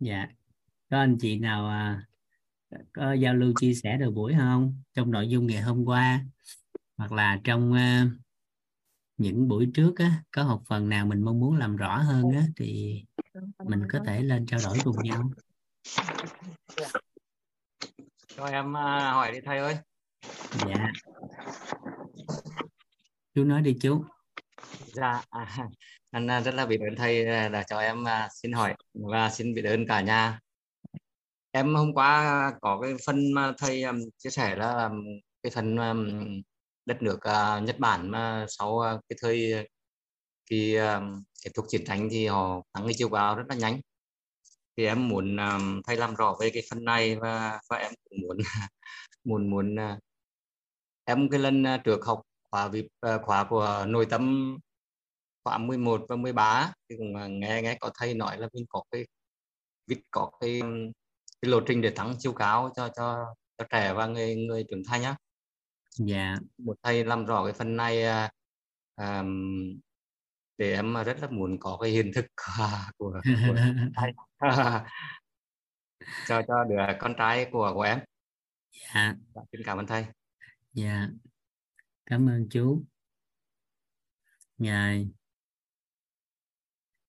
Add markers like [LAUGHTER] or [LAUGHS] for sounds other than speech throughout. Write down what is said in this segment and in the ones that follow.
dạ. Có anh chị nào à, có giao lưu chia sẻ được buổi không? Trong nội dung ngày hôm qua hoặc là trong uh, những buổi trước á, có học phần nào mình mong muốn làm rõ hơn á, thì mình có thể lên trao đổi cùng nhau. Cho em uh, hỏi đi thầy ơi. Dạ. Chú nói đi chú. Dạ à, anh à, rất là biết ơn thầy à, đã cho em à, xin hỏi và xin biết ơn cả nhà. Em hôm qua có cái phần mà thầy chia sẻ là cái phần đất nước Nhật Bản mà sau cái thời khi kết thúc chiến tranh thì họ thắng cái chiều cao rất là nhanh. Thì em muốn thầy làm rõ về cái phần này và và em cũng muốn [LAUGHS] muốn muốn em cái lần trước học khóa việc khóa của nội tâm khóa 11 và 13 thì cũng uh, nghe nghe có thầy nói là mình có cái viết có cái cái lộ trình để tăng chiều cao cho cho cho trẻ và người người trưởng thành nhá dạ. Một thầy làm rõ cái phần này à, à, để em rất là muốn có cái hiện thực [LAUGHS] của, của, của thầy. [LAUGHS] Cho cho đứa con trai của của em. Dạ. Xin cảm ơn thầy. Dạ. Cảm ơn chú. Ngài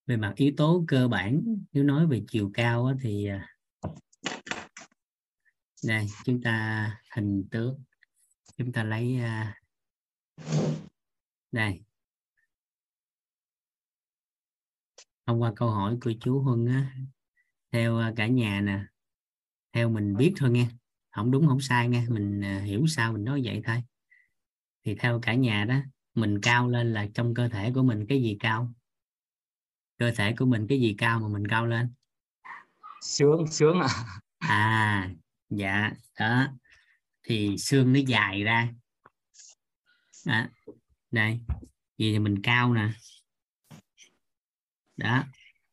về mặt yếu tố cơ bản, nếu nói về chiều cao thì à, đây, chúng ta hình tướng chúng ta lấy à, đây. Thông qua câu hỏi của chú Huân á, theo à, cả nhà nè, theo mình biết thôi nghe, không đúng, không sai nghe, mình hiểu sao mình nói vậy thôi. Thì theo cả nhà đó, mình cao lên là trong cơ thể của mình cái gì cao? Cơ thể của mình cái gì cao mà mình cao lên? Sướng sướng à à dạ đó. Thì xương nó dài ra. Đó. đây. Vậy thì mình cao nè. Đó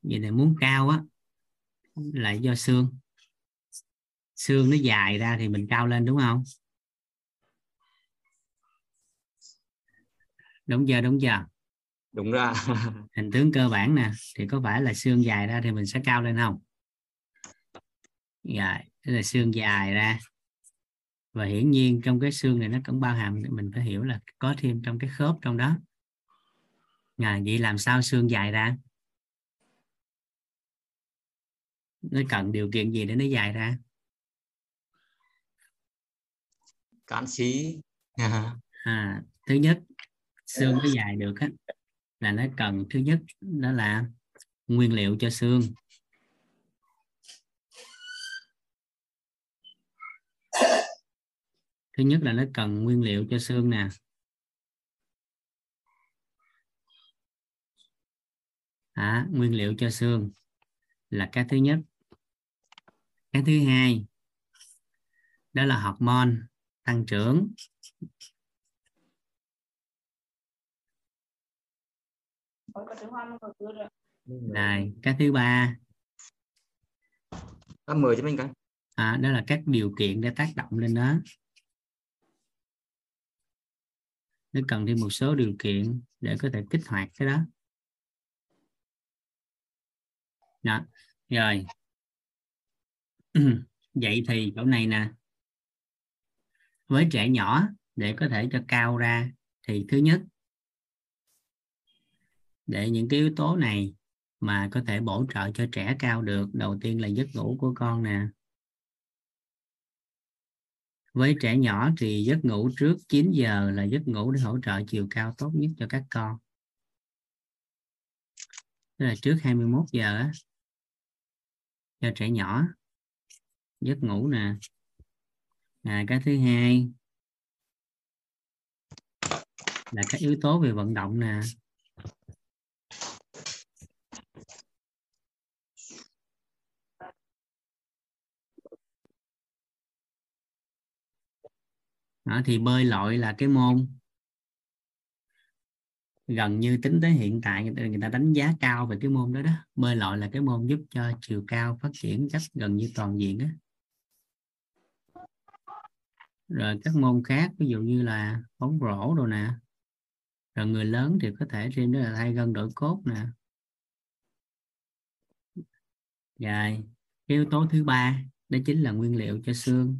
vậy thì muốn cao á là do xương. Xương nó dài ra thì mình cao lên đúng không? Đúng giờ đúng giờ đúng ra [LAUGHS] hình tướng cơ bản nè thì có phải là xương dài ra thì mình sẽ cao lên không? Dài tức là xương dài ra. Và hiển nhiên trong cái xương này nó cũng bao hàm mình phải hiểu là có thêm trong cái khớp trong đó. À, vậy làm sao xương dài ra? Nó cần điều kiện gì để nó dài ra? Canxi [LAUGHS] à, thứ nhất xương nó dài được á là nó cần thứ nhất đó là nguyên liệu cho xương. Thứ nhất là nó cần nguyên liệu cho xương nè. À, nguyên liệu cho xương là cái thứ nhất. Cái thứ hai đó là hormone tăng trưởng. Này cái thứ ba. Mời cho mình coi. À, đó là các điều kiện để tác động lên đó. Nó cần thêm một số điều kiện để có thể kích hoạt cái đó. Đó rồi. [CLEARS THROAT] Vậy thì chỗ này nè. Với trẻ nhỏ để có thể cho cao ra thì thứ nhất để những cái yếu tố này mà có thể bổ trợ cho trẻ cao được. Đầu tiên là giấc ngủ của con nè. Với trẻ nhỏ thì giấc ngủ trước 9 giờ là giấc ngủ để hỗ trợ chiều cao tốt nhất cho các con. Tức là trước 21 giờ á, cho trẻ nhỏ giấc ngủ nè. À, cái thứ hai là các yếu tố về vận động nè. Đó, thì bơi lội là cái môn gần như tính tới hiện tại người ta đánh giá cao về cái môn đó đó. Bơi lội là cái môn giúp cho chiều cao phát triển cách gần như toàn diện đó. rồi các môn khác ví dụ như là bóng rổ đồ nè. Rồi người lớn thì có thể thêm đó là thay gân đổi cốt nè. Rồi cái yếu tố thứ ba đó chính là nguyên liệu cho xương.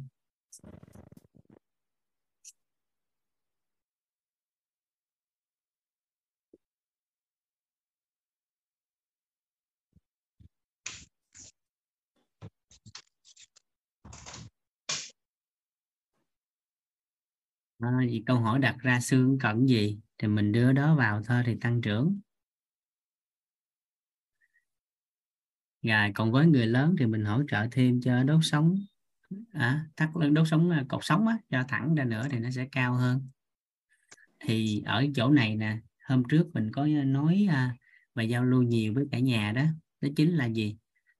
À, vì câu hỏi đặt ra xương cần gì? Thì mình đưa đó vào thôi thì tăng trưởng. Rồi còn với người lớn thì mình hỗ trợ thêm cho đốt sống. À, thắt đốt sống à, cột sống á, cho thẳng ra nữa thì nó sẽ cao hơn. Thì ở chỗ này nè hôm trước mình có nói à, và giao lưu nhiều với cả nhà đó đó chính là gì?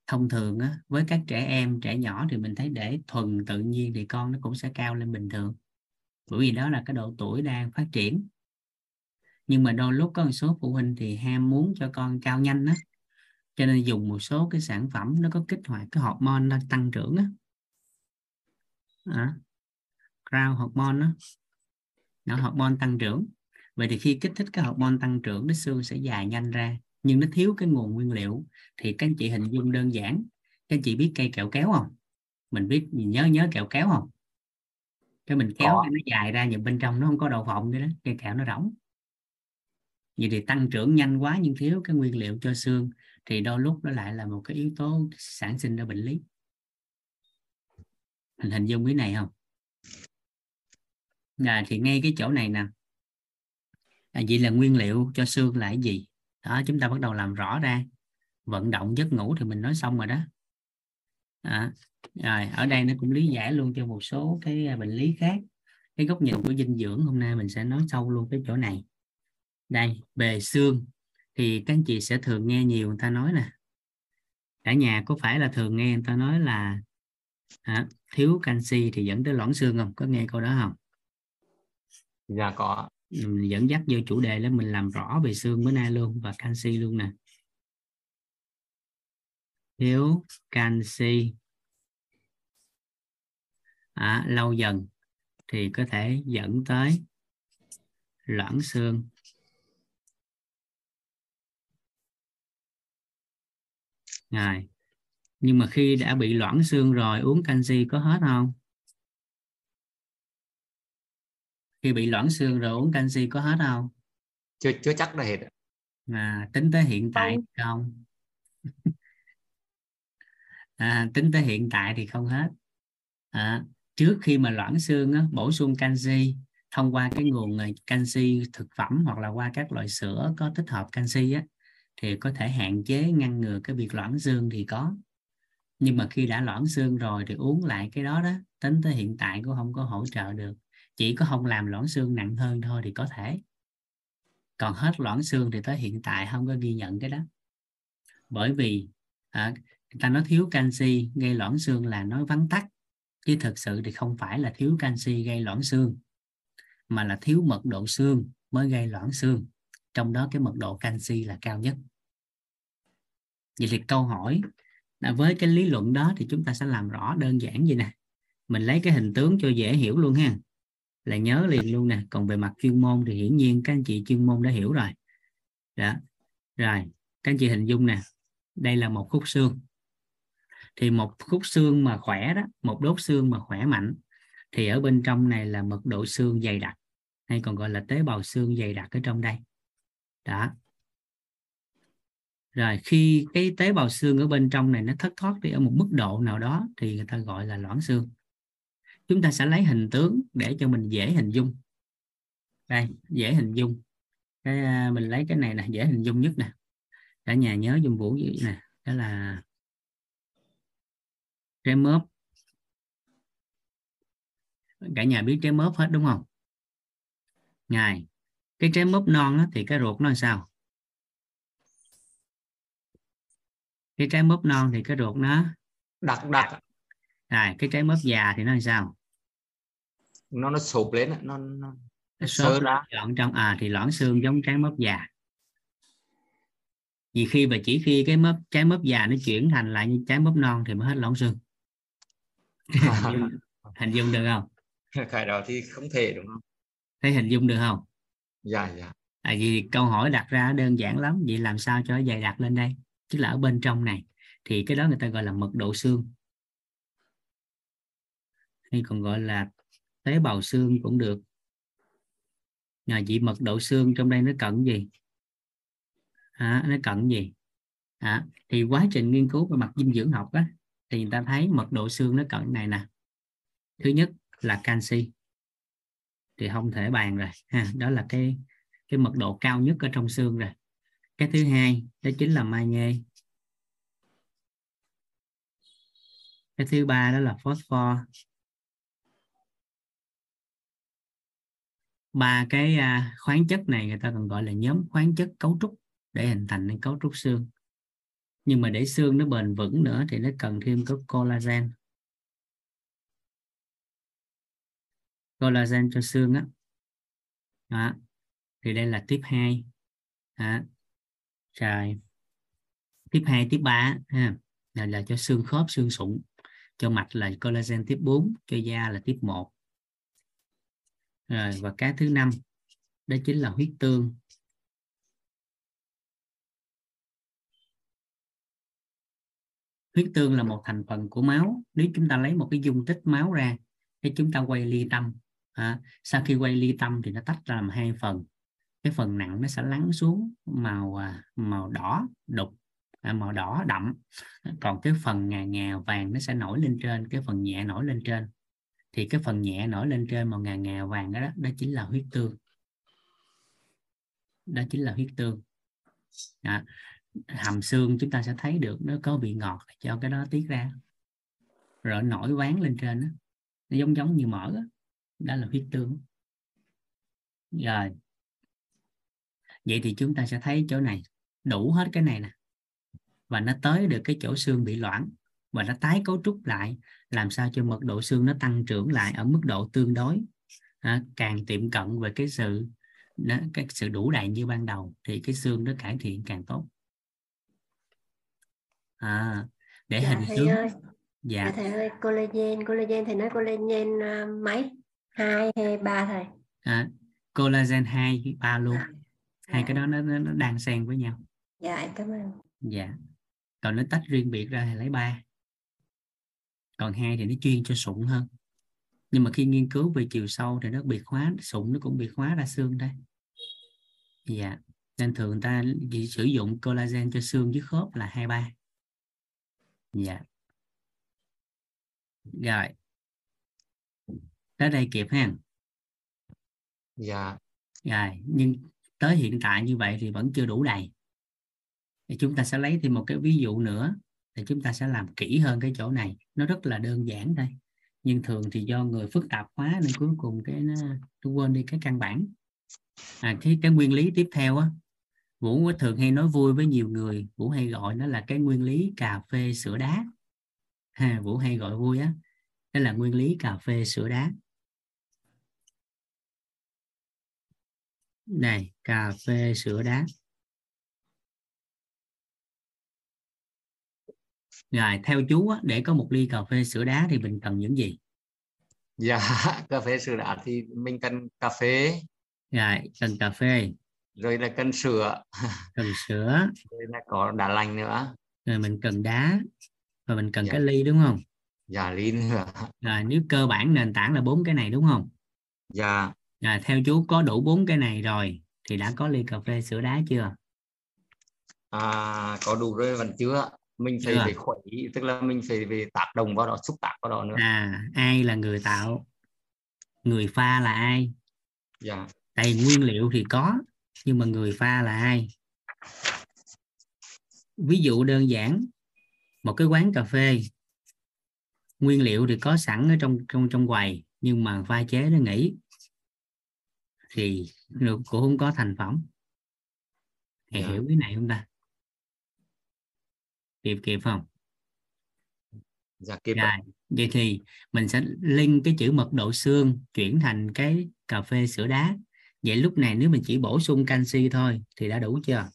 Thông thường á, với các trẻ em trẻ nhỏ thì mình thấy để thuần tự nhiên thì con nó cũng sẽ cao lên bình thường bởi vì đó là cái độ tuổi đang phát triển. Nhưng mà đôi lúc có một số phụ huynh thì ham muốn cho con cao nhanh đó cho nên dùng một số cái sản phẩm nó có kích hoạt cái hormone nó tăng trưởng á. À, crown hormone đó nó hormone tăng trưởng. Vậy thì khi kích thích cái hormone tăng trưởng nó xương sẽ dài nhanh ra nhưng nó thiếu cái nguồn nguyên liệu. Thì các anh chị hình dung đơn giản các anh chị biết cây kẹo kéo không? Mình biết nhớ nhớ kẹo kéo không? Cái mình kéo cái nó dài ra nhưng bên trong nó không có đậu phộng nữa đó cây kẹo nó rỗng. Vậy thì tăng trưởng nhanh quá nhưng thiếu cái nguyên liệu cho xương thì đôi lúc nó lại là một cái yếu tố sản sinh ra bệnh lý. Hình hình dung cái này không? À, thì ngay cái chỗ này nè. À, vậy là nguyên liệu cho xương là cái gì? Đó chúng ta bắt đầu làm rõ ra. Vận động giấc ngủ thì mình nói xong rồi đó à, rồi ở đây nó cũng lý giải luôn cho một số cái à, bệnh lý khác. Cái góc nhìn của dinh dưỡng hôm nay mình sẽ nói sâu luôn cái chỗ này. Đây về xương. Thì các anh chị sẽ thường nghe nhiều người ta nói nè. Cả nhà có phải là thường nghe người ta nói là à, thiếu canxi thì dẫn tới loãng xương không? Có nghe câu đó không? Dạ có. Mình dẫn dắt vô chủ đề là mình làm rõ về xương bữa nay luôn và canxi luôn nè thiếu canxi à, lâu dần thì có thể dẫn tới loãng xương. Rồi nhưng mà khi đã bị loãng xương rồi uống canxi có hết không? Khi bị loãng xương rồi uống canxi có hết không? Chưa chưa chắc là hết. À, tính tới hiện tại không à, tính tới hiện tại thì không hết. À, trước khi mà loãng xương á, bổ sung canxi thông qua cái nguồn à, canxi thực phẩm hoặc là qua các loại sữa có tích hợp canxi á, thì có thể hạn chế ngăn ngừa cái việc loãng xương thì có. Nhưng mà khi đã loãng xương rồi thì uống lại cái đó đó tính tới hiện tại cũng không có hỗ trợ được. Chỉ có không làm loãng xương nặng hơn thôi thì có thể. Còn hết loãng xương thì tới hiện tại không có ghi nhận cái đó. Bởi vì à, người ta nói thiếu canxi, gây loãng xương là nói vắn tắt. Chứ thực sự thì không phải là thiếu canxi gây loãng xương, mà là thiếu mật độ xương mới gây loãng xương. Trong đó cái mật độ canxi là cao nhất. Vậy thì câu hỏi là với cái lý luận đó thì chúng ta sẽ làm rõ đơn giản vậy nè. Mình lấy cái hình tướng cho dễ hiểu luôn ha. Là nhớ liền luôn nè, còn về mặt chuyên môn thì hiển nhiên các anh chị chuyên môn đã hiểu rồi. Đó, rồi, các anh chị hình dung nè, đây là một khúc xương thì một khúc xương mà khỏe đó, một đốt xương mà khỏe mạnh, thì ở bên trong này là mật độ xương dày đặc, hay còn gọi là tế bào xương dày đặc ở trong đây. Đó. Rồi khi cái tế bào xương ở bên trong này nó thất thoát đi ở một mức độ nào đó thì người ta gọi là loãng xương. Chúng ta sẽ lấy hình tướng để cho mình dễ hình dung. Đây, dễ hình dung. Cái à, mình lấy cái này nè, dễ hình dung nhất nè. Cả nhà nhớ dùng vũ gì nè. Đó là trái mớp. Cả nhà biết trái mớp hết đúng không? Ngài cái trái mướp non á, thì cái ruột nó làm sao? Cái trái mướp non thì cái ruột nó đặc đặc. Rồi cái trái mướp già thì nó làm sao? Nó nó sụp lên nó nó, nó sơ ra. chọn trong à thì loãng xương giống trái mướp già. Vì khi và chỉ khi cái mướp trái mướp già nó chuyển thành lại như trái mướp non thì mới hết loãng xương hình dung, hình dung được không? [LAUGHS] Cái đó thì không thể đúng không? Thấy hình dung được không? Dạ dạ. À, vì câu hỏi đặt ra đơn giản lắm. Vậy làm sao cho dày đặt lên đây? Tức là ở bên trong này thì cái đó người ta gọi là mật độ xương. Hay còn gọi là tế bào xương cũng được. Nhà chị mật độ xương trong đây nó cận gì? À, nó cận gì? À, thì quá trình nghiên cứu về mặt dinh dưỡng học á thì người ta thấy mật độ xương nó cận này nè. Thứ nhất là canxi. Thì không thể bàn rồi. Ha, đó là cái cái mật độ cao nhất ở trong xương rồi. Cái thứ hai, đó chính là magie cái thứ ba đó là phosphor. Ba cái à, khoáng chất này người ta còn gọi là nhóm khoáng chất cấu trúc để hình thành nên cấu trúc xương nhưng mà để xương nó bền vững nữa thì nó cần thêm có collagen. Collagen cho xương á. Đó. thì đây là tiếp 2 đó. rồi. Tiếp 2 tiếp 3 ha. Là, là cho xương khớp xương sụn cho mạch là collagen tiếp 4 cho da là tiếp 1 rồi và cái thứ năm đó chính là huyết tương. Huyết tương là một thành phần của máu. Nếu chúng ta lấy một cái dung tích máu ra thì chúng ta quay ly tâm. À, sau khi quay ly tâm thì nó tách ra làm hai phần. Cái phần nặng nó sẽ lắng xuống màu à, màu đỏ đục à, màu đỏ đậm. Còn cái phần ngà ngà vàng nó sẽ nổi lên trên cái phần nhẹ nổi lên trên. Thì cái phần nhẹ nổi lên trên màu ngà ngà vàng đó đó chính là huyết tương. Đó chính là huyết tương. À, hàm xương chúng ta sẽ thấy được nó có vị ngọt cho cái đó tiết ra. Rồi nổi ván lên trên đó. nó giống giống như mỡ đó, đó là huyết tương. Rồi vậy thì chúng ta sẽ thấy chỗ này đủ hết cái này nè. Và nó tới được cái chỗ xương bị loãng và nó tái cấu trúc lại làm sao cho mật độ xương nó tăng trưởng lại ở mức độ tương đối. À, càng tiệm cận về cái sự nó, cái sự đủ đầy như ban đầu thì cái xương nó cải thiện càng tốt à, để dạ, hình thầy tướng ơi. Dạ. Dạ thầy ơi collagen collagen thầy nói collagen uh, mấy? Hai hay ba thầy? À, collagen 2 3 luôn. À, hai dạ, cái đó nó, nó, nó đang xen với nhau. Dạ em cảm ơn. Dạ. Còn nó tách riêng biệt ra thì lấy ba. Còn hai thì nó chuyên cho sụn hơn. Nhưng mà khi nghiên cứu về chiều sâu thì nó biệt hóa sụn nó cũng biệt hóa ra xương đây. Dạ. Nên thường người ta chỉ sử dụng collagen cho xương với khớp là hai ba dạ. Rồi. Tới đây kịp ha. Dạ. Rồi nhưng tới hiện tại như vậy thì vẫn chưa đủ đầy. Thì chúng ta sẽ lấy thêm một cái ví dụ nữa thì chúng ta sẽ làm kỹ hơn cái chỗ này. Nó rất là đơn giản thôi nhưng thường thì do người phức tạp hóa nên cuối cùng cái nó tôi quên đi cái căn bản. À, cái cái nguyên lý tiếp theo á Vũ thường hay nói vui với nhiều người Vũ hay gọi nó là cái nguyên lý cà phê sữa đá. Ha, Vũ hay gọi vui á đó là nguyên lý cà phê sữa đá. Này cà phê sữa đá. Rồi theo chú á, để có một ly cà phê sữa đá thì mình cần những gì? Dạ [LAUGHS] cà phê sữa đá thì mình cần cà phê. Rồi cần cà phê rồi là cần sữa. [LAUGHS] Cần sữa. Rồi là có đá lạnh nữa. Rồi mình cần đá. Và mình cần Dạ. cái ly đúng không? Dạ ly nữa. [LAUGHS] Rồi nếu cơ bản nền tảng là bốn cái này đúng không? Dạ. Rồi theo chú có đủ bốn cái này rồi thì đã có ly cà phê sữa đá chưa? À, có đủ rồi vẫn chưa. Mình phải phải khuấy tức là mình phải phải tác động vào đó xúc tác vào đó nữa. À ai là người tạo? Người pha là ai? Dạ. Tại nguyên liệu thì có nhưng mà người pha là ai? Ví dụ đơn giản một cái quán cà phê. Nguyên liệu thì có sẵn ở trong trong trong quầy nhưng mà pha chế nó nghỉ. Thì nó cũng không có thành phẩm. Thì Dạ. hiểu cái này không ta? Kịp kịp không? Dạ kịp rồi vậy thì mình sẽ link cái chữ mật độ xương chuyển thành cái cà phê sữa đá vậy lúc này nếu mình chỉ bổ sung canxi thôi thì đã đủ chưa?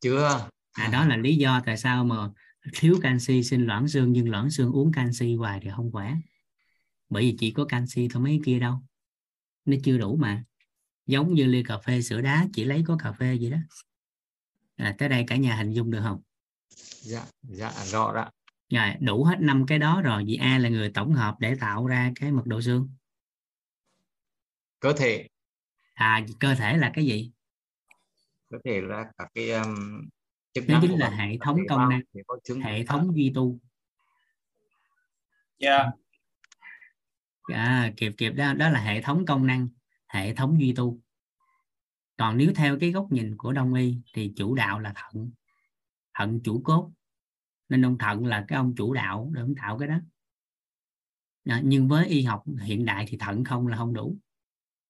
Chưa. À đó là lý do tại sao mà thiếu canxi sinh loãng xương nhưng loãng xương uống canxi hoài thì không khỏe. Bởi vì chỉ có canxi thôi mấy kia đâu. Nó chưa đủ mà. Giống như ly cà phê sữa đá chỉ lấy có cà phê vậy đó. À, tới đây cả nhà hình dung được không? Dạ dạ rõ đó. Rồi đủ hết năm cái đó rồi vì ai là người tổng hợp để tạo ra cái mật độ xương. Cơ thể à cơ thể là cái gì? Cơ thể là các cái um, chức đó năng chính của là hệ thống công năng hệ thống duy tu. Dạ. À, kịp kịp đó đó là hệ thống công năng hệ thống duy tu. Còn nếu theo cái góc nhìn của đông y thì chủ đạo là thận thận chủ cốt. Nên ông thận là cái ông chủ đạo để ông tạo cái đó. À, nhưng với y học hiện đại thì thận không là không đủ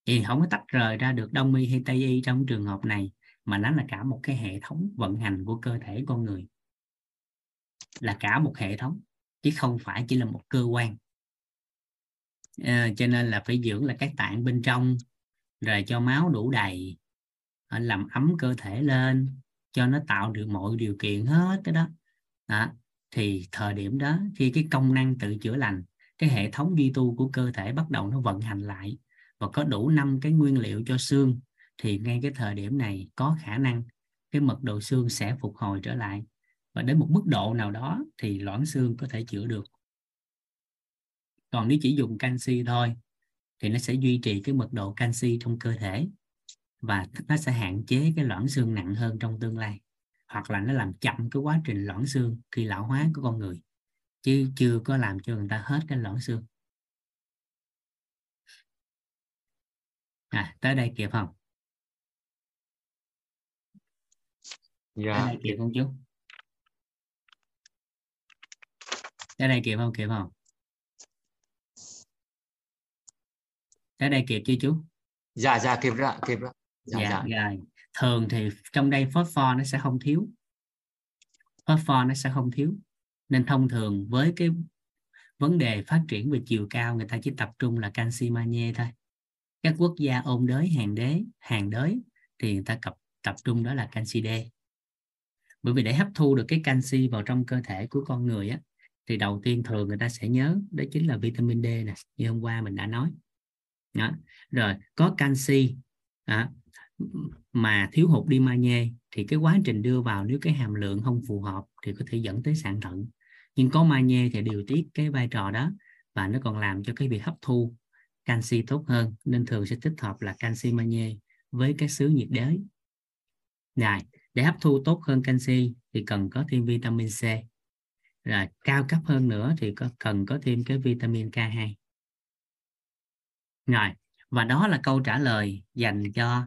thì không có tách rời ra được đông y hay tây y trong trường hợp này mà nó là cả một cái hệ thống vận hành của cơ thể con người. Là cả một hệ thống chứ không phải chỉ là một cơ quan. À, cho nên là phải dưỡng là các tạng bên trong rồi cho máu đủ đầy ờ, làm ấm cơ thể lên cho nó tạo được mọi điều kiện hết cái đó. À, thì thời điểm đó khi cái công năng tự chữa lành cái hệ thống duy tu của cơ thể bắt đầu nó vận hành lại và có đủ năm cái nguyên liệu cho xương, thì ngay cái thời điểm này có khả năng cái mật độ xương sẽ phục hồi trở lại. Và đến một mức độ nào đó thì loãng xương có thể chữa được. Còn nếu chỉ dùng canxi thôi, thì nó sẽ duy trì cái mật độ canxi trong cơ thể và nó sẽ hạn chế cái loãng xương nặng hơn trong tương lai. Hoặc là nó làm chậm cái quá trình loãng xương khi lão hóa của con người, chứ chưa có làm cho người ta hết cái loãng xương. À tới đây kịp không? Tới dạ đây kịp không chú? Tới đây kịp không? Kịp không? Tới đây kịp chưa chú? Dạ dạ kịp rồi kịp rồi dạ dạ, dạ. rồi. Thường thì trong đây phosphor nó sẽ không thiếu. Phosphor nó sẽ không thiếu. Nên thông thường với cái vấn đề phát triển về chiều cao người ta chỉ tập trung là canxi magie thôi các quốc gia ôn đới hàng đế hàng đới thì người ta tập tập trung đó là canxi D. Bởi vì để hấp thu được cái canxi vào trong cơ thể của con người á thì đầu tiên thường người ta sẽ nhớ đó chính là vitamin D nè như hôm qua mình đã nói. Đó. rồi có canxi à, mà thiếu hụt đi magie thì cái quá trình đưa vào nếu cái hàm lượng không phù hợp thì có thể dẫn tới sạn thận. Nhưng có magie thì điều tiết cái vai trò đó và nó còn làm cho cái việc hấp thu canxi tốt hơn nên thường sẽ tích hợp là canxi magie với các xứ nhiệt đới. Này để hấp thu tốt hơn canxi thì cần có thêm vitamin C. Rồi cao cấp hơn nữa thì có cần có thêm cái vitamin K2 rồi và đó là câu trả lời dành cho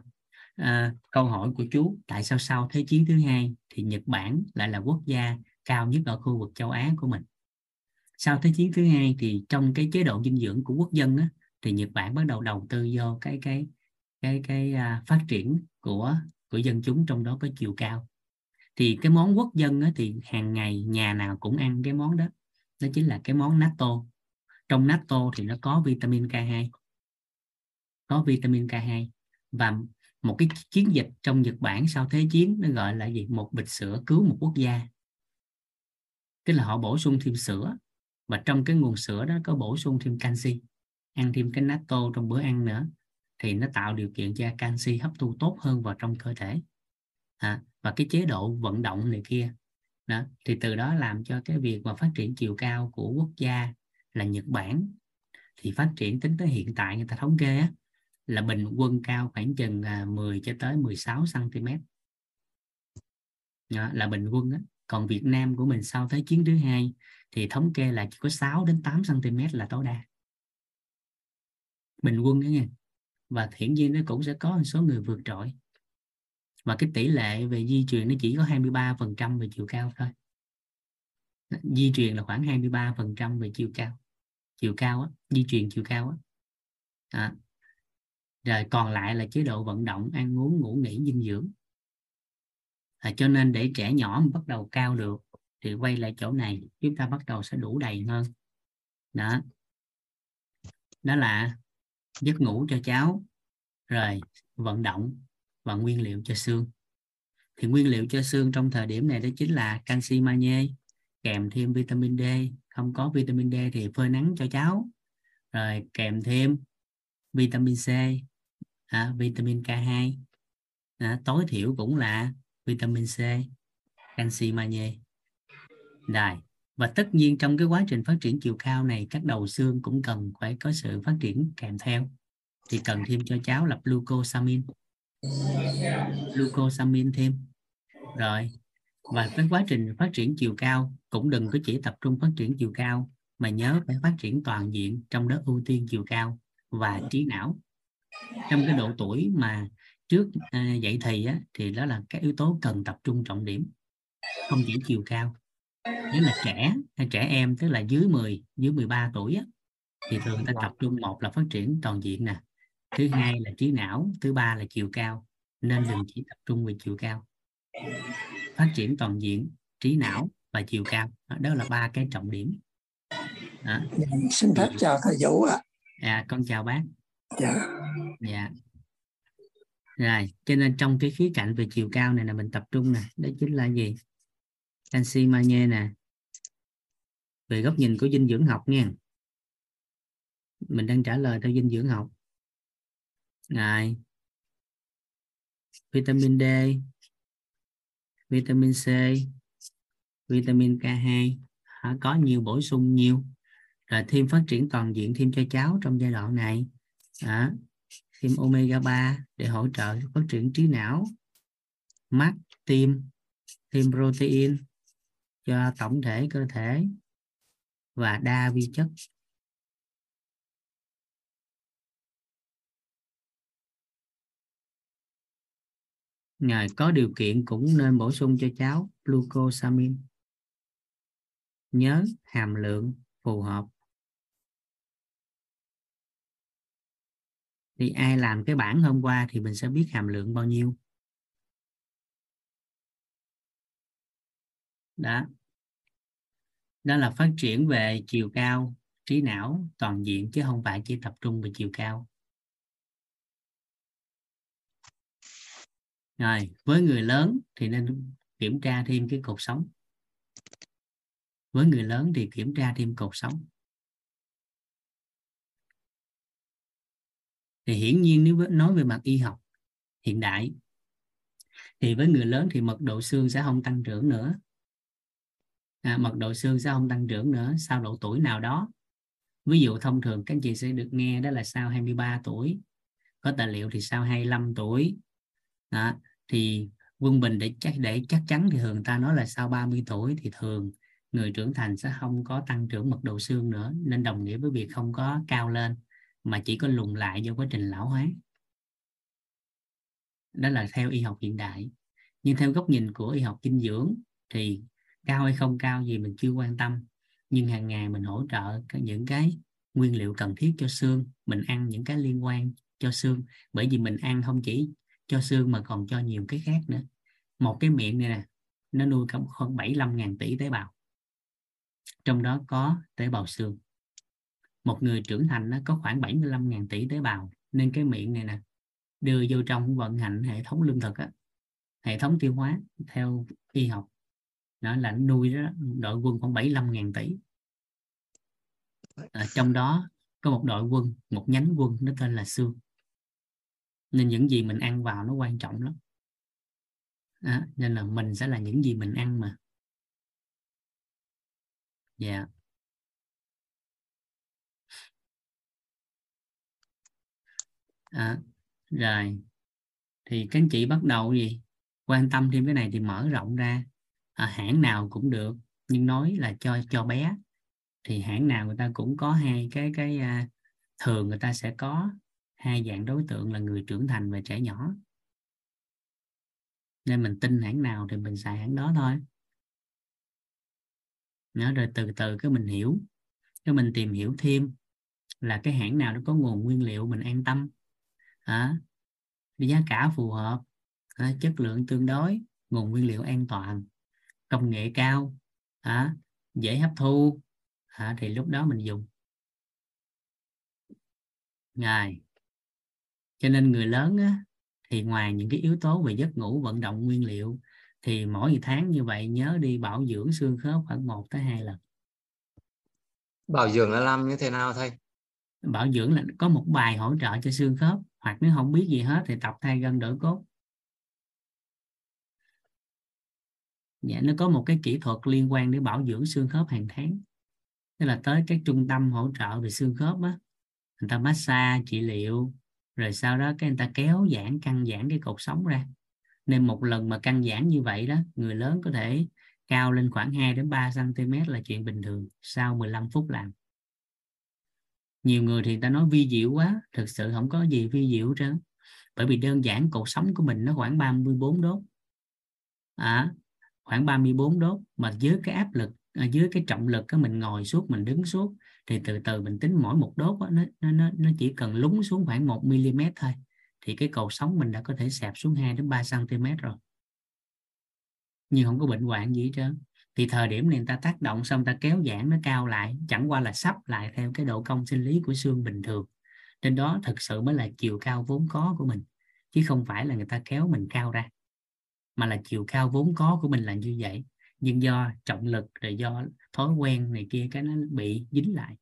uh, câu hỏi của chú. Tại sao sau thế chiến thứ hai thì Nhật Bản lại là quốc gia cao nhất ở khu vực châu Á của mình? Sau thế chiến thứ hai thì trong cái chế độ dinh dưỡng của quốc dân á, thì Nhật Bản bắt đầu đầu tư vô cái cái cái cái à, phát triển của của dân chúng trong đó có chiều cao. Thì cái món quốc dân á, thì hàng ngày nhà nào cũng ăn cái món đó. Đó chính là cái món natto. Trong natto thì nó có vitamin K2 có vitamin K2 và một cái chiến dịch trong Nhật Bản sau thế chiến nó gọi là gì? Một bịch sữa cứu một quốc gia. Tức là họ bổ sung thêm sữa. Và trong cái nguồn sữa đó có bổ sung thêm canxi ăn thêm cái natto trong bữa ăn nữa thì nó tạo điều kiện cho canxi hấp thu tốt hơn vào trong cơ thể. À, và cái chế độ vận động này kia đó thì từ đó làm cho cái việc mà phát triển chiều cao của quốc gia là Nhật Bản thì phát triển tính tới hiện tại người ta thống kê á, là bình quân cao khoảng chừng à, 10 cho tới 16 cm đó, là bình quân á. còn Việt Nam của mình sau thế chiến thứ hai thì thống kê là chỉ có 6 đến 8 cm là tối đa bình quân đó nha và hiển nhiên nó cũng sẽ có một số người vượt trội. Và cái tỷ lệ về di truyền nó chỉ có 23% về chiều cao thôi. Di truyền là khoảng 23% về chiều cao. Chiều cao á, di truyền chiều cao á. À. rồi còn lại là chế độ vận động ăn uống ngủ nghỉ dinh dưỡng. À, cho nên để trẻ nhỏ mà bắt đầu cao được thì quay lại chỗ này chúng ta bắt đầu sẽ đủ đầy hơn. Đó. Đó là giấc ngủ cho cháu rồi vận động và nguyên liệu cho xương. Thì nguyên liệu cho xương trong thời điểm này đó chính là canxi magie kèm thêm vitamin D. Không có vitamin D thì phơi nắng cho cháu. Rồi kèm thêm vitamin C à, vitamin K2 à, tối thiểu cũng là vitamin C canxi magie Rồi. Và tất nhiên trong cái quá trình phát triển chiều cao này các đầu xương cũng cần phải có sự phát triển kèm theo. Thì cần thêm cho cháu là glucosamine. Glucosamine thêm. Rồi. Và cái quá trình phát triển chiều cao cũng đừng có chỉ tập trung phát triển chiều cao mà nhớ phải phát triển toàn diện trong đó ưu tiên chiều cao và trí não. Trong cái độ tuổi mà trước à, dậy thì á, thì đó là cái yếu tố cần tập trung trọng điểm không chỉ chiều cao nếu là trẻ hay trẻ em tức là dưới 10 dưới 13 tuổi á, thì thường ta tập trung một là phát triển toàn diện nè thứ hai là trí não thứ ba là chiều cao nên đừng chỉ tập trung về chiều cao. Phát triển toàn diện trí não và chiều cao đó là ba cái trọng điểm. Đó. Dạ, xin phép chào thầy Vũ ạ. À. con chào bác. Dạ. Dạ. Rồi cho nên trong cái khía cạnh về chiều cao này là mình tập trung nè đó chính là gì canxi magie nè. Về góc nhìn của dinh dưỡng học nha. Mình đang trả lời theo dinh dưỡng học. Này. Vitamin D. Vitamin C. Vitamin K2 có nhiều bổ sung nhiều. Rồi thêm phát triển toàn diện, thêm cho cháu trong giai đoạn này. Hả? thêm omega 3 để hỗ trợ phát triển trí não, mắt, tim, thêm protein cho tổng thể cơ thể và đa vi chất Ngài có điều kiện cũng nên bổ sung cho cháu glucosamine. Nhớ hàm lượng phù hợp. Thì ai làm cái bản hôm qua thì mình sẽ biết hàm lượng bao nhiêu. Đó. Đó là phát triển về chiều cao, trí não toàn diện chứ không phải chỉ tập trung về chiều cao. rồi với người lớn thì nên kiểm tra thêm cái cột sống với người lớn thì kiểm tra thêm cột sống thì hiển nhiên nếu nói về mặt y học hiện đại thì với người lớn thì mật độ xương sẽ không tăng trưởng nữa à, mật độ xương sẽ không tăng trưởng nữa sau độ tuổi nào đó. Ví dụ thông thường các anh chị sẽ được nghe đó là sau 23 tuổi có tài liệu thì sau 25 tuổi. Đó thì quân bình để chắc để chắc chắn thì thường ta nói là sau 30 tuổi thì thường người trưởng thành sẽ không có tăng trưởng mật độ xương nữa nên đồng nghĩa với việc không có cao lên mà chỉ có lùn lại do quá trình lão hóa. Đó là theo y học hiện đại. Nhưng theo góc nhìn của y học dinh dưỡng thì cao hay không cao gì mình chưa quan tâm. Nhưng hàng ngày mình hỗ trợ những cái nguyên liệu cần thiết cho xương mình ăn những cái liên quan cho xương. Bởi vì mình ăn không chỉ cho xương mà còn cho nhiều cái khác nữa. Một cái miệng này nè nó nuôi khoảng 75.000 tỷ tế bào. Trong đó có tế bào xương. Một người trưởng thành nó có khoảng 75.000 tỷ tế bào. Nên cái miệng này nè đưa vô trong vận hành hệ thống lương thực á, hệ thống tiêu hóa theo y học nó là nuôi đó, đội quân khoảng 75.000 tỷ. À, trong đó có một đội quân một nhánh quân nó tên là xương nên những gì mình ăn vào nó quan trọng lắm. À, nên là mình sẽ là những gì mình ăn mà. Dạ. Yeah. à, rồi. Thì các anh chị bắt đầu gì? Quan tâm thêm cái này thì mở rộng ra à, hãng nào cũng được nhưng nói là cho cho bé. Thì hãng nào người ta cũng có hai cái cái à, thường người ta sẽ có. Hai dạng đối tượng là người trưởng thành và trẻ nhỏ. Nên mình tin hãng nào thì mình xài hãng đó thôi. Nó rồi từ từ cái mình hiểu. Cái mình tìm hiểu thêm là cái hãng nào nó có nguồn nguyên liệu mình an tâm. À, giá cả phù hợp à, chất lượng tương đối nguồn nguyên liệu an toàn công nghệ cao à, dễ hấp thu à, thì lúc đó mình dùng. Rồi. Cho nên người lớn á, thì ngoài những cái yếu tố về giấc ngủ vận động nguyên liệu thì mỗi tháng như vậy nhớ đi bảo dưỡng xương khớp khoảng 1 tới 2 lần. Bảo dưỡng là làm như thế nào thầy? Bảo dưỡng là có một bài hỗ trợ cho xương khớp hoặc nếu không biết gì hết thì tập thay gân đổi cốt dạ nó có một cái kỹ thuật liên quan đến bảo dưỡng xương khớp hàng tháng. Tức là tới các trung tâm hỗ trợ về xương khớp á người ta massage trị liệu rồi sau đó cái người ta kéo giãn căng giãn cái cột sống ra. Nên một lần mà căng giãn như vậy đó người lớn có thể cao lên khoảng 2 đến 3 cm là chuyện bình thường sau 15 phút làm. Nhiều người thì ta nói vi diệu quá thực sự không có gì vi diệu trơn. Bởi vì đơn giản cột sống của mình nó khoảng 34 đốt. À, khoảng 34 đốt. Mà dưới cái áp lực à, dưới cái trọng lực cái mình ngồi suốt mình đứng suốt thì từ từ mình tính mỗi một đốt đó, nó, nó nó chỉ cần lúng xuống khoảng 1 mm thôi. Thì cái cầu sống mình đã có thể sẹp xuống 2 đến 3 cm rồi. Nhưng không có bệnh hoạn gì hết trơn. Thì thời điểm này người ta tác động xong ta kéo giãn nó cao lại chẳng qua là sắp lại theo cái độ cong sinh lý của xương bình thường. Trên đó thực sự mới là chiều cao vốn có của mình chứ không phải là người ta kéo mình cao ra mà là chiều cao vốn có của mình là như vậy. Nhưng do trọng lực rồi do thói quen này kia cái nó bị dính lại.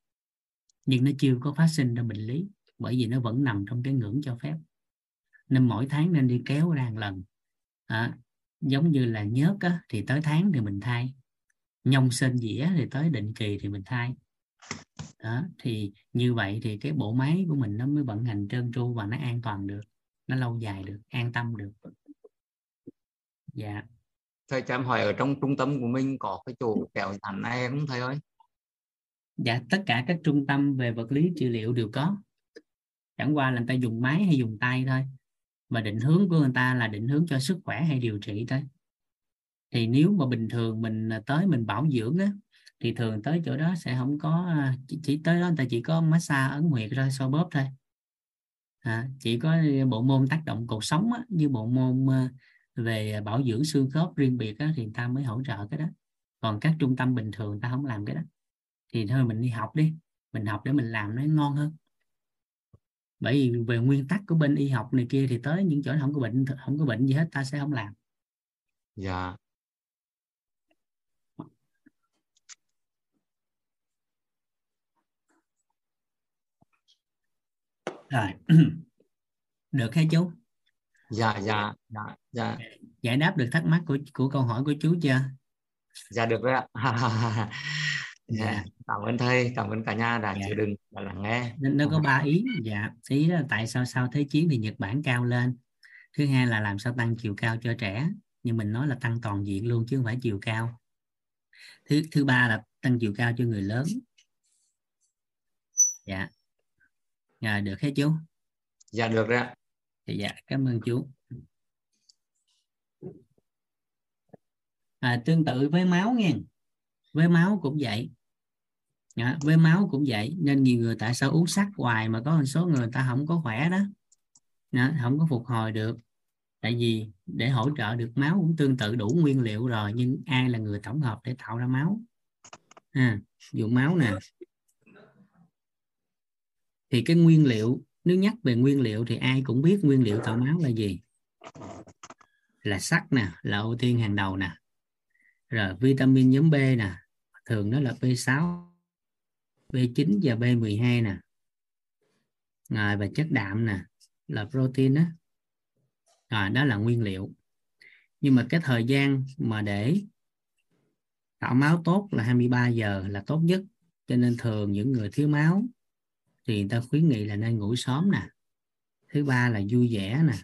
Nhưng nó chưa có phát sinh ra bệnh lý bởi vì nó vẫn nằm trong cái ngưỡng cho phép. Nên mỗi tháng nên đi kéo ra một lần. À, giống như là nhớt á, thì tới tháng thì mình thay. Nhông sên dĩa thì tới định kỳ thì mình thay. Đó thì như vậy thì cái bộ máy của mình nó mới vận hành trơn tru và nó an toàn được. Nó lâu dài được an tâm được dạ. Thầy cho em hỏi ở trong trung tâm của mình có cái chỗ kéo giãn này không thầy ơi? Dạ tất cả các trung tâm về vật lý trị liệu đều có. Chẳng qua là người ta dùng máy hay dùng tay thôi. Và định hướng của người ta là định hướng cho sức khỏe hay điều trị thôi. Thì nếu mà bình thường mình tới mình bảo dưỡng á thì thường tới chỗ đó sẽ không có à, chỉ, chỉ tới đó người ta chỉ có massage ấn huyệt ra so bóp thôi. À, chỉ có bộ môn tác động cột sống á, như bộ môn à, về bảo dưỡng xương khớp riêng biệt á, thì ta mới hỗ trợ cái đó. Còn các trung tâm bình thường ta không làm cái đó. Thì thôi mình đi học đi mình học để mình làm nó ngon hơn. Bởi vì về nguyên tắc của bên y học này kia thì tới những chỗ không có bệnh không có bệnh gì hết ta sẽ không làm. Dạ. Rồi. [CLEARS THROAT] Được hay chú dạ dạ dạ dạ. Giải đáp được thắc mắc của của câu hỏi của chú chưa? Dạ được rồi ạ. [LAUGHS] Dạ. cảm ơn thầy cảm ơn cả nhà đã dạ. chịu đựng và lắng nghe. Nên nó có ba ý. Dạ ý là tại sao sau thế chiến thì nhật bản cao lên? Thứ hai là làm sao tăng chiều cao cho trẻ? Nhưng mình nói là tăng toàn diện luôn chứ không phải chiều cao. Thứ thứ ba là tăng chiều cao cho người lớn. Dạ. Dạ được hết chú? Dạ được rồi ạ dạ cảm ơn chú. À, tương tự với máu nghe với máu cũng vậy. À, với máu cũng vậy. Nên nhiều người tại sao uống sắt hoài mà có một số người ta không có khỏe đó. À, không có phục hồi được. Tại vì để hỗ trợ được máu cũng tương tự đủ nguyên liệu rồi nhưng ai là người tổng hợp để tạo ra máu? À, dùng máu nè. Thì cái nguyên liệu nếu nhắc về nguyên liệu thì ai cũng biết nguyên liệu tạo máu là gì. Là sắt nè, là ưu tiên hàng đầu nè. Rồi vitamin nhóm B nè, thường nó là B6 B9 và B12 nè. Rồi, và chất đạm nè, là protein đó rồi, đó là nguyên liệu. Nhưng mà cái thời gian mà để tạo máu tốt là 23 giờ là tốt nhất. Cho nên thường những người thiếu máu thì người ta khuyến nghị là nên ngủ sớm nè. Thứ ba là vui vẻ nè.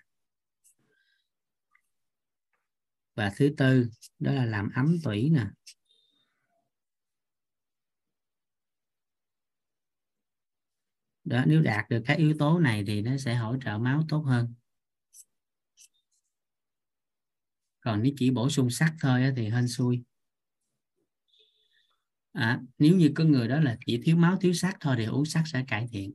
Và thứ tư, đó là làm ấm tủy nè. Đó, nếu đạt được các yếu tố này thì nó sẽ hỗ trợ máu tốt hơn. Còn nếu chỉ bổ sung sắt thôi thì hên xui à, nếu như có người đó là chỉ thiếu máu thiếu sắt thôi thì uống sắt sẽ cải thiện.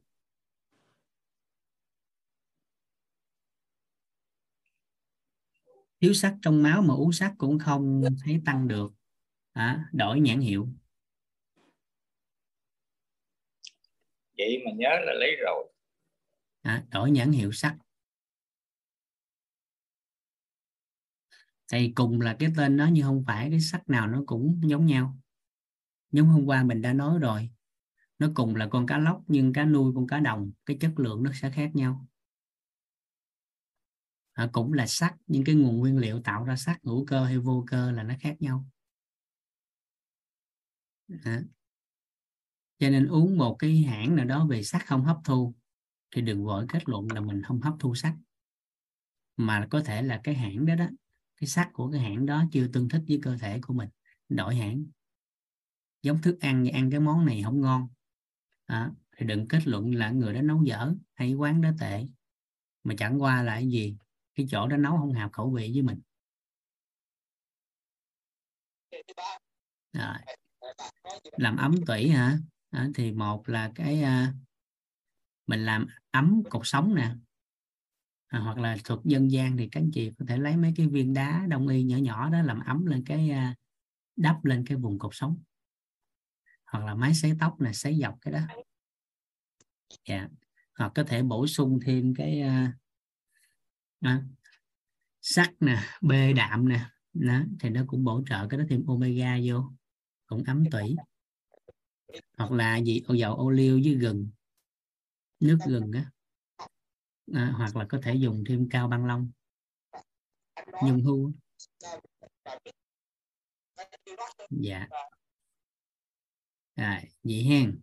Thiếu sắt trong máu mà uống sắt cũng không thấy tăng được. À, đổi nhãn hiệu. Vậy mà nhớ là lấy rồi. À, đổi nhãn hiệu sắt thì cùng là cái tên đó nhưng không phải cái sắt nào nó cũng giống nhau giống hôm qua mình đã nói rồi nó cùng là con cá lóc nhưng cá nuôi con cá đồng cái chất lượng nó sẽ khác nhau. À, cũng là sắt nhưng cái nguồn nguyên liệu tạo ra sắt hữu cơ hay vô cơ là nó khác nhau. À. cho nên uống một cái hãng nào đó về sắt không hấp thu thì đừng vội kết luận là mình không hấp thu sắt. Mà có thể là cái hãng đó đó cái sắt của cái hãng đó chưa tương thích với cơ thể của mình đổi hãng giống thức ăn như ăn cái món này không ngon. À, thì đừng kết luận là người đó nấu dở hay quán đó tệ. Mà chẳng qua là cái gì? Cái chỗ đó nấu không hợp khẩu vị với mình. À, làm ấm tủy hả? À, thì một là cái à, mình làm ấm cột sống nè. À, hoặc là thuật dân gian thì các anh chị có thể lấy mấy cái viên đá đông y nhỏ nhỏ đó làm ấm lên cái à, đắp lên cái vùng cột sống hoặc là máy sấy tóc này sấy dọc cái đó. Dạ. Hoặc có thể bổ sung thêm cái uh, à, sắt nè bê đạm nè. Đó, thì nó cũng bổ trợ cái đó thêm omega vô cũng ấm tủy. Hoặc là gì dầu ô liu với gừng nước gừng á. À, hoặc là có thể dùng thêm cao băng long nhung hưu dạ rồi vậy hen.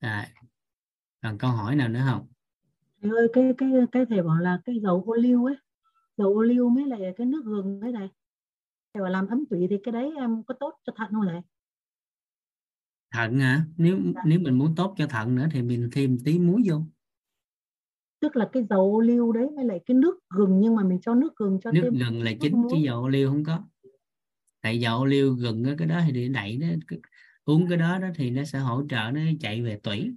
Rồi. Còn câu hỏi nào nữa không? Thầy ơi cái cái cái thầy bảo là cái dầu ô liu ấy dầu ô liu mới lại cái nước gừng ấy này thầy bảo làm ấm tủy thì cái đấy em có tốt cho thận không thầy? Thận hả? Nếu dạ. nếu mình muốn tốt cho thận nữa thì mình thêm tí muối vô. Tức là cái dầu ô liu đấy với lại cái nước gừng nhưng mà mình cho nước gừng cho nước thêm gừng là chính chứ dầu ô liu không có tại dầu ô liu gừng cái đó thì để đẩy nó uống cái đó đó thì nó sẽ hỗ trợ nó chạy về tủy.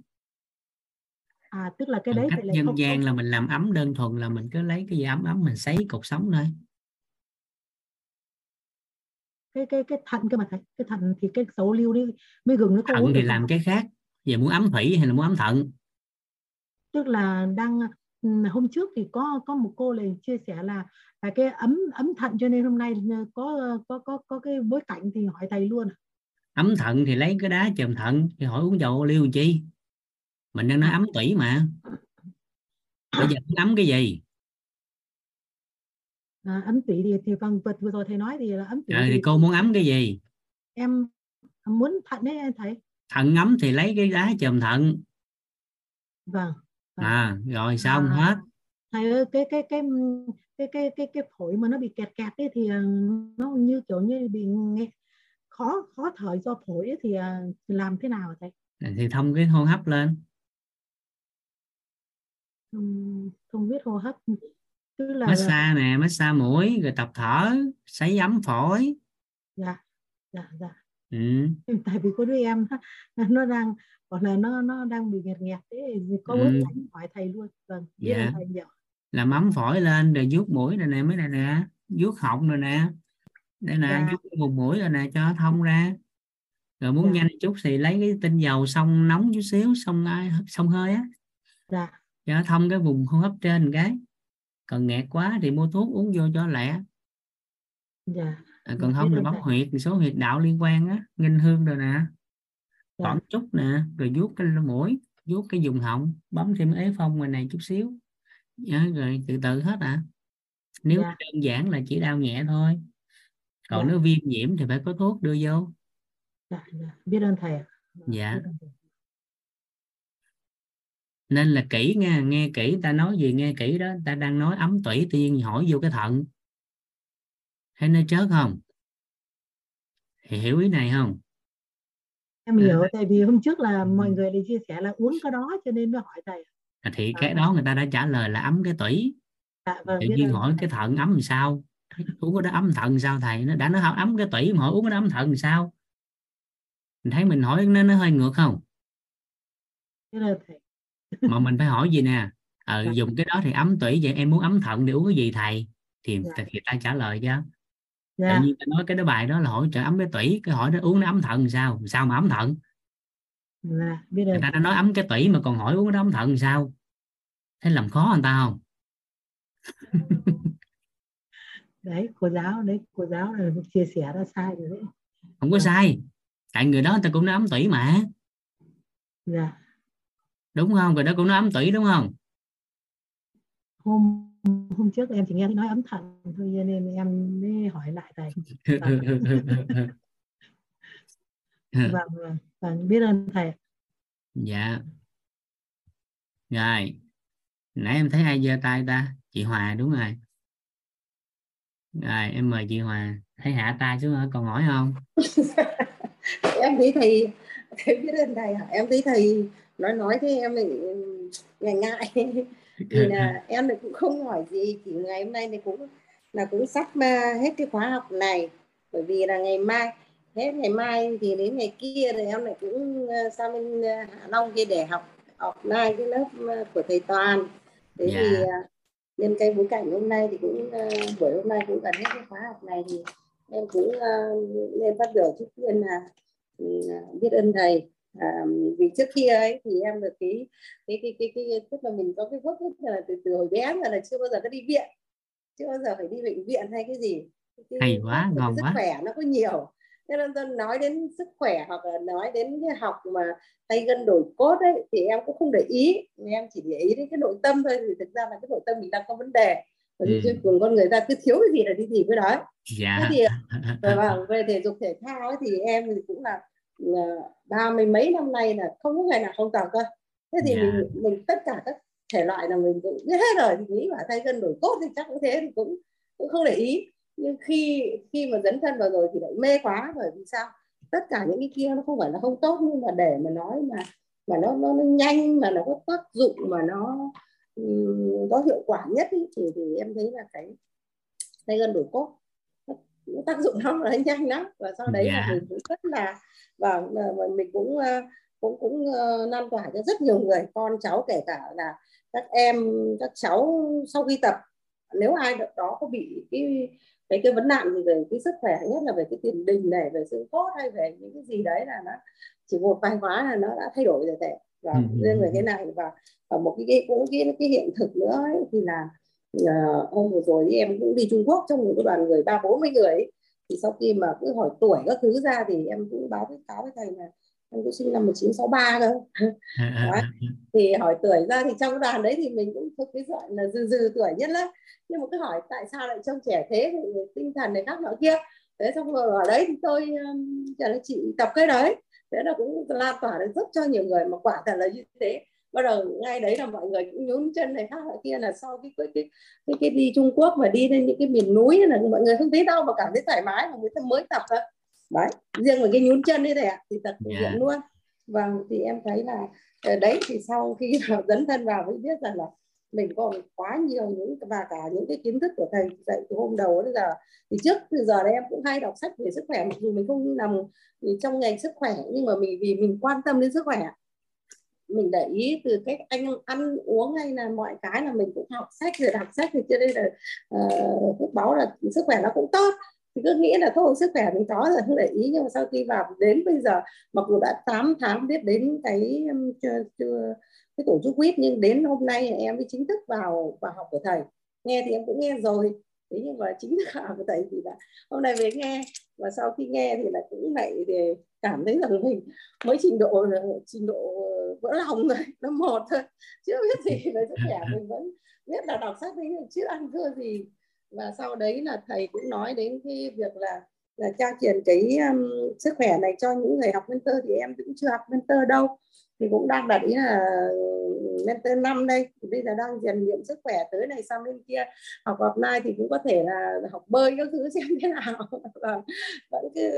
À tức là cái đấy cách thì dân không, gian là mình làm ấm đơn thuần là mình cứ lấy cái gì ấm ấm mình sấy cột sống thôi. Cái cái cái thận cơ mà thầy cái thận thì cái dầu liu đi mới gừng nó có thận uống thì làm không? cái khác giờ muốn ấm thủy hay là muốn ấm thận? Tức là đang hôm trước thì có có một cô này chia sẻ là là cái ấm ấm thận cho nên hôm nay ờ, có có có có cái bối cảnh thì hỏi thầy luôn ấm thận thì lấy cái đá chườm thận thì hỏi uống dầu ô liu chi? Mình đang nói ấm tủy mà. Bây giờ ấm cái gì? À, ấm tủy thì thì vâng vừa, vừa rồi thầy nói thì là ấm tủy à, thì thì cô muốn ấm cái gì? Em muốn thận đấy thầy. Thận ấm thì lấy cái đá chườm thận. Vâng. À rồi xong À, hết? thầy ơi cái cái cái cái cái cái cái phổi mà nó bị kẹt kẹt ấy thì ờ, nó như kiểu như bị nghe khó khó thở do phổi ấy thì ờ, làm thế nào thầy thì thông cái hô hấp lên. Không biết hô hấp. Tức là massage nè massage mũi rồi tập thở sấy ấm phổi. Dạ dạ dạ ừ. tại vì có đứa em [LAUGHS] nó, đang gọi là nó nó đang bị nghẹt nghẹt thế có Ừ. cảnh hỏi thầy luôn vâng Dạ. thầy nhiều làm ấm phổi lên rồi vuốt mũi rồi nè mấy này nè vuốt họng rồi nè đây nè Dạ. vuốt vùng mũi rồi nè cho thông ra rồi muốn Dạ. nhanh chút thì lấy cái tinh dầu xong nóng chút xíu xong ai xong hơi á dạ cho thông cái vùng hô hấp trên cái còn nghẹt quá thì mua thuốc uống vô cho lẹ dạ à, còn Dạ, không thì ơn bấm huyệt một số huyệt đạo liên quan á nghinh hương rồi nè Dạ. khoảng chút nè rồi vuốt cái mũi vuốt cái vùng họng bấm thêm ế phong ngoài này chút xíu Dạ, rồi từ từ hết à nếu Dạ. đơn giản là chỉ đau nhẹ thôi còn Dạ. nếu viêm nhiễm thì phải có thuốc đưa vô dạ dạ biết ơn thầy Dạ. thầy. nên là kỹ nghe nghe kỹ ta nói gì nghe kỹ đó ta đang nói ấm tủy tiên hỏi vô cái thận thấy nó chớt không? Hiểu ý này không? Em hiểu tại vì hôm trước là Ừ. mọi người đều chia sẻ là uống cái đó cho nên mới hỏi thầy. À, thì À. cái đó người ta đã trả lời là ấm cái tủy. Dạ vâng tự nhiên hỏi thầy. cái thận ấm làm sao? Uống cái đó ấm thận sao thầy? Nó đã nói không ấm cái tủy mà hỏi uống cái đó ấm thận làm sao? Mình thấy mình hỏi nó nó hơi ngược không? Mà mình phải hỏi gì nè? Ờ, Dạ. dùng cái đó thì ấm tủy vậy em muốn ấm thận để uống cái gì thầy? Thì, Dạ. thì ta trả lời chứ tự dạ. nhiên ta nói cái đó bài đó là hỗ trợ ấm cái tủy cái hỏi nó uống nó ấm thận sao? Sao mà ấm thận dạ biết người ta đã nói ấm cái tủy mà còn hỏi uống đó ấm thận sao? Thế làm khó người ta không? [LAUGHS] Đấy cô giáo đấy cô giáo là chia sẻ ra sai rồi đấy. Không có Dạ. sai. Tại người đó người ta cũng nói ấm tủy mà. Dạ. Đúng không? Rồi đó cũng nói ấm tủy đúng không? Hôm hôm trước em chỉ nghe nói ấm thận thôi nên em mới hỏi lại thầy [LAUGHS] vâng vâng. Vâng biết ơn thầy dạ. Rồi. Nãy em thấy ai giơ tay ta? Chị Hòa đúng rồi. Rồi em mời chị Hòa. Thấy hạ tay xuống hả? Còn hỏi không? [LAUGHS] Em thấy thầy thầy biết ơn thầy em thấy thầy nói nói thế em lại ngại ngại vì là em lại cũng không hỏi gì chỉ ngày hôm nay thì cũng là cũng sắp mà hết cái khóa học này bởi vì là ngày mai hết ngày mai thì đến ngày kia thì em lại cũng ờ, sang bên Hạ Long kia để học học lại cái lớp của thầy Toàn thế yeah. thì dạ. nhân cái bối cảnh hôm nay thì cũng buổi hôm nay cũng gần hết cái khóa học này thì em cũng nên phát biểu trước tiên là ừ, biết ơn thầy à, vì trước kia ấy thì em được cái cái cái cái, cái, tức là mình có cái gốc là từ từ hồi bé là, là chưa bao giờ có đi viện. Chưa bao giờ phải đi bệnh viện hay cái gì. Cái, hay quá ngon sức quá. khỏe nó có nhiều. Cho nên tôi nói đến sức khỏe hoặc là nói đến cái học mà tay gân đổi cốt ấy thì em cũng không để ý. Em chỉ để ý đến cái nội tâm thôi thì thực ra là cái nội tâm mình đang có vấn đề. Vì ừ. cùng con người ta cứ thiếu cái gì là đi tìm cái đó dạ. thế thì [LAUGHS] và về thể dục thể thao ấy, thì em thì cũng là ba mươi mấy năm nay là không có ngày nào không tập cơ. Thế thì yeah. mình mình tất cả các thể loại là mình cũng biết hết rồi thì nghĩ là thay gân đổi cốt thì chắc cũng thế thì cũng cũng không để ý. Nhưng khi khi mà dấn thân vào rồi thì lại mê quá bởi vì sao? Tất cả những cái kia nó không phải là không tốt nhưng mà để mà nói mà mà nó nó, nó nhanh mà nó có tác dụng mà nó um, có hiệu quả nhất ý, thì thì em thấy là cái tay gân đổi cốt nó tác dụng nó là nhanh lắm và sau đấy yeah. là dạ. mình cũng rất là và, và mình cũng ờ, cũng cũng uh, lan tỏa cho rất nhiều người con cháu kể cả là các em các cháu sau khi tập nếu ai đó có bị cái cái cái vấn nạn gì về cái sức khỏe nhất là về cái tiền đình này về xương cốt hay về những cái gì đấy là nó chỉ một vài khóa là nó đã thay đổi rồi thể và riêng về cái này và, và một cái, cái cũng cái cái hiện thực nữa ấy, thì là uh, hôm vừa rồi em cũng đi Trung Quốc trong một cái đoàn người ba bốn mươi người ấy, thì sau khi mà cứ hỏi tuổi các thứ ra thì em cũng báo với cáo với thầy là em cũng sinh năm 1963 cơ. Đấy. thì hỏi tuổi ra thì trong đoàn đấy thì mình cũng thuộc cái gọi là dư dư tuổi nhất lắm. Nhưng mà cứ hỏi tại sao lại trông trẻ thế thì tinh thần này khác nọ kia. Thế xong rồi ở đấy thì tôi um, là chị tập cái đấy. Thế là cũng lan tỏa được rất cho nhiều người mà quả thật là như thế bắt đầu ngay đấy là mọi người cũng nhún chân này khác kia là sau cái cái, cái cái cái đi Trung Quốc mà đi lên những cái miền núi là mọi người không thấy đau mà cảm thấy thoải mái mà ta mới tập thôi. Đấy riêng về cái nhún chân như thế ạ thì tập yeah. viện luôn. Vâng thì em thấy là ờ, đấy thì sau khi [LAUGHS] dấn thân vào mới biết rằng là mình còn quá nhiều những và cả những cái kiến thức của thầy dạy từ hôm đầu đến giờ. Thì trước từ giờ đây em cũng hay đọc sách về sức khỏe mặc dù mình không nằm trong ngành sức khỏe nhưng mà mình vì mình quan tâm đến sức khỏe mình để ý từ cách anh ăn uống hay là mọi cái là mình cũng học sách rồi đọc sách thì cho nên là uh, báo là sức khỏe nó cũng tốt. Thì cứ nghĩ là thôi sức khỏe mình có rồi không để ý. Nhưng mà sau khi vào đến bây giờ mặc dù đã 8 tháng biết đến cái chưa, chưa, cái tổ chức quýt nhưng đến hôm nay em mới chính thức vào vào học của thầy. Nghe thì em cũng nghe rồi. Thế nhưng mà chính thức học của thầy thì là hôm nay về nghe. Và sau khi nghe thì là cũng lại để cảm thấy rằng mình mới trình độ trình độ vỡ lòng rồi nó một thôi. Chưa biết gì về sức khỏe [LAUGHS] mình vẫn biết là đọc sách nhưng chưa ăn thưa gì. Và sau đấy là thầy cũng nói đến cái việc là là trao truyền cái um, sức khỏe này cho những người học mentor thì em cũng chưa học mentor đâu. Thì cũng đang đặt ý là mentor năm đây. Thì bây giờ đang rèn luyện sức khỏe tới này sang bên kia. Học offline thì cũng có thể là học bơi các thứ xem thế nào. [LAUGHS] Và vẫn cứ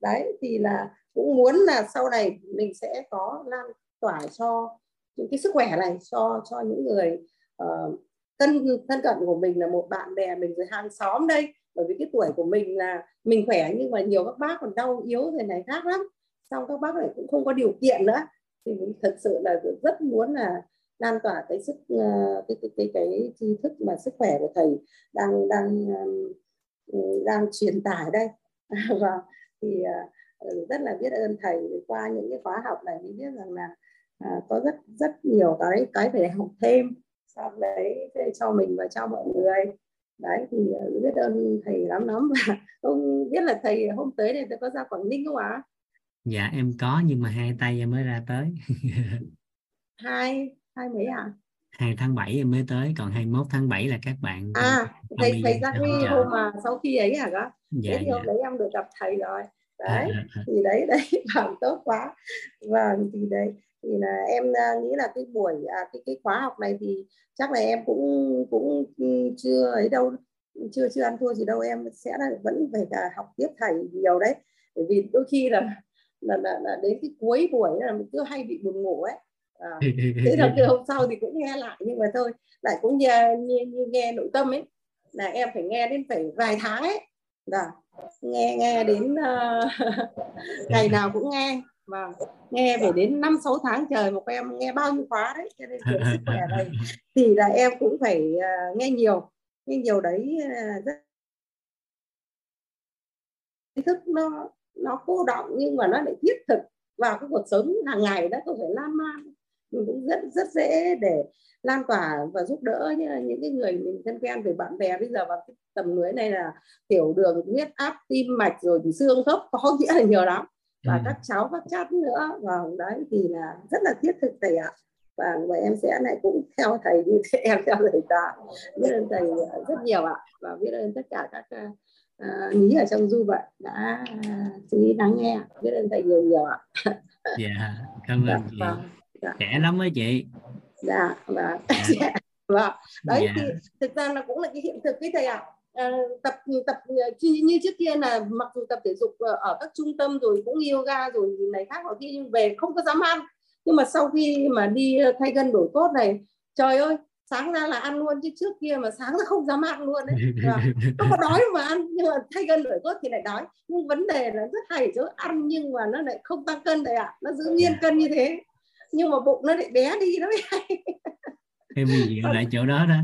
đấy thì là cũng muốn là sau này mình sẽ có lan tỏa cho những cái sức khỏe này cho cho những người uh, thân thân cận của mình là một bạn bè mình rồi hàng xóm đây. Bởi vì cái tuổi của mình là mình khỏe nhưng mà nhiều các bác còn đau yếu thế này khác lắm. Xong các bác lại cũng không có điều kiện nữa. Thì mình thật sự là rất muốn là lan tỏa cái sức ờ, cái cái cái, cái tri thức mà sức khỏe của thầy đang đang ờ, đang truyền tải đây. [LAUGHS] Và vâng, thì rất là biết ơn thầy qua những cái khóa học này mình biết rằng là à, có rất rất nhiều cái cái phải học thêm sau đấy cho mình và cho mọi người. Đấy thì ờ, biết ơn thầy lắm lắm. Và [LAUGHS] không biết là thầy hôm tới này có ra Quảng Ninh không ạ? Dạ em có nhưng mà hai tay em mới ra tới. [LAUGHS] hai hai mấy à 2 tháng 7 em mới tới còn 21 tháng 7 là các bạn à thầy thầy ra cái hôm mà sau khi ấy hả đó dạ, thế thì hôm dạ. đấy em được gặp thầy rồi. Đấy À, à, thì đấy [LAUGHS] đấy làm tốt quá. Và thì đấy thì là em à, nghĩ là cái buổi à, cái cái khóa học này thì chắc là em cũng cũng ừ, chưa ấy đâu chưa chưa ăn thua gì đâu. Em sẽ là vẫn phải cả học tiếp thầy nhiều đấy. Bởi vì đôi khi là là, là, là đến cái cuối buổi là mình cứ hay bị buồn ngủ ấy. À, [LAUGHS] thế là từ hôm sau thì cũng nghe lại nhưng mà thôi lại cũng nghe như, như nghe nội tâm ấy. Là em phải nghe đến phải vài tháng ấy. Là nghe nghe đến uh, [LAUGHS] ngày nào cũng nghe và nghe phải đến năm sáu tháng trời một em nghe bao nhiêu khóa đấy cho nên về sức khỏe này [LAUGHS] thì là em cũng phải uh, nghe nhiều nghe nhiều đấy uh, rất thức nó nó cô động nhưng mà nó lại thiết thực vào cái cuộc sống hàng ngày đó không phải lan man. Mình cũng rất rất dễ để lan tỏa và giúp đỡ như những cái người mình thân quen về bạn bè. Bây giờ vào cái tầm lưới này là tiểu đường huyết áp tim mạch rồi thì xương khớp có nghĩa là nhiều lắm và Ừ. các cháu các chát nữa. Và đấy thì là rất là thiết thực thầy ạ. Và và em sẽ lại cũng theo thầy như thế em theo thầy ta. Biết ơn thầy rất nhiều ạ. Và biết ơn tất cả các uh, nhí ở trong du vậy đã chú ý lắng nghe. Biết ơn thầy nhiều nhiều ạ. Dạ cảm dạ, ơn chị. vâng, dạ, trẻ lắm á chị. Dạ và [LAUGHS] Dạ. vâng. Đấy Dạ. thì thực ra nó cũng là cái hiện thực cái thầy ạ. à, tập tập như, như trước kia là mặc dù tập thể dục ở, ở các trung tâm rồi cũng yoga rồi này khác ở kia nhưng về không có dám ăn. Nhưng mà sau khi mà đi thay gân đổi cốt này trời ơi sáng ra là ăn luôn chứ trước kia mà sáng là không dám ăn luôn đấy [LAUGHS] không có đói mà ăn nhưng mà thay gân đổi cốt thì lại đói. Nhưng vấn đề là rất hay chỗ ăn nhưng mà nó lại không tăng cân thầy ạ. Nó giữ nguyên cân như thế. Nhưng mà bụng nó lại bé đi nó mới hay [LAUGHS] em bị dịu lại chỗ đó đó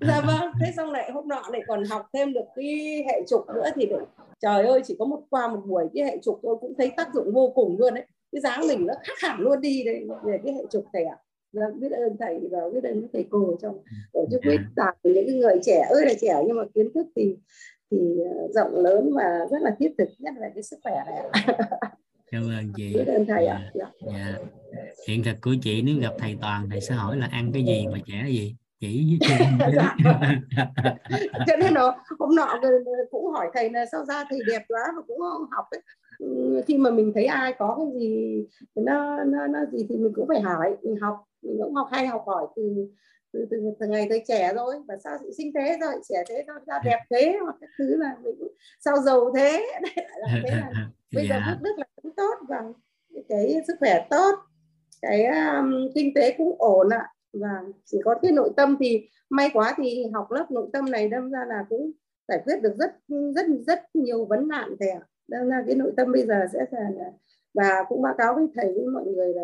dạ vâng thế xong lại hôm nọ lại còn học thêm được cái hệ trục nữa thì lại, trời ơi chỉ có một qua một buổi cái hệ trục tôi cũng thấy tác dụng vô cùng luôn đấy cái dáng mình nó khác hẳn luôn đi đấy về cái hệ trục thầy ạ. Dạ, biết ơn thầy và biết ơn thầy cô trong tổ chức Dạ. quyết đạt những người trẻ ơi là trẻ nhưng mà kiến thức thì thì ờ, rộng lớn và rất là thiết thực nhất là cái sức khỏe này ạ. [LAUGHS] cảm ơn chị. Biết ơn thầy ạ. Dạ. dạ. Hiện thực của chị nếu gặp thầy toàn thầy sẽ hỏi là ăn cái gì mà trẻ gì? Chỉ với chị [LAUGHS] Dạ. [LAUGHS] cho nên là hôm nọ cũng hỏi thầy là sao ra thầy đẹp quá và cũng học ấy. Ừ, khi mà mình thấy ai có cái gì nó nó nó gì thì mình cũng phải hỏi. Mình học mình cũng học hay học hỏi từ từ từ, từ ngày tới trẻ rồi và sao chị sinh thế rồi trẻ thế sao ra [LAUGHS] đẹp thế hoặc các thứ là mình sao giàu thế. [LAUGHS] Loại là thế là [LAUGHS] bây giờ phước đức là cũng tốt và cái sức khỏe tốt cái um, kinh tế cũng ổn ạ. Và chỉ có cái nội tâm thì may quá thì học lớp nội tâm này đâm ra là cũng giải quyết được rất rất rất nhiều vấn nạn thầy ạ. Đâm ra cái nội tâm bây giờ sẽ là là- và cũng báo cáo với thầy với mọi người là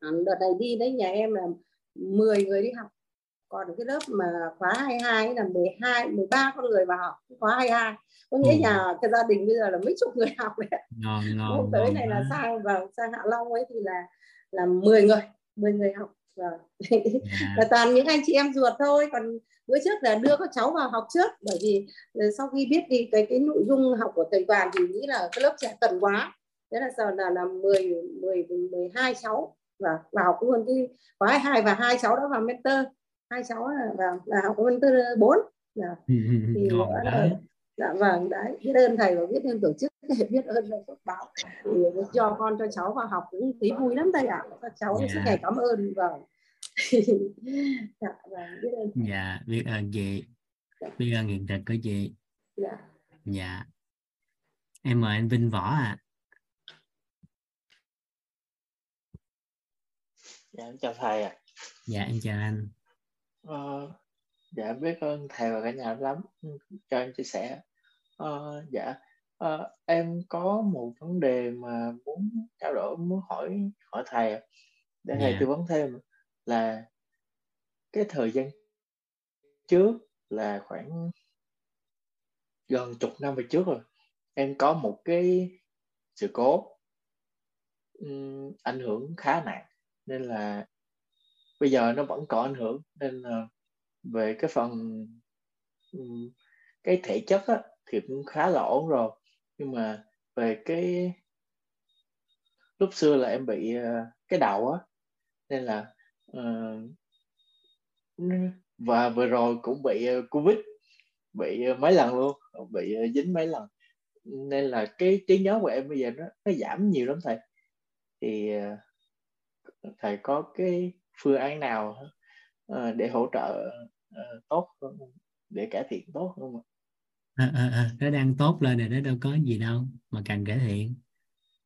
à, đợt này đi đấy nhà em là 10 người đi học còn cái lớp mà khóa 22 ấy là 12 13 con người vào học khóa 22 có nghĩa Ừ. nhà cái gia đình bây giờ là mấy chục người học đấy hôm tới này là sang vào sang Hạ Long ấy thì là là 10 người 10 người học và dạ. [LAUGHS] là toàn những anh chị em ruột thôi. Còn bữa trước là đưa các cháu vào học trước bởi vì ờ, sau khi biết thì cái cái nội dung học của thầy toàn thì nghĩ là cái lớp trẻ cần quá. Thế là giờ là là 10 10 12 cháu và vào học luôn cái khóa 22 và hai cháu đã vào mentor hai cháu là vào là học mentor 4 là thì ngon nữa quá là dạ vâng đấy. Biết ơn thầy và biết ơn tổ chức [LAUGHS] biết ơn là phước báo. Thì cho con cho cháu vào học cũng thấy vui lắm thầy ạ. Các cháu Dạ. suốt ngày cảm ơn vâng. [LAUGHS] Dạ vâng biết ơn dạ biết ơn chị. Biết ơn hiện thực của chị. Dạ. Dạ. Em mời anh Vinh Võ à Dạ, em chào thầy ạ. dạ em chào anh Ờ, dạ biết ơn thầy và cả nhà lắm ừ, cho em chia sẻ. Ờ, dạ ờ, em có một vấn đề mà muốn trao đổi muốn hỏi hỏi thầy ạ. để thầy Dạ. tư vấn thêm là cái thời gian trước là khoảng gần chục năm về trước rồi em có một cái sự cố ừm, ảnh hưởng khá nặng nên là bây giờ nó vẫn còn ảnh hưởng. Nên là về cái phần ừ, cái thể chất á, thì cũng khá là ổn rồi. Nhưng mà về cái lúc xưa là em bị ờ, cái đầu á. Nên là ờ, và vừa rồi cũng bị ờ, covid bị mấy lần luôn bị dính mấy lần. Nên là cái trí nhớ của em bây giờ nó nó giảm nhiều lắm thầy. Thì thầy có cái phương án nào ờ, để hỗ trợ ờ, tốt hơn để cải thiện tốt không ạ? à, à, à, nó đang tốt lên rồi nó đâu có gì đâu mà cần cải thiện.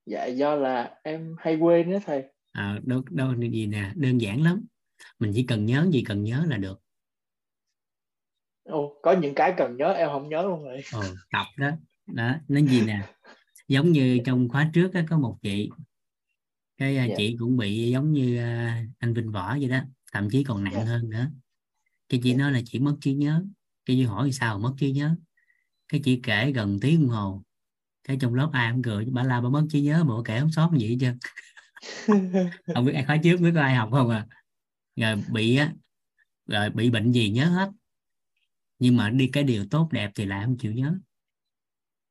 Dạ do là em hay quên đó thầy. À, đâu đâu gì nè đơn giản lắm. Mình chỉ cần nhớ gì cần nhớ là được. Ồ, có những cái cần nhớ em không nhớ luôn rồi. Ồ, tập đó. Đó nó gì nè? Giống như trong khóa trước á, có một chị cái à, Dạ. chị cũng bị giống như à, anh Vinh Võ vậy đó thậm chí còn nặng Dạ. hơn nữa. Cái chị Dạ. nói là chị mất trí nhớ cái chị hỏi sao mất trí nhớ? Cái chị kể gần tiếng đồng hồ. Cái trong lớp ai cũng cười bà la bà mất trí nhớ mà bà kể không sót gì hết trơn. [LAUGHS] Không biết ai khóa trước biết có ai học không à. Rồi bị á rồi bị bệnh gì nhớ hết. Nhưng mà đi cái điều tốt đẹp thì lại không chịu nhớ.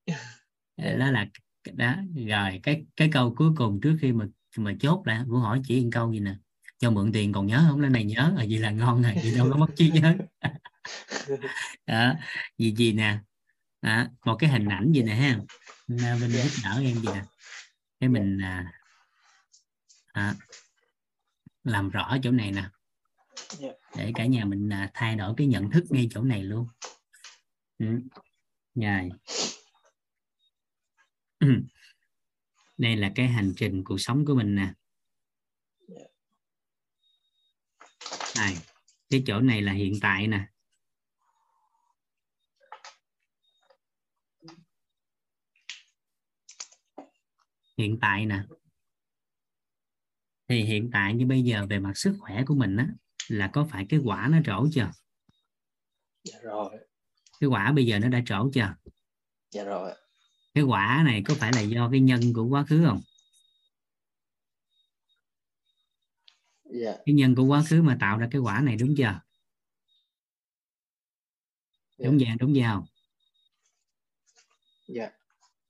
[LAUGHS] Đó là đó rồi cái cái câu cuối cùng trước khi mà mà chốt lại Vũ hỏi chỉ một câu gì nè. Cho mượn tiền còn nhớ không? Cái này nhớ. Rồi vậy là ngon rồi vậy đâu có mất trí nhớ. [LAUGHS] Đó gì gì nè? À, một cái hình ảnh gì nè ha? Na Vinh Dạ. giúp đỡ em gì nè? Cái mình à, à, làm rõ chỗ này nè. Dạ. để cả nhà mình à, thay đổi cái nhận thức ngay chỗ này luôn. Ừ. Rồi. [CLEARS THROAT] đây là cái hành trình cuộc sống của mình nè. Này cái chỗ này là hiện tại nè. Hiện tại nè. Thì hiện tại như bây giờ về mặt sức khỏe của mình á là có phải cái quả nó trổ chưa? Dạ rồi. Cái quả bây giờ nó đã trổ chưa? Dạ rồi cái quả này có phải là do cái nhân của quá khứ không? Dạ. Cái nhân của quá khứ mà tạo ra cái quả này đúng chưa? Đúng vậy đúng vậy không? Dạ.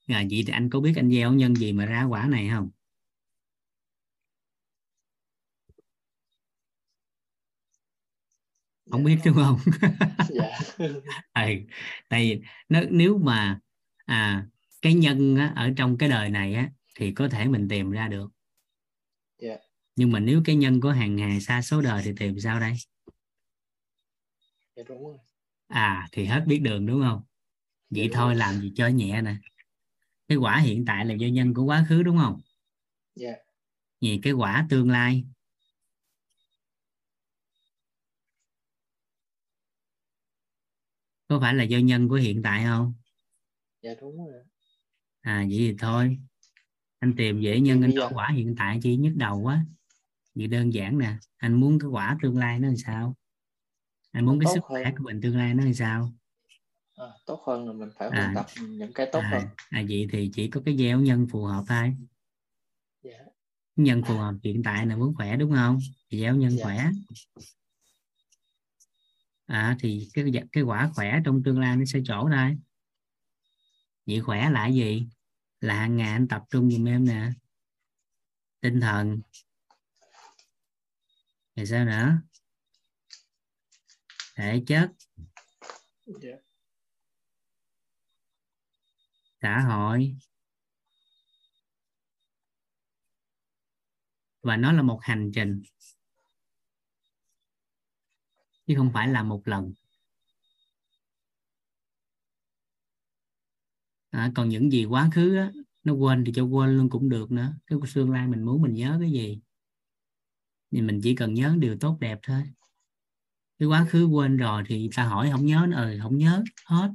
À, vậy thì anh có biết anh gieo nhân gì mà ra quả này không? Không biết đúng không? Dạ. [LAUGHS] Ừ. tại nó nếu mà à cái nhân á, ở trong cái đời này á thì có thể mình tìm ra được. Dạ. Nhưng mà nếu cái nhân của hàng ngày xa số đời thì tìm sao đây? Dạ đúng rồi. À thì hết biết đường đúng không? Vậy Dạ, đúng thôi rồi. làm gì cho nhẹ nè. Cái quả hiện tại là do nhân của quá khứ đúng không? Dạ. Vì cái quả tương lai? Có phải là do nhân của hiện tại không? Dạ đúng rồi à vậy thì thôi. Anh tìm dễ nhân anh có quả hiện tại chi nhức đầu quá. Vậy đơn giản nè anh muốn cái quả tương lai nó làm sao? Anh muốn cái sức khỏe của mình tương lai nó làm sao? À, tốt hơn là mình phải À. tập những cái tốt hơn. à, à vậy thì chỉ có cái gieo nhân phù hợp thôi. Dạ. Nhân phù hợp hiện tại là muốn khỏe đúng không? Thì gieo nhân Dạ. khỏe. À thì cái cái quả khỏe trong tương lai nó sẽ trổ thôi. Vậy khỏe là gì là hàng ngày anh tập trung giùm em nè. Tinh thần. Thì sao nữa? Thể chất. Dạ. Xã hội. Và nó là một hành trình. Chứ không phải là một lần à, còn những gì quá khứ á, nó quên thì cho quên luôn cũng được nữa. Cái tương lai mình muốn mình nhớ cái gì? Thì mình chỉ cần nhớ điều tốt đẹp thôi. Cái quá khứ quên rồi thì ta hỏi không nhớ nó ừ không nhớ hết.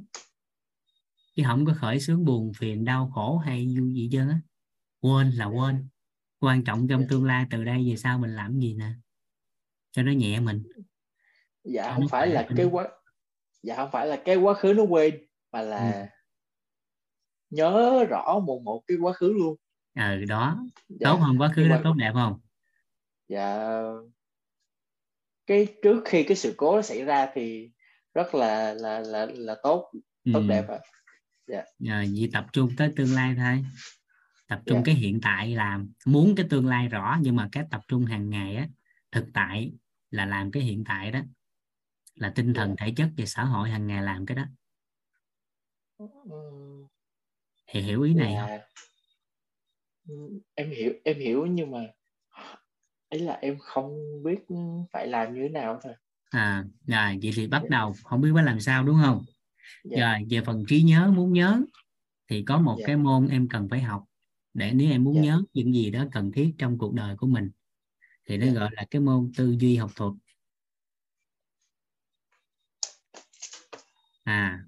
Chứ không có khởi xướng buồn phiền đau khổ hay vui gì á. Quên là quên. Quan trọng trong Dạ. tương lai từ đây về sau mình làm gì nè? Cho nó nhẹ mình. Dạ không phải là mình. cái quá dạ không phải là cái quá khứ nó quên mà là Ừ. nhớ rõ một một cái quá khứ luôn. Ừ đó. Dạ. tốt không? Quá khứ đó mà- tốt đẹp không? Dạ. Cái trước khi cái sự cố nó xảy ra thì rất là là là là tốt tốt Ừ. đẹp ạ. Rồi, vậy tập trung tới tương lai thôi. Tập trung Dạ. cái hiện tại làm. Muốn cái tương lai rõ nhưng mà cái tập trung hàng ngày á thực tại là làm cái hiện tại đó. Là tinh thần thể chất và xã hội hàng ngày làm cái đó. Ừm, thì hiểu ý này không là Ừm, em hiểu em hiểu nhưng mà ấy là em không biết phải làm như thế nào thôi à rồi vậy thì bắt Dạ. đầu không biết phải làm sao đúng không dạ rồi về phần trí nhớ muốn nhớ thì có một Dạ. cái môn em cần phải học để nếu em muốn Dạ. nhớ những gì đó cần thiết trong cuộc đời của mình thì nó Dạ. gọi là cái môn tư duy học thuật à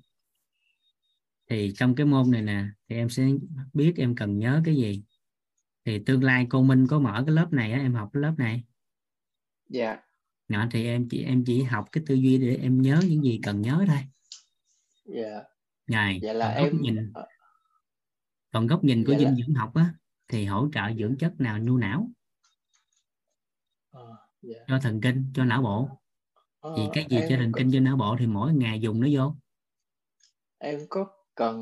thì trong cái môn này nè thì em sẽ biết em cần nhớ cái gì. Thì tương lai cô Minh có mở cái lớp này á, em học cái lớp này. Dạ. Đó, thì em chỉ em chỉ học cái tư duy để em nhớ những gì cần nhớ thôi. Dạ. Này, Vậy là còn góc em- nhìn. Còn góc nhìn của là- dinh dưỡng học á thì hỗ trợ dưỡng chất nào nu não? Dạ. Cho thần kinh cho não bộ. Ờ, thì cái gì cho em thần có- kinh cho não bộ thì mỗi ngày dùng nó vô. Em có cần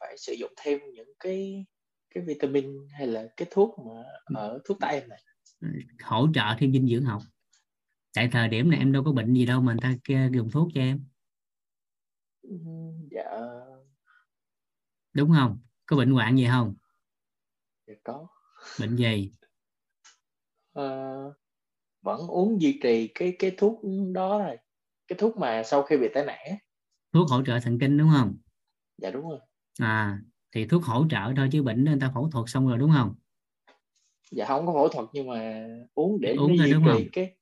phải sử dụng thêm những cái cái vitamin hay là cái thuốc mà ở thuốc tây em này? Hỗ trợ thêm dinh dưỡng học. Tại thời điểm này em đâu có bệnh gì đâu mà người ta kê- dùng thuốc cho em. Ừm, dạ. Đúng không? Có bệnh hoạn gì không? Dạ có. Bệnh gì? Ờ, vẫn uống duy trì cái cái thuốc đó rồi cái thuốc mà sau khi bị tai nạn thuốc hỗ trợ thần kinh đúng không dạ đúng rồi à thì thuốc hỗ trợ thôi chứ bệnh người ta phẫu thuật xong rồi đúng không dạ không có phẫu thuật nhưng mà uống để Uống thôi đúng không? cái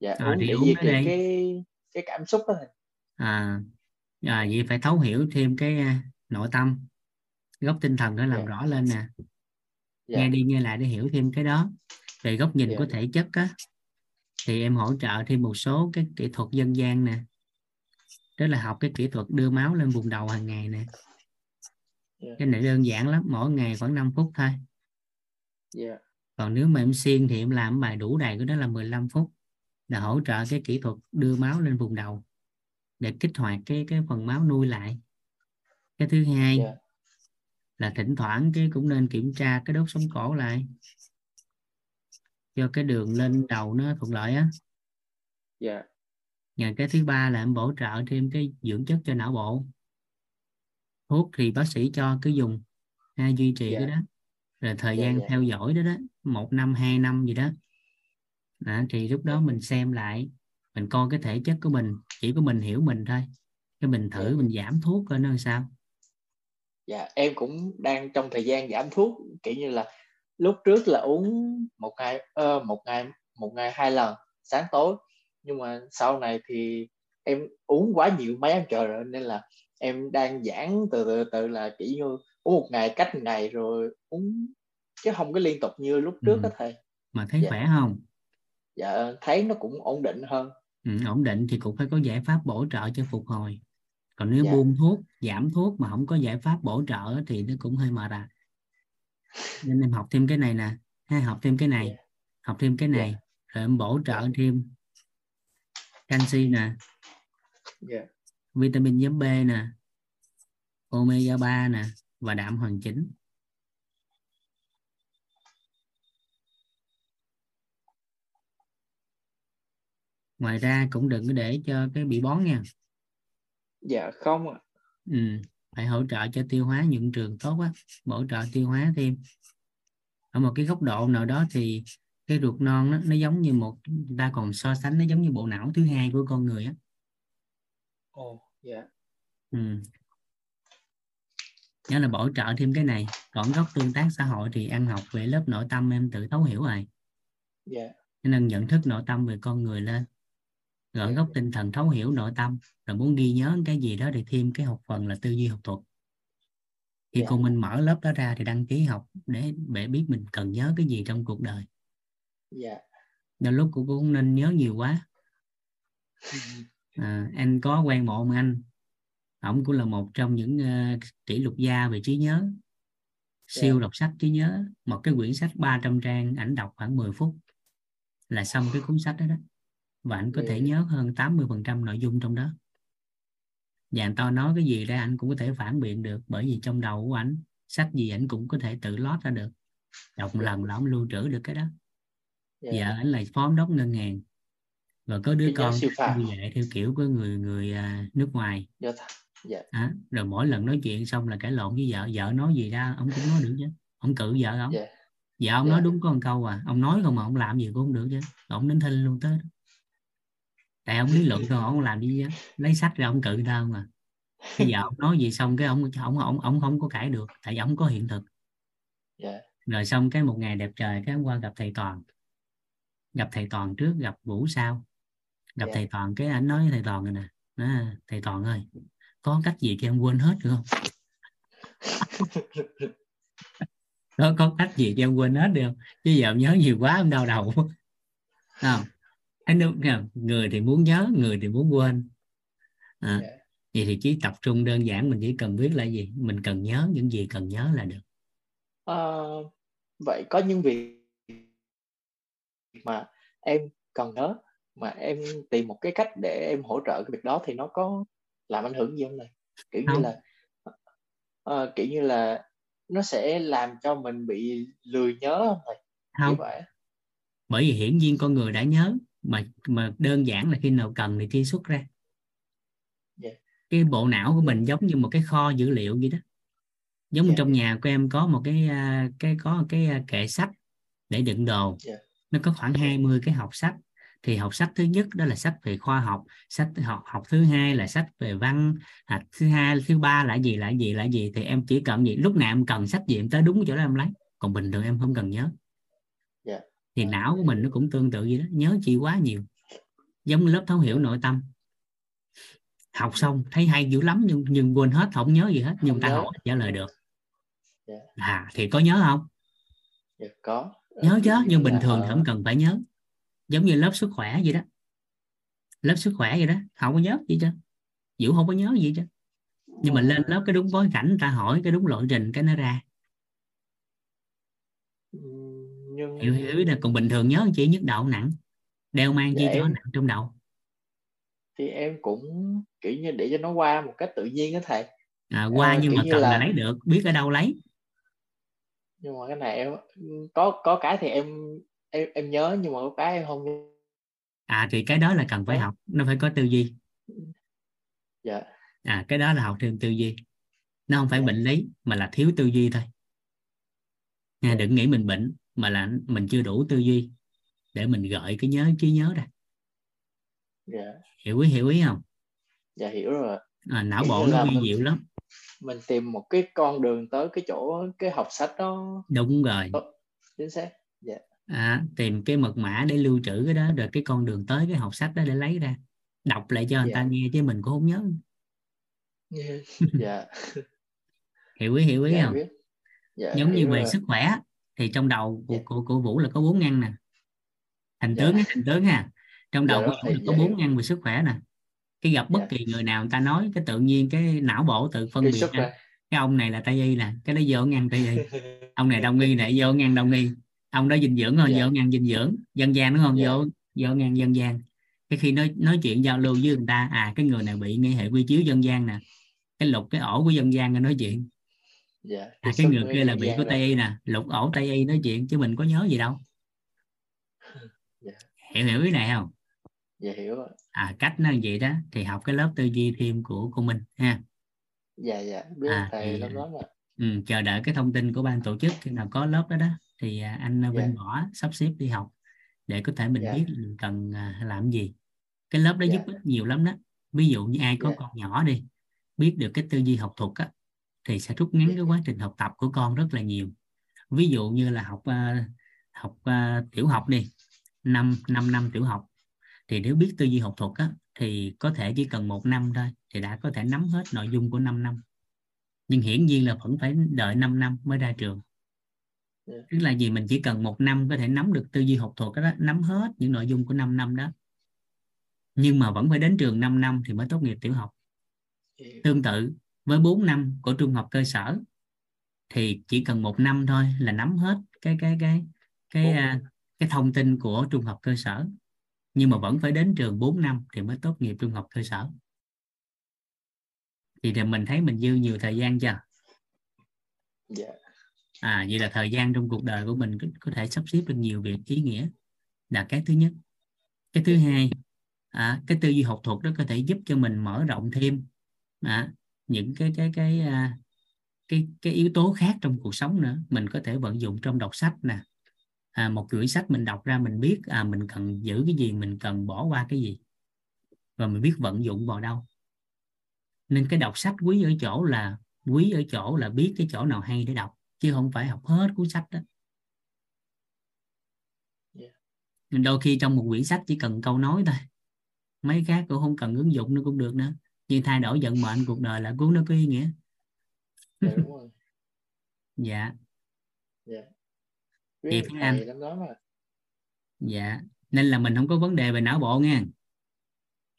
dạ À, uống để uống cái đây. cái cái cảm xúc đó thôi à, à vậy phải thấu hiểu thêm cái à, nội tâm góc tinh thần để làm Dạ. rõ lên nè dạ nghe đi nghe lại để hiểu thêm cái đó về góc nhìn Dạ. của thể chất á thì em hỗ trợ thêm một số cái kỹ thuật dân gian nè đó là học cái kỹ thuật đưa máu lên vùng đầu hàng ngày nè. Dạ. cái này đơn giản lắm mỗi ngày khoảng 5 phút thôi. Dạ còn nếu mà em siêng thì em làm bài đủ đầy của đó là 15 phút. Là hỗ trợ cái kỹ thuật đưa máu lên vùng đầu để kích hoạt cái cái phần máu nuôi lại. Cái thứ hai dạ là thỉnh thoảng cái cũng nên kiểm tra cái đốt sống cổ lại. Cho cái đường lên đầu nó thuận lợi á. Dạ và cái thứ ba là em bổ trợ thêm cái dưỡng chất cho não bộ. Thuốc thì bác sĩ cho cứ dùng ha, duy trì Dạ. cái đó. Rồi thời Dạ, gian dạ. theo dõi đó đó một năm hai năm gì đó. Đó, thì lúc đó mình xem lại mình coi cái thể chất của mình chỉ có mình hiểu mình thôi. Cái mình thử Dạ. mình giảm thuốc coi nó sao. Dạ em cũng đang trong thời gian giảm thuốc kiểu như là lúc trước là uống một ngày ờ, một ngày một ngày hai lần sáng tối nhưng mà sau này thì em uống quá nhiều mấy em trời rồi nên là em đang giãn từ từ từ là kiểu như uống một ngày cách một ngày rồi uống chứ không có liên tục như lúc trước Ừ. đó thầy mà thấy Dạ. khỏe không dạ thấy nó cũng ổn định hơn ừ, ổn định thì cũng phải có giải pháp bổ trợ cho phục hồi còn nếu Dạ. buông thuốc giảm thuốc mà không có giải pháp bổ trợ thì nó cũng hơi mệt à nên em học thêm cái này nè hay học thêm cái này Dạ. học thêm cái này rồi em bổ trợ Dạ. thêm canxi nè. Dạ. Vitamin nhóm B nè. Omega 3 nè. Và đạm hoàn chỉnh. Ngoài ra cũng đừng có để cho cái bị bón nha. Dạ không ạ. Ừ. phải hỗ trợ cho tiêu hóa nhuận trường tốt á bổ trợ tiêu hóa thêm. Ở một cái góc độ nào đó thì cái ruột non nó, nó giống như một người ta còn so sánh nó giống như bộ não thứ hai của con người á ồ dạ ừ. nhớ là bổ trợ thêm cái này còn góc tương tác xã hội thì ăn học về lớp nội tâm em tự thấu hiểu rồi dạ cho nên nhận thức nội tâm về con người lên rồi Dạ. góc tinh thần thấu hiểu nội tâm rồi muốn ghi nhớ cái gì đó thì thêm cái học phần là tư duy học thuật khi Dạ. cô Minh mở lớp đó ra thì đăng ký học để để biết mình cần nhớ cái gì trong cuộc đời dạ. Đôi lúc cũng không nên nhớ nhiều quá. [LAUGHS] À, anh có quen một ông anh. Ổng cũng là một trong những uh, kỷ lục gia về trí nhớ. Siêu Dạ. đọc sách trí nhớ. Một cái quyển sách 300 trang ảnh đọc khoảng 10 phút là xong cái cuốn sách đó đó. Và anh có thể Dạ. nhớ hơn 80% nội dung trong đó. Và anh to nói cái gì ra anh cũng có thể phản biện được bởi vì trong đầu của ảnh sách gì ảnh cũng có thể tự lót ra được. Đọc một Dạ. lần là ông lưu trữ được cái đó dạ. Vợ ảnh là phó đốc ngân hàng. Rồi có đứa cái con đi dạy theo kiểu của người người à, nước ngoài. Dạ à, rồi mỗi lần nói chuyện xong là cãi lộn với vợ. Vợ nói gì ra ông cũng nói được chứ. Ông cự vợ ông dạ. Vợ ông Dạ. nói đúng có một câu à. Ông nói không mà ông làm gì cũng không được chứ. Ông đến thinh luôn tới tại ông lý luận thôi ông làm gì chứ? Lấy sách ra ông cự ra không à? Bây giờ ông nói gì xong cái ông ông ông ông không có cãi được tại vì ông có hiện thực. Dạ. Rồi xong cái một ngày đẹp trời cái hôm qua gặp thầy toàn gặp thầy toàn trước gặp vũ sau. Gặp Dạ. thầy toàn cái anh nói với thầy toàn rồi nè. Nói, thầy toàn ơi có cách gì cho em quên hết được không? Có có cách gì cho em quên hết được không? Chứ giờ em nhớ nhiều quá em đau đầu. Không? Anh đúng không? người thì muốn nhớ người thì muốn quên. À, Dạ. vậy thì chỉ tập trung đơn giản mình chỉ cần biết là gì? Mình cần nhớ những gì cần nhớ là được. Ờ, vậy có những việc mà em cần nhớ mà em tìm một cái cách để em hỗ trợ cái việc đó thì nó có làm ảnh hưởng gì không này kiểu như Không. là ờ, kiểu như là nó sẽ làm cho mình bị lười nhớ không thầy không vậy bởi vì hiển nhiên con người đã nhớ mà mà đơn giản là khi nào cần thì truy xuất ra Dạ. cái bộ não của mình giống như một cái kho dữ liệu vậy đó giống như Dạ. trong nhà của em có một cái à, cái có một cái à, kệ sách để đựng đồ Dạ. Nó có khoảng 20 cái học sách. Thì học sách thứ nhất đó là sách về khoa học sách học học thứ hai là sách về văn à, thứ hai thứ ba là gì là gì là gì thì em chỉ cần gì lúc nào em cần sách gì em tới đúng chỗ đó em lấy. Còn bình thường em không cần nhớ. Dạ. thì não của mình nó cũng tương tự vậy đó nhớ chi quá nhiều. Giống lớp thấu hiểu nội tâm. Học xong thấy hay dữ lắm nhưng nhưng quên hết không nhớ gì hết nhưng Không ta nhớ. hỏi trả lời được. Dạ. à thì có nhớ không? Dạ, có nhớ chứ như nhưng bình là thường thì ở- không cần phải nhớ. Giống như lớp sức khỏe vậy đó. Lớp sức khỏe vậy đó không có nhớ gì chứ Vũ không có nhớ gì chứ nhưng mà lên lớp cái đúng bối cảnh ta hỏi cái đúng lộ trình cái nó ra. Ừm, nhưng hiểu hiểu là còn bình thường nhớ chỉ nhức đầu nặng. Đeo mang chi Dạ, cho nặng trong đầu. Thì em cũng kiểu như để cho nó qua một cách tự nhiên đó thầy. À, qua Ờ, nhưng mà cần là... là- lấy được biết ở đâu lấy nhưng mà cái này em có có cái thì em em em nhớ nhưng mà có cái em không nhớ. À thì cái đó là cần phải học nó phải có tư duy. Dạ. À cái đó là học thêm tư duy. Nó không phải Dạ. bệnh lý mà là thiếu tư duy thôi. Nha Dạ. đừng nghĩ mình bệnh mà là mình chưa đủ tư duy để mình gợi cái nhớ trí nhớ ra. Dạ. Hiểu ý hiểu ý không? Dạ hiểu rồi à, não bộ nó vi diệu lắm mình tìm một cái con đường tới cái chỗ cái học sách đó. Đúng rồi. Chính xác. À, tìm cái mật mã để lưu trữ cái đó rồi cái con đường tới cái học sách đó để lấy ra. Đọc lại cho người ta Dạ. nghe chứ mình cũng không nhớ. [LAUGHS] Dạ. Hiểu ý hiểu ý dạ không? biết. Dạ giống như về rồi. sức khỏe thì trong đầu của, Dạ. của, của Vũ là có bốn ngăn nè. Thành Dạ. tướng á, thành tướng ha. Trong đầu Dạ của Vũ là có dạ bốn ngăn về sức khỏe nè cái gặp bất Dạ. kỳ người nào người ta nói cái tự nhiên cái não bộ tự phân biệt ra. cái ông này là tây y nè cái đó vô ngăn tây y ông này đông y này vô ngăn đông y ông đó dinh dưỡng rồi Dạ. vô ngăn dinh dưỡng. Dân gian đúng không? Dạ. vô vô ngăn dân gian. Cái khi nói nói chuyện giao lưu với người ta à cái người này bị ngay hệ quy chiếu dân gian nè. Cái lục cái ổ của dân gian rồi nói chuyện. Dạ à, cái người kia là bị của tây y nè. Lục ổ tây y nói chuyện chứ mình có nhớ gì đâu. Dạ. hiểu hiểu ý này không dạ hiểu rồi à cách nó vậy đó thì học cái lớp tư duy thêm của cô Minh ha dạ dạ biết À, thầy thì, lắm lắm ạ ừ, chờ đợi cái thông tin của ban tổ chức khi nào có lớp đó đó thì à, anh Dạ. Vinh Võ sắp xếp đi học để có thể mình Dạ. biết mình cần à, làm gì cái lớp đó Dạ. giúp ích nhiều lắm đó ví dụ như ai có Dạ. con nhỏ đi biết được cái tư duy học thuật á thì sẽ rút ngắn Dạ. cái quá trình học tập của con rất là nhiều ví dụ như là học à, học à, tiểu học đi 5 5 năm tiểu học thì nếu biết tư duy học thuật á thì có thể chỉ cần một năm thôi thì đã có thể nắm hết nội dung của 5 năm. Nhưng hiển nhiên là vẫn phải đợi 5 năm mới ra trường. Tức là gì? Mình chỉ cần một năm có thể nắm được tư duy học thuật đó, nắm hết những nội dung của 5 năm đó. Nhưng mà vẫn phải đến trường 5 năm thì mới tốt nghiệp tiểu học. Tương tự với 4 năm của trung học cơ sở thì chỉ cần một năm thôi là nắm hết cái cái cái cái Bốn à, cái thông tin của trung học cơ sở nhưng mà vẫn phải đến trường 4 năm thì mới tốt nghiệp trung học cơ sở. Thì, thì mình thấy mình dư nhiều thời gian chưa? Dạ. À vậy là thời gian trong cuộc đời của mình có, thể sắp xếp được nhiều việc ý nghĩa là cái thứ nhất. Cái thứ hai à, cái tư duy học thuật đó có thể giúp cho mình mở rộng thêm à, những cái cái cái à, cái cái yếu tố khác trong cuộc sống nữa. Mình có thể vận dụng trong đọc sách nè à, một quyển sách mình đọc ra mình biết à mình cần giữ cái gì mình cần bỏ qua cái gì. Và mình biết vận dụng vào đâu. Nên cái đọc sách quý ở chỗ là quý ở chỗ là biết cái chỗ nào hay để đọc chứ không phải học hết cuốn sách đó. Yeah. đôi khi trong một quyển sách chỉ cần câu nói thôi. Mấy khác cũng không cần ứng dụng nó cũng được nữa. Nhưng thay đổi vận mệnh cuộc đời là cuốn nó có ý nghĩa. Dạ đúng [LAUGHS] lắm đó mà. Dạ nên là mình không có vấn đề về não bộ nha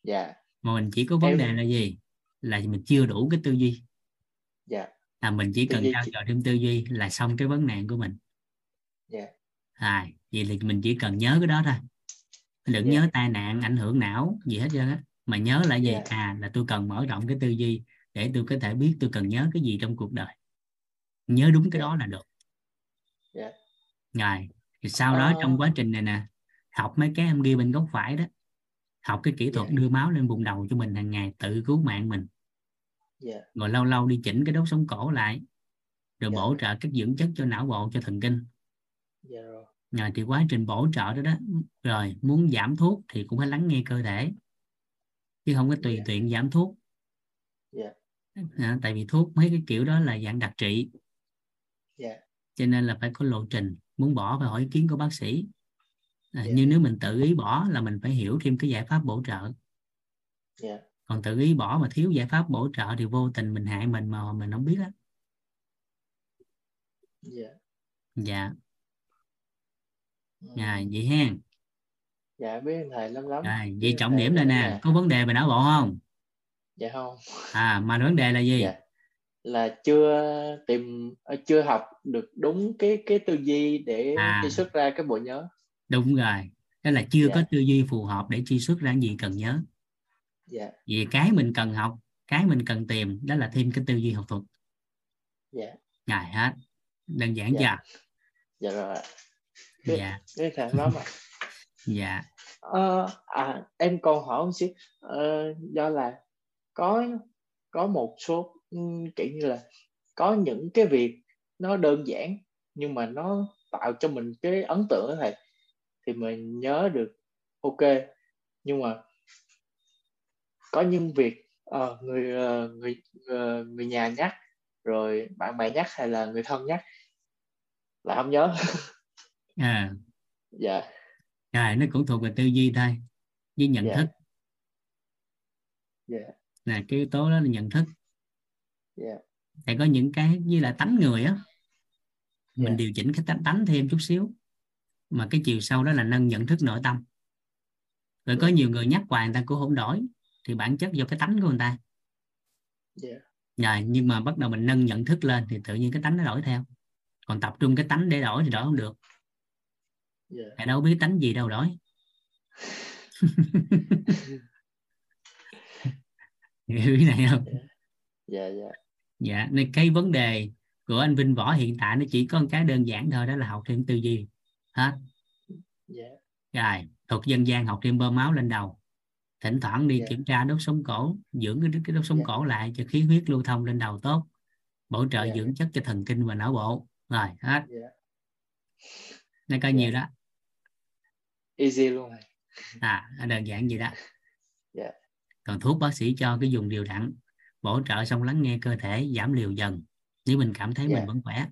dạ. Mà mình chỉ có vấn Em- đề là gì? Là mình chưa đủ cái tư duy. Dạ. À mình chỉ Tư cần trao dồi thêm tư duy là xong cái vấn nạn của mình. Dạ. À vậy thì mình chỉ cần nhớ cái đó thôi. Đừng Dạ. nhớ tai nạn ảnh hưởng não gì hết trơn á. Mà nhớ là gì? Dạ. à là tôi cần mở rộng cái tư duy để tôi có thể biết tôi cần nhớ cái gì trong cuộc đời. Nhớ đúng cái Dạ. đó là được. Dạ. Rồi thì sau đó Ờ. trong quá trình này nè học mấy cái em ghi bên góc phải đó học cái kỹ thuật Dạ. đưa máu lên vùng đầu cho mình hàng ngày tự cứu mạng mình. Dạ. Rồi lâu lâu đi chỉnh cái đốt sống cổ lại rồi Dạ. bổ trợ các dưỡng chất cho não bộ cho thần kinh. Rồi. Thì quá trình bổ trợ đó đó rồi muốn giảm thuốc thì cũng phải lắng nghe cơ thể chứ không có tùy tiện giảm thuốc. À, tại vì thuốc mấy cái kiểu đó là dạng đặc trị. Cho nên là phải có lộ trình muốn bỏ phải hỏi ý kiến của bác sĩ. À, Dạ. nhưng nếu mình tự ý bỏ là mình phải hiểu thêm cái giải pháp bổ trợ. Dạ. Còn tự ý bỏ mà thiếu giải pháp bổ trợ thì vô tình mình hại mình mà mình không biết á. Dạ. Dạ. Ừ. à, vậy ha. Dạ biết thầy lắm lắm. Biết vậy trọng điểm đây nè. có vấn đề về não bộ không? Dạ không. À mà vấn đề là gì? Dạ là chưa tìm ờ, chưa học được đúng cái cái tư duy để À. truy xuất ra cái bộ nhớ. Đúng rồi đó là chưa Dạ. có tư duy phù hợp để truy xuất ra gì cần nhớ. Dạ. Vì cái mình cần học cái mình cần tìm đó là thêm cái tư duy học thuật. Dạ. Ngài hết đơn giản Dạ. chưa? Dạ rồi dạ. biết thầy lắm ạ. [LAUGHS] Dạ. Ờ, à em còn hỏi một xíu. Ờ, do là có có một số kiểu như là có những cái việc nó đơn giản nhưng mà nó tạo cho mình cái ấn tượng đó thầy thì mình nhớ được ok. Nhưng mà có những việc ờ, người ờ, người ờ, người nhà nhắc rồi bạn bè nhắc hay là người thân nhắc là không nhớ. À, [LAUGHS] dạ. Rồi nó cũng thuộc về tư duy thôi với nhận Dạ. thức. Dạ. Là cái yếu tố đó là nhận thức dạ thì có những cái như là tánh người á. Mình Dạ. điều chỉnh cái tánh tánh thêm chút xíu. Mà cái chiều sâu đó là nâng nhận thức nội tâm. Rồi có nhiều người nhắc hoài người ta cũng không đổi thì bản chất do cái tánh của người ta. Dạ rồi nhưng mà bắt đầu mình nâng nhận thức lên thì tự nhiên cái tánh nó đổi theo. Còn tập trung cái tánh để đổi thì đổi không được. Dạ tại đâu biết tánh gì đâu đổi. [LAUGHS] [LAUGHS] Hiểu ý này không? Dạ dạ dạ nên cái vấn đề của anh Vinh Võ hiện tại nó chỉ có một cái đơn giản thôi đó là học thêm tư duy. Hết. Dạ. Rồi thuật dân gian học thêm bơm máu lên đầu. Thỉnh thoảng đi Dạ. kiểm tra đốt sống cổ dưỡng cái, cái đốt sống Dạ. cổ lại cho khí huyết lưu thông lên đầu tốt bổ trợ Dạ. dưỡng chất cho thần kinh và não bộ. Rồi hết. Dạ. Nó có Dạ. nhiều đó. Easy luôn. À đơn giản vậy đó. Dạ. còn thuốc bác sĩ cho cái dùng đều đặn bổ trợ xong lắng nghe cơ thể giảm liều dần nếu mình cảm thấy Dạ. mình vẫn khỏe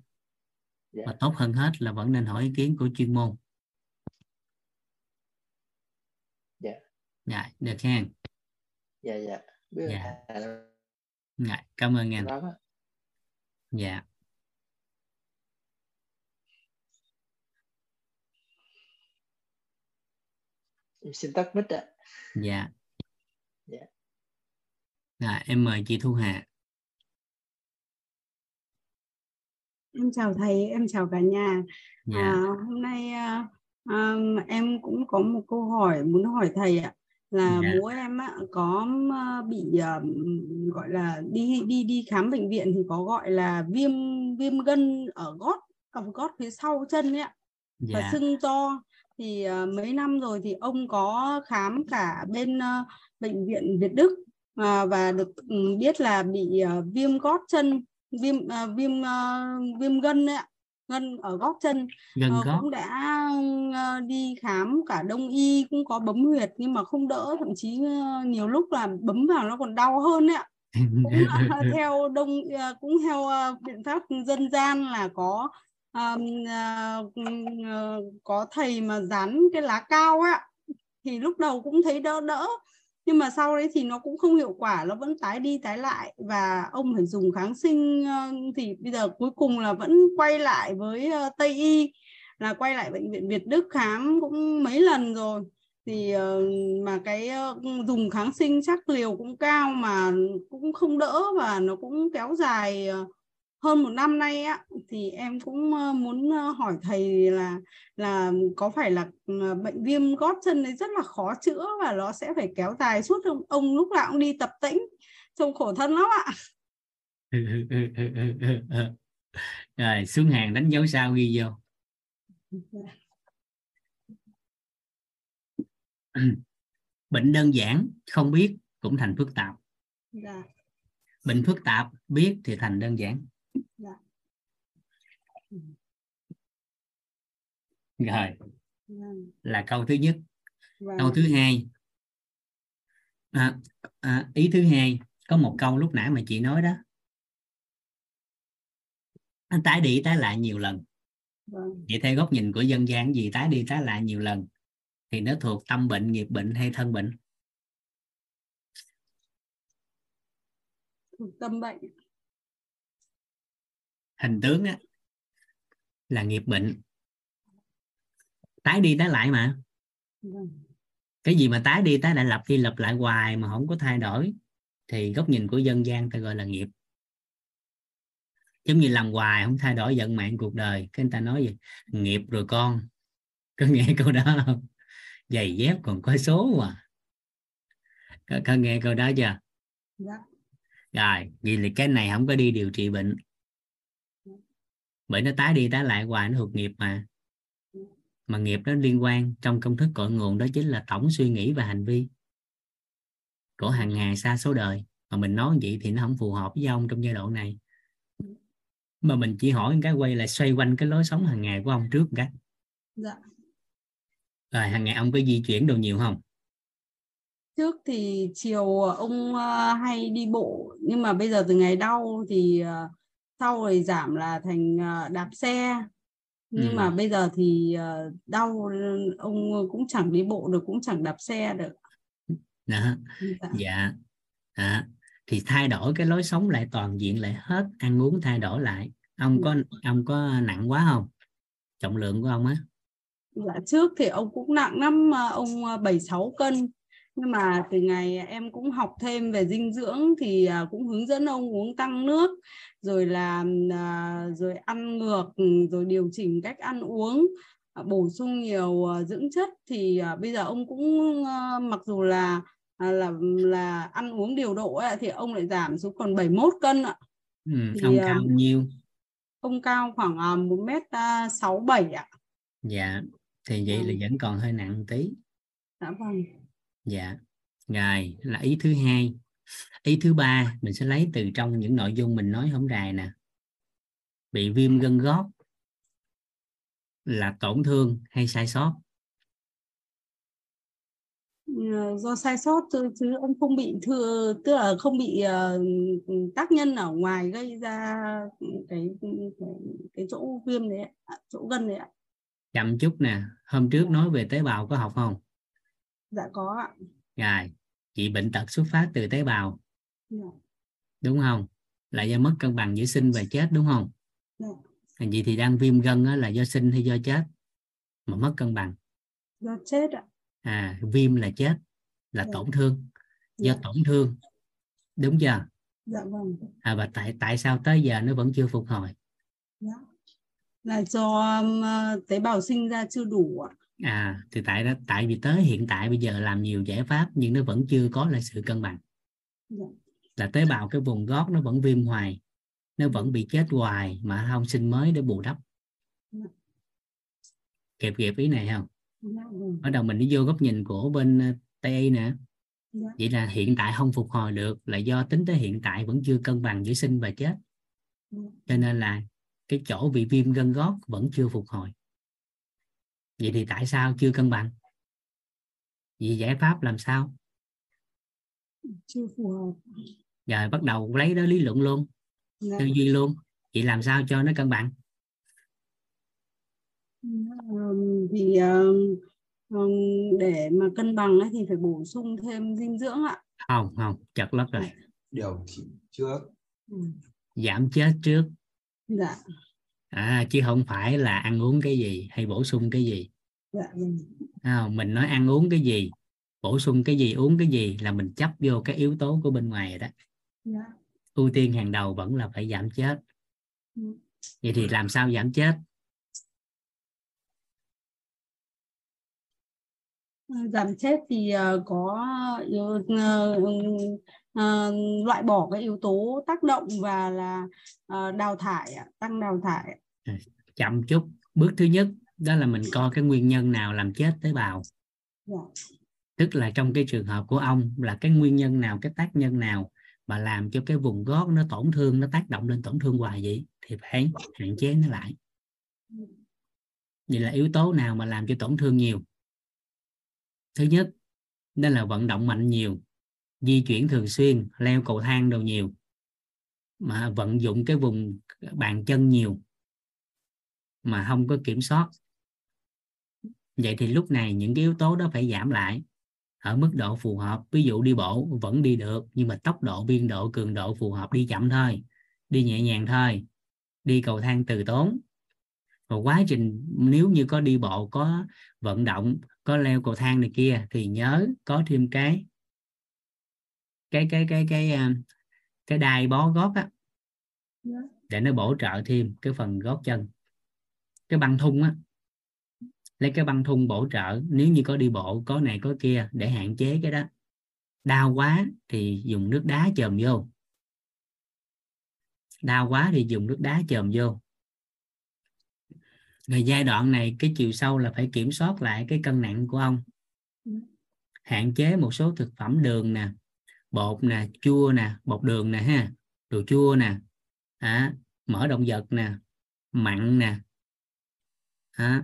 Dạ. và tốt hơn hết là vẫn nên hỏi ý kiến của chuyên môn Dạ. Dạ, được ha dạ dạ Dạ. Dạ, cảm ơn anh dạ em xin tắt mic ạ dạ Dạ. Rồi, em mời chị Thu Hà Em chào thầy, em chào cả nhà. dạ À, hôm nay à, à, em cũng có một câu hỏi muốn hỏi thầy ạ. Là Dạ. bố em á, có à, bị à, gọi là đi đi đi khám bệnh viện thì có gọi là viêm viêm gân ở gót ở gót phía sau chân ấy ạ. và dạ sưng to thì ờ, mấy năm rồi thì ông có khám cả bên ờ, bệnh viện Việt Đức à, và được ừ, biết là bị ờ, viêm gót chân viêm ờ, viêm ờ, viêm gân đấy ạ gân ở gót chân. Gần gót. cũng đã ờ, đi khám cả đông y cũng có bấm huyệt nhưng mà không đỡ thậm chí ờ, nhiều lúc là bấm vào nó còn đau hơn đấy ạ. Cũng là [LAUGHS] theo đông ờ, cũng theo ờ, biện pháp dân gian là có ờm, ờ, ờ, có thầy mà dán cái lá cao ạ thì lúc đầu cũng thấy đỡ đỡ nhưng mà sau đấy thì nó cũng không hiệu quả, nó vẫn tái đi tái lại. Và ông phải dùng kháng sinh ờ, thì bây giờ cuối cùng là vẫn quay lại với ờ, Tây y, là quay lại bệnh viện Việt Đức khám cũng mấy lần rồi. Thì ờ, mà cái dùng kháng sinh chắc liều cũng cao mà cũng không đỡ và nó cũng kéo dài hơn một năm nay á thì em cũng muốn hỏi thầy là là có phải là ờ, bệnh viêm gót chân đấy rất là khó chữa và nó sẽ phải kéo dài suốt ông, ông lúc nào cũng đi tập tĩnh trông khổ thân lắm ạ. [LAUGHS] Rồi xuống hàng đánh dấu sao ghi vô. [CLEARS THROAT] Bệnh đơn giản không biết cũng thành phức tạp. Dạ. Bệnh phức tạp biết thì thành đơn giản dạ rồi. Vâng, là câu thứ nhất. Vâng, câu thứ hai. À, à, ý thứ hai có một câu lúc nãy mà chị nói đó. Nó tái đi tái lại nhiều lần. Vâng. vậy theo góc nhìn của dân gian gì tái đi tái lại nhiều lần thì nó thuộc tâm bệnh nghiệp bệnh hay thân bệnh? Thuộc tâm bệnh hình tướng á là nghiệp bệnh tái đi tái lại mà. Vâng. cái gì mà tái đi tái lại lặp đi lặp lại hoài mà không có thay đổi thì góc nhìn của dân gian ta gọi là nghiệp. Giống như làm hoài không thay đổi vận mạng cuộc đời cái người ta nói gì? Nghiệp rồi con. Có nghe [LAUGHS] câu đó không? Giày dép còn có số mà có, có nghe câu đó chưa? Dạ. Rồi vì là cái này không có đi điều trị bệnh. Bởi nó tái đi tái lại hoài nó thuộc nghiệp mà mà nghiệp nó liên quan trong công thức cội nguồn đó chính là tổng suy nghĩ và hành vi. Của hàng ngày xa số đời mà mình nói vậy thì nó không phù hợp với ông trong giai đoạn này. Mà mình chỉ hỏi cái quay lại xoay quanh cái lối sống hàng ngày của ông trước một cái. Dạ. Rồi hàng ngày ông có di chuyển đồ nhiều không? Trước thì chiều ông ờ, hay đi bộ nhưng mà bây giờ từ ngày đau thì ờ, sau rồi giảm là thành ờ, đạp xe nhưng Ừ. mà bây giờ thì ờ, đau ông cũng chẳng đi bộ được cũng chẳng đạp xe được. Đó. Dạ. dạ. À, thì thay đổi cái lối sống lại toàn diện lại hết ăn uống thay đổi lại. Ông có ông có nặng quá không? Trọng lượng của ông á? Dạ trước thì ông cũng nặng lắm ông à, 76 cân nhưng mà từ ngày em cũng học thêm về dinh dưỡng thì à, cũng hướng dẫn ông uống tăng nước rồi là à, rồi ăn ngược ừ, rồi điều chỉnh cách ăn uống à, bổ sung nhiều dưỡng chất thì bây giờ ông cũng à, mặc dù là là là ăn uống điều độ ấy, thì ông lại giảm xuống còn 71 cân ạ. ừ, Thì, ông cao bao nhiêu Ông cao khoảng à, một mét à, sáu bảy ạ. dạ thì vậy là Ừ. vẫn còn hơi nặng tí Dạ vâng. Dạ. Rồi là ý thứ hai. Ý thứ ba mình sẽ lấy từ trong những nội dung mình nói không dài nè. Bị viêm gân gót là tổn thương hay sai sót? Ờ, do sai sót chứ, chứ ông không bị thừa tức là không bị ờ, tác nhân ở ngoài gây ra cái cái, cái chỗ viêm đấy chỗ gân đấy ạ. Chậm chút nè. Hôm trước nói về tế bào có học không dạ có ạ. Rồi chị bệnh tật xuất phát từ tế bào dạ, đúng không? Là do mất cân bằng giữa sinh và chết đúng không? Dạ, vậy thì đang viêm gân á, là do sinh hay do chết? Mà mất cân bằng. Do chết ạ. À viêm là chết là Dạ. tổn thương. Do Dạ. tổn thương đúng chưa? Dạ vâng. À, và tại tại sao tới giờ nó vẫn chưa phục hồi? Dạ. là do um, tế bào sinh ra chưa đủ ạ à thì tại đó tại vì tới hiện tại bây giờ làm nhiều giải pháp nhưng nó vẫn chưa có lại sự cân bằng. Dạ. là tế bào cái vùng gót nó vẫn viêm hoài nó vẫn bị chết hoài mà không sinh mới để bù đắp. Dạ. kẹp kẹp ý này không? Dạ vâng bắt đầu mình đi vô góc nhìn của bên ờ, tây y nè. Dạ. Vậy là hiện tại không phục hồi được là do tính tới hiện tại vẫn chưa cân bằng giữa sinh và chết. Cho nên là cái chỗ bị viêm gân gót vẫn chưa phục hồi vậy thì tại sao chưa cân bằng? Vì giải pháp làm sao? Chưa phù hợp. Rồi bắt đầu lấy đó lý luận luôn. Dạ. Tư duy luôn. Chị làm sao cho nó cân bằng? Ừm, thì để mà cân bằng ấy thì phải bổ sung thêm dinh dưỡng ạ. Không không chật lất rồi. Điều chỉnh trước. Ừ. giảm chết trước. Dạ à, chứ không phải là ăn uống cái gì hay bổ sung cái gì. Dạ vâng. À, mình nói ăn uống cái gì bổ sung cái gì uống cái gì là mình chấp vô cái yếu tố của bên ngoài rồi đó. Dạ. Ưu tiên hàng đầu vẫn là phải giảm chết. Ừ. vậy thì làm sao giảm chết? Ờ, giảm chết thì ờ, có ờ, loại bỏ cái yếu tố tác động và là ờ, đào thải tăng đào thải chậm chút. Bước thứ nhất đó là mình coi cái nguyên nhân nào làm chết tế bào. Dạ. tức là trong cái trường hợp của ông là cái nguyên nhân nào cái tác nhân nào mà làm cho cái vùng gót nó tổn thương nó tác động lên tổn thương hoài vậy? Thì phải hạn chế nó lại. Vậy là yếu tố nào mà làm cho tổn thương nhiều? Thứ nhất đó là vận động mạnh nhiều di chuyển thường xuyên, leo cầu thang đồ nhiều, mà vận dụng cái vùng bàn chân nhiều mà không có kiểm soát. Vậy thì lúc này những cái yếu tố đó phải giảm lại ở mức độ phù hợp. Ví dụ đi bộ vẫn đi được, nhưng mà tốc độ, biên độ, cường độ phù hợp, đi chậm thôi, đi nhẹ nhàng thôi, đi cầu thang từ tốn. Và quá trình, nếu như có đi bộ, có vận động, có leo cầu thang này kia, thì nhớ có thêm cái cái cái cái cái à, cái đai bó gót á Dạ. để nó bổ trợ thêm cái phần gót chân. Cái băng thun á lấy cái băng thun bổ trợ nếu như có đi bộ có này có kia để hạn chế cái đó. Đau quá thì dùng nước đá chườm vô. Đau quá thì dùng nước đá chườm vô. Rồi giai đoạn này cái chiều sâu là phải kiểm soát lại cái cân nặng của ông. Hạn chế một số thực phẩm đường nè bột nè chua nè bột đường nè ha đồ chua nè à, mỡ động vật nè mặn nè à,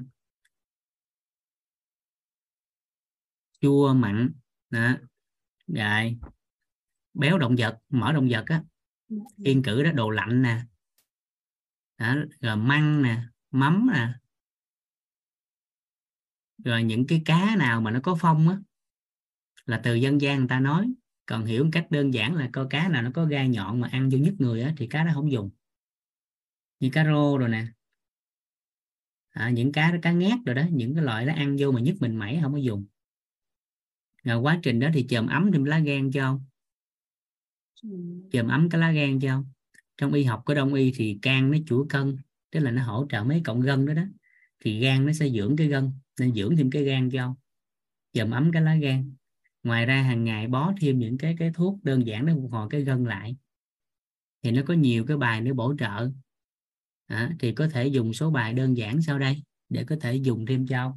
chua mặn đó. rồi béo động vật mỡ động vật á yên cử đó đồ lạnh nè đó, rồi măng nè mắm nè. Rồi những cái cá nào mà nó có phong á là từ dân gian người ta nói còn hiểu một cách đơn giản là coi cá nào nó có gai nhọn mà ăn vô nhức người á thì cá đó không dùng. Như cá rô rồi nè. À, những cá đó cá ngát rồi đó những cái loại đó ăn vô mà nhức mình mẩy không có dùng. Rồi quá trình đó thì chườm ấm thêm lá gan cho ông chườm ấm cái lá gan cho ông trong y học của đông y thì can nó chuỗi cân tức là nó hỗ trợ mấy cộng gân đó đó thì gan nó sẽ dưỡng cái gân nên dưỡng thêm cái gan cho chườm ấm cái lá gan ngoài ra hàng ngày bó thêm những cái cái thuốc đơn giản để phục hồi cái gân lại. Thì nó có nhiều cái bài để bổ trợ. À, thì có thể dùng số bài đơn giản sau đây để có thể dùng thêm cho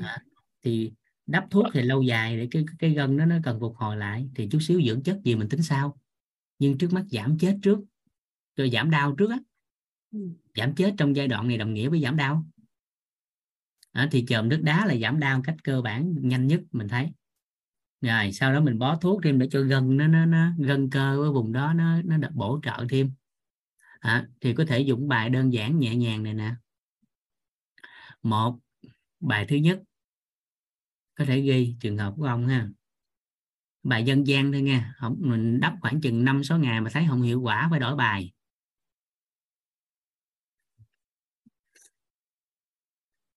à, thì đắp thuốc thì lâu dài để cái cái gân đó nó cần phục hồi lại thì chút xíu dưỡng chất gì mình tính sau. Nhưng trước mắt giảm chết trước rồi giảm đau trước á. Giảm chết trong giai đoạn này đồng nghĩa với giảm đau. À, thì chườm nước đá là giảm đau cách cơ bản nhanh nhất mình thấy rồi sau đó mình bó thuốc thêm để cho gân nó nó, nó gân cơ ở vùng đó nó nó được bổ trợ thêm. À, thì có thể dùng bài đơn giản nhẹ nhàng này nè. Một bài thứ nhất. Có thể ghi trường hợp của ông ha. Bài dân gian thôi nha. Không mình đắp khoảng chừng 5 6 ngày mà thấy không hiệu quả phải đổi bài.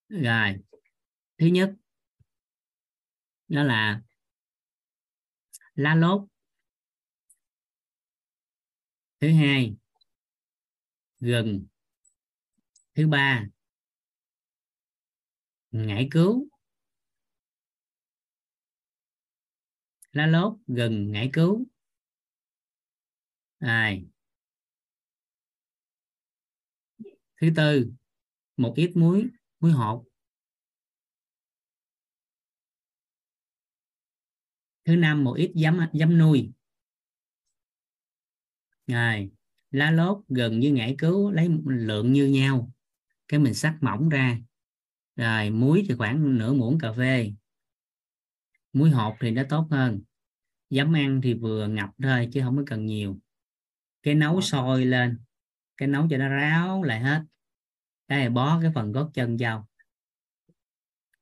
Rồi thứ nhất. Đó là lá lốt. Thứ hai, gừng. Thứ ba, ngải cứu. Lá lốt, gừng, ngải cứu. Rồi thứ tư, một ít muối muối hột. Thứ năm, một ít giấm giấm nuôi. Rồi, lá lốt gần như ngải cứu, lấy lượng như nhau. Cái mình sắc mỏng ra. Rồi, muối thì khoảng nửa muỗng cà phê. Muối hột thì nó tốt hơn. Giấm ăn thì vừa ngập thôi, chứ không có cần nhiều. Cái nấu sôi lên. Cái nấu cho nó ráo lại hết. Cái này bó cái phần gót chân vào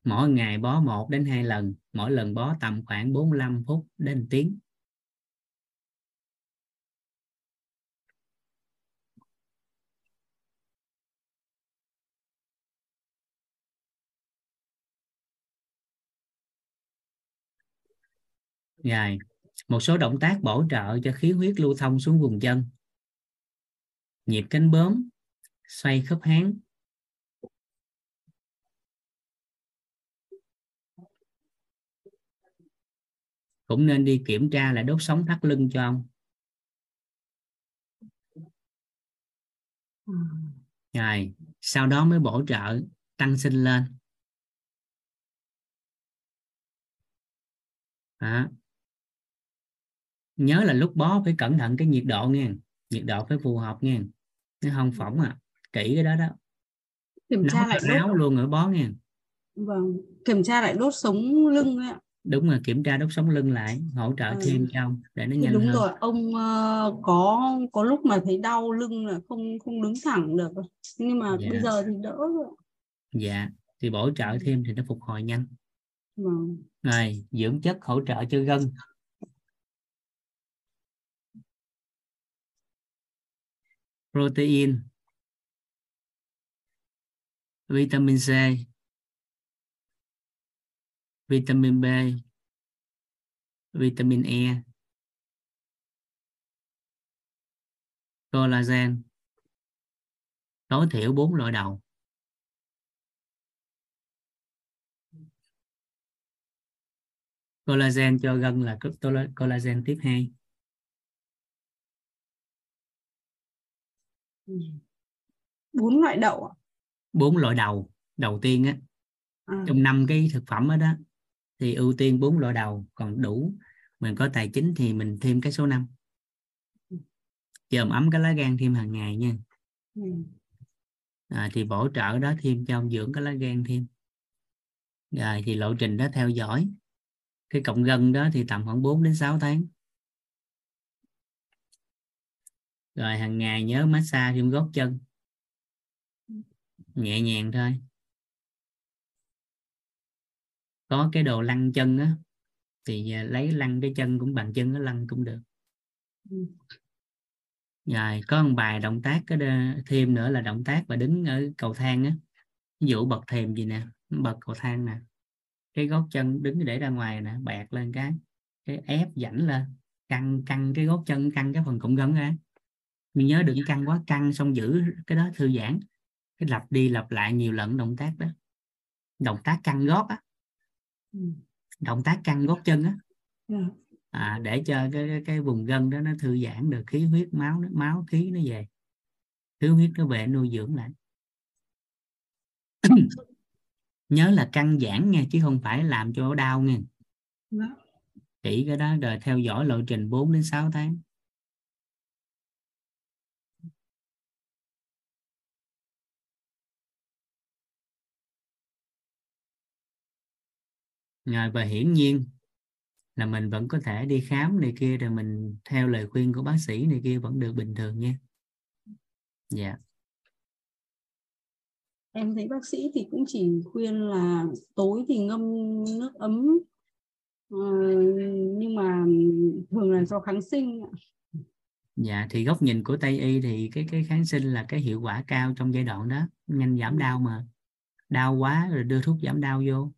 mỗi ngày bó 1 đến 2 lần, mỗi lần bó tầm khoảng 45 phút đến 1 tiếng. Rồi, một số động tác bổ trợ cho khí huyết lưu thông xuống vùng chân. Nhịp cánh bướm, xoay khớp háng. Cũng nên đi kiểm tra lại đốt sống thắt lưng cho ông. Rồi sau đó mới bổ trợ tăng sinh lên. Đó. nhớ là lúc bó phải cẩn thận cái nhiệt độ nha nhiệt độ phải phù hợp nha nó không phỏng à kỹ cái đó đó. Kiểm tra lại áo đốt luôn ở bó nha vâng kiểm tra lại đốt sống lưng ấy ạ đúng rồi kiểm tra đốt sống lưng lại hỗ trợ Ừ. thêm cho ông để nó nhanh đúng hơn. rồi ông ờ, có có lúc mà thấy đau lưng là không không đứng thẳng được nhưng mà Dạ. bây giờ thì đỡ rồi. Dạ thì bổ trợ thêm thì nó phục hồi nhanh. Vâng. Rồi dưỡng chất hỗ trợ cho gân. Protein. Vitamin C vitamin B vitamin E collagen. Tối thiểu 4 loại đầu collagen cho gân là colla- collagen tiếp 2 bốn loại đậu bốn loại đầu đầu tiên á à, trong năm cái thực phẩm đó, đó thì ưu tiên bốn loại đầu còn đủ. Mình có tài chính thì mình thêm cái số 5 chườm ấm cái lá gan thêm hàng ngày nha. Ừ. à, thì bổ trợ đó thêm cho ông dưỡng cái lá gan thêm. Rồi thì lộ trình đó theo dõi. Cái cộng gân đó thì tầm khoảng 4 đến 6 tháng. Rồi hàng ngày nhớ massage thêm gót chân. Nhẹ nhàng thôi có cái đồ lăn chân á thì à, lấy lăn cái chân cũng bằng chân nó lăn cũng được Ừ. rồi có một bài động tác cái thêm nữa là động tác và đứng ở cầu thang á ví dụ bậc thềm gì nè bậc cầu thang nè cái gót chân đứng để ra ngoài nè bẹt lên cái cái ép dãnh lên căng căng cái gót chân căng cái phần cụm gân ra nhưng nhớ đừng căng quá căng xong giữ cái đó thư giãn cái lặp đi lặp lại nhiều lần động tác đó động tác căng gót á. Động tác căng gót chân á. Dạ. à, để cho cái, cái cái vùng gân đó nó thư giãn được khí huyết máu nó máu khí nó về. Khí huyết nó về nuôi dưỡng lại. [CLEARS THROAT] Nhớ là căng giãn nha chứ không phải làm cho đau nha. Dạ. chỉ cái đó rồi theo dõi lộ trình 4 đến 6 tháng rồi và hiển nhiên là mình vẫn có thể đi khám này kia rồi mình theo lời khuyên của bác sĩ này kia vẫn được bình thường nha. Dạ. Em thấy bác sĩ thì cũng chỉ khuyên là tối thì ngâm nước ấm Ờ, nhưng mà thường là do kháng sinh dạ thì góc nhìn của tây y thì cái cái kháng sinh là cái hiệu quả cao trong giai đoạn đó. Nhanh giảm đau mà. Đau quá rồi đưa thuốc giảm đau vô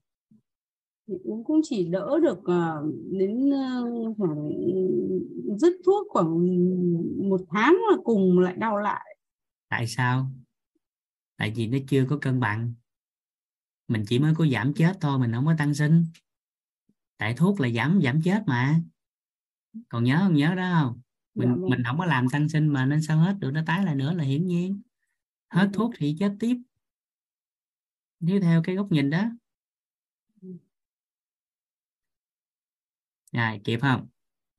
thì uống cũng chỉ đỡ được ờ, đến ờ, khoảng dứt thuốc khoảng một tháng là cùng lại đau lại. Tại sao? Tại vì nó chưa có cân bằng. Mình chỉ mới có giảm chết thôi mình không có tăng sinh. Tại thuốc là giảm giảm chết mà. Còn nhớ không? Nhớ đó không? Mình Dạ vâng. mình không có làm tăng sinh mà nên sao hết được nó tái lại nữa là hiển nhiên. Hết Ừ. thuốc thì chết tiếp. Nếu theo cái góc nhìn đó rồi kịp không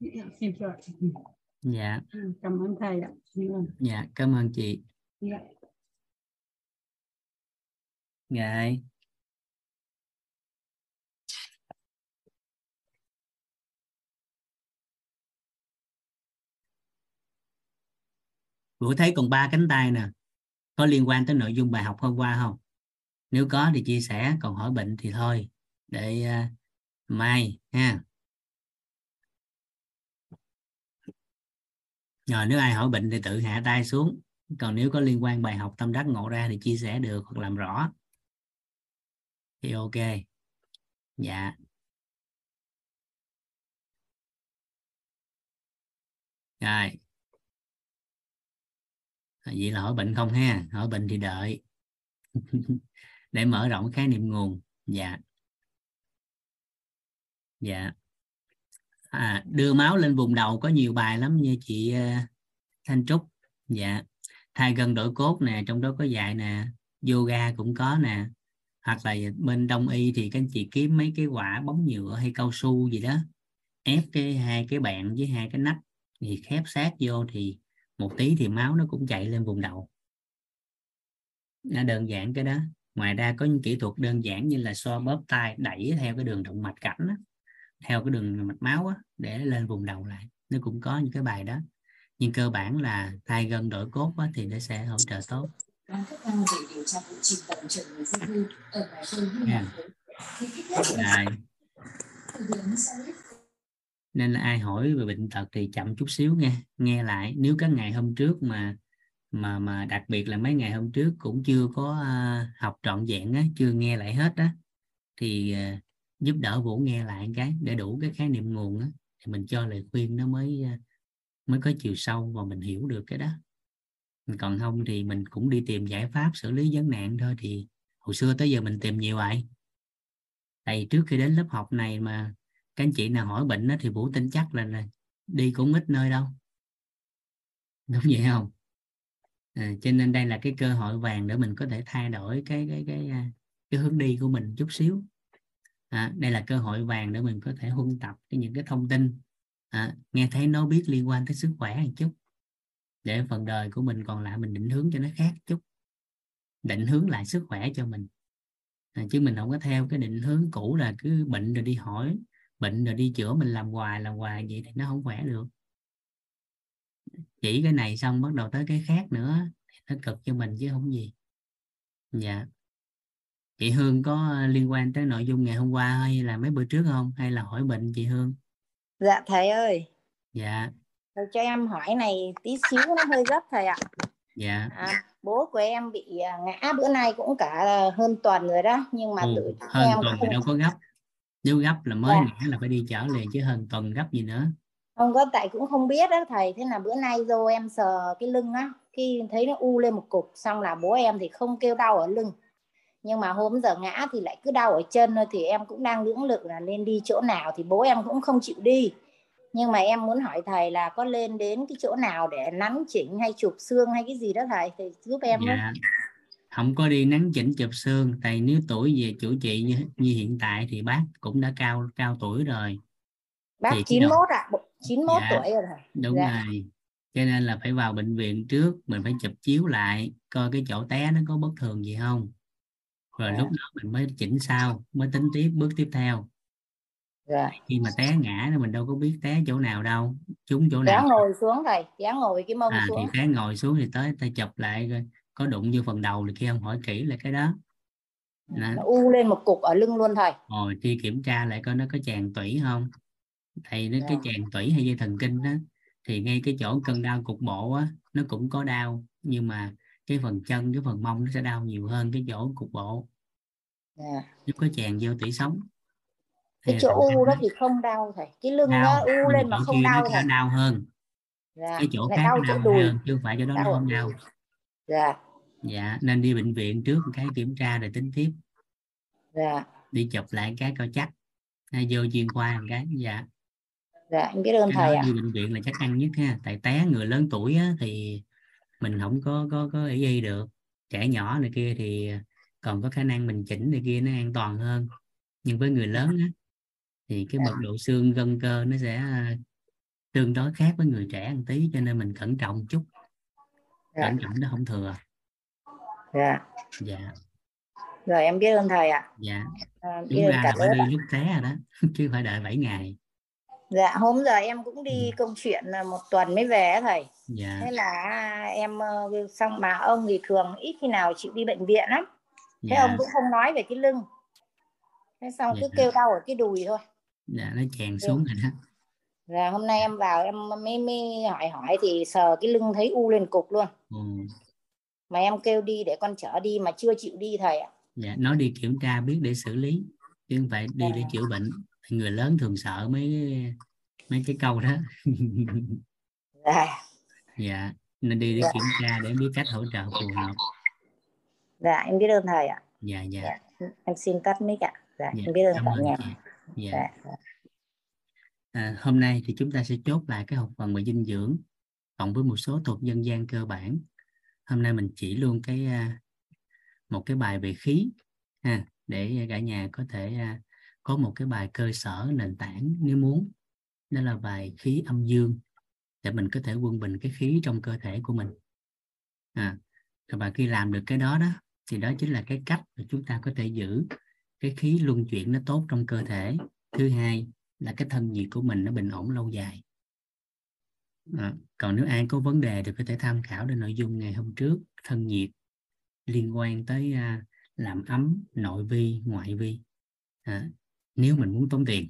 Dạ, kịp rồi. dạ Cảm ơn thầy ạ. Dạ cảm ơn chị Dạ. rồi Vũ thấy còn ba cánh tay nè có liên quan tới nội dung bài học hôm qua không nếu có thì chia sẻ còn hỏi bệnh thì thôi để uh, mai ha rồi nếu ai hỏi bệnh thì tự hạ tay xuống. Còn nếu có liên quan bài học tâm đắc ngộ ra thì chia sẻ được hoặc làm rõ. Thì ok. Dạ. Rồi. Vậy là hỏi bệnh không ha? Hỏi bệnh thì đợi. [LAUGHS] Để mở rộng khái niệm nguồn. Dạ. Dạ à, đưa máu lên vùng đầu có nhiều bài lắm như chị uh, Thanh Trúc. Dạ. Thay gần đổi cốt nè trong đó có dạy nè yoga cũng có nè. Hoặc là bên đông y thì các anh chị kiếm mấy cái quả bóng nhựa hay cao su gì đó ép cái hai cái bạn với hai cái nách thì khép sát vô thì một tí thì máu nó cũng chạy lên vùng đầu. Nó đơn giản cái đó. Ngoài ra có những kỹ thuật đơn giản như là xoa bóp tay đẩy theo cái đường động mạch cảnh đó, theo cái đường mạch máu á, để lên vùng đầu lại. Nó cũng có những cái bài đó. Nhưng cơ bản là thay gân đổi cốt á, thì nó sẽ hỗ trợ tốt. Đang cấp cao để điều tra vụ chìm tàu chở người di cư ở ngoài khơi Hy yeah. Lạp khi ít nhất là Rồi. thời điểm Salit nên là ai hỏi về bệnh tật thì chậm chút xíu nghe nghe lại. Nếu các ngày hôm trước mà mà mà đặc biệt là mấy ngày hôm trước cũng chưa có uh, học trọn vẹn á chưa nghe lại hết á thì uh, giúp đỡ vũ nghe lại cái để đủ cái khái niệm nguồn đó, thì mình cho lời khuyên nó mới ờ, mới có chiều sâu và mình hiểu được cái đó. Còn không thì mình cũng đi tìm giải pháp xử lý vấn nạn thôi thì hồi xưa tới giờ mình tìm nhiều vậy. Tại trước khi đến lớp học này mà các anh chị nào hỏi bệnh đó, thì vũ tin chắc là, là đi cũng ít nơi đâu. Đúng vậy không? À, cho nên đây là cái cơ hội vàng để mình có thể thay đổi cái cái cái cái, cái hướng đi của mình chút xíu à, đây là cơ hội vàng để mình có thể huân tập cái những cái thông tin. À, nghe thấy nó biết liên quan tới sức khỏe một chút. Để phần đời của mình còn lại mình định hướng cho nó khác chút. Định hướng lại sức khỏe cho mình. À, chứ mình không có theo cái định hướng cũ là cứ bệnh rồi đi hỏi bệnh rồi đi chữa mình làm hoài làm hoài vậy thì nó không khỏe được. Chỉ cái này xong bắt đầu tới cái khác nữa nó cực cho mình chứ không gì. Dạ chị Hương có liên quan tới nội dung ngày hôm qua hay là mấy bữa trước không hay là hỏi bệnh chị Hương Dạ thầy ơi, dạ thầy cho em hỏi này tí xíu nó hơi gấp thầy ạ. dạ À, bố của em bị à, ngã bữa nay cũng cả hơn tuần rồi đó, nhưng mà ừ, tự hơn em tuần không, thì đâu có gấp nếu gấp là mới Dạ. ngã là phải đi chở liền chứ hơn tuần gấp gì nữa không có tại cũng không biết đó thầy. Thế là bữa nay vô em sờ cái lưng á, khi thấy nó u lên một cục, xong là bố em thì không kêu đau ở lưng. Nhưng mà hôm giờ ngã thì lại cứ đau ở chân thôi thì em cũng đang lưỡng lự là nên đi chỗ nào thì bố em cũng không chịu đi. Nhưng mà em muốn hỏi thầy là có lên đến cái chỗ nào để nắn chỉnh hay chụp xương hay cái gì đó thầy thì giúp em dạ không có đi nắn chỉnh chụp xương tại nếu tuổi về chủ trị như, như hiện tại thì bác cũng đã cao cao tuổi rồi Bác thì cái 91 ạ, 91 Dạ. tuổi rồi thầy. đúng Dạ. rồi cho nên là phải vào bệnh viện trước mình phải chụp chiếu lại coi cái chỗ té nó có bất thường gì không rồi Dạ. lúc đó mình mới chỉnh sau mới tính tiếp bước tiếp theo Dạ. khi mà té ngã thì mình đâu có biết té chỗ nào đâu trúng chỗ nào ngồi xuống thầy, kéo ngồi cái mông à thì xuống. té ngồi xuống thì tới ta chụp lại coi có đụng vô phần đầu thì kia không hỏi kỹ là cái đó Đó. Nó u lên một cục ở lưng luôn thầy. rồi đi kiểm tra lại coi nó có tràn tủy không thì nó cái Dạ. tràn tủy hay dây thần kinh đó thì ngay cái chỗ cơn đau cục bộ á nó cũng có đau nhưng mà cái phần chân cái phần mông nó sẽ đau nhiều hơn cái chỗ cục bộ Dạ. nếu có tràn vô tủy sống Cái chỗ u đó nó thì không đau thầy. Cái lưng đau nó u lên mà không nó đau thầy. đau hơn Dạ. cái chỗ Lại khác đau nó chỗ đau đùi. hơn chứ không phải chỗ đó nó Đau ở không đau. Dạ. dạ nên đi bệnh viện trước một cái kiểm tra rồi tính tiếp Dạ. đi chụp lại cái coi chắc hay vô chuyên khoa một cái dạ Dạ em biết ơn cái thầy ạ. đi bệnh viện là chắc ăn nhất ha tại té người lớn tuổi á, thì mình không có có có ý y được. Trẻ nhỏ này kia thì còn có khả năng mình chỉnh này kia nó an toàn hơn. Nhưng với người lớn á thì cái bậc độ xương gân cơ nó sẽ à, tương đối khác với người trẻ một tí cho nên mình cẩn trọng một chút cẩn trọng nó không thừa. Dạ. Dạ. Rồi em biết ơn thầy ạ. Dạ. À, ra cả là phải lớp đi lúc té rồi đó [LAUGHS] chứ phải đợi 7 ngày dạ hôm giờ em cũng đi Ừ. công chuyện là một tuần mới về thầy. Dạ. Thế là em ờ, xong mà ông thì thường ít khi nào chịu đi bệnh viện lắm. Thế dạ. ông cũng không nói về cái lưng. Thế xong cứ Dạ. kêu đau ở cái đùi thôi. Dạ nó chèn xuống rồi đó. Rồi hôm nay em vào em mới mới hỏi hỏi thì sờ cái lưng thấy u lên cục luôn. Ừ. mà em kêu đi để con chở đi mà chưa chịu đi thầy ạ. Dạ nó đi kiểm tra biết để xử lý chứ không phải đi để Dạ. chữa bệnh người lớn thường sợ mấy mấy cái câu đó. Dạ. Dạ nên đi để Dạ. kiểm tra để biết cách hỗ trợ phù hợp. Dạ em biết ơn thầy ạ. Dạ dạ. Dạ. em xin tắt mic ạ. Dạ dạ em biết ơn cả nhà. dạ. Dạ. à, hôm nay thì chúng ta sẽ chốt lại cái học phần về dinh dưỡng cộng với một số thuật dân gian cơ bản. Hôm nay mình chỉ luôn cái à, một cái bài về khí ha để cả nhà có thể à, có một cái bài cơ sở nền tảng nếu muốn. Đó là bài khí âm dương để mình có thể quân bình cái khí trong cơ thể của mình. À và khi làm được cái đó đó thì đó chính là cái cách mà chúng ta có thể giữ cái khí luân chuyển nó tốt trong cơ thể. Thứ hai là cái thân nhiệt của mình nó bình ổn lâu dài. À, còn nếu ai có vấn đề thì có thể tham khảo đến nội dung ngày hôm trước thân nhiệt liên quan tới à, làm ấm nội vi ngoại vi. À, nếu mình muốn tốn tiền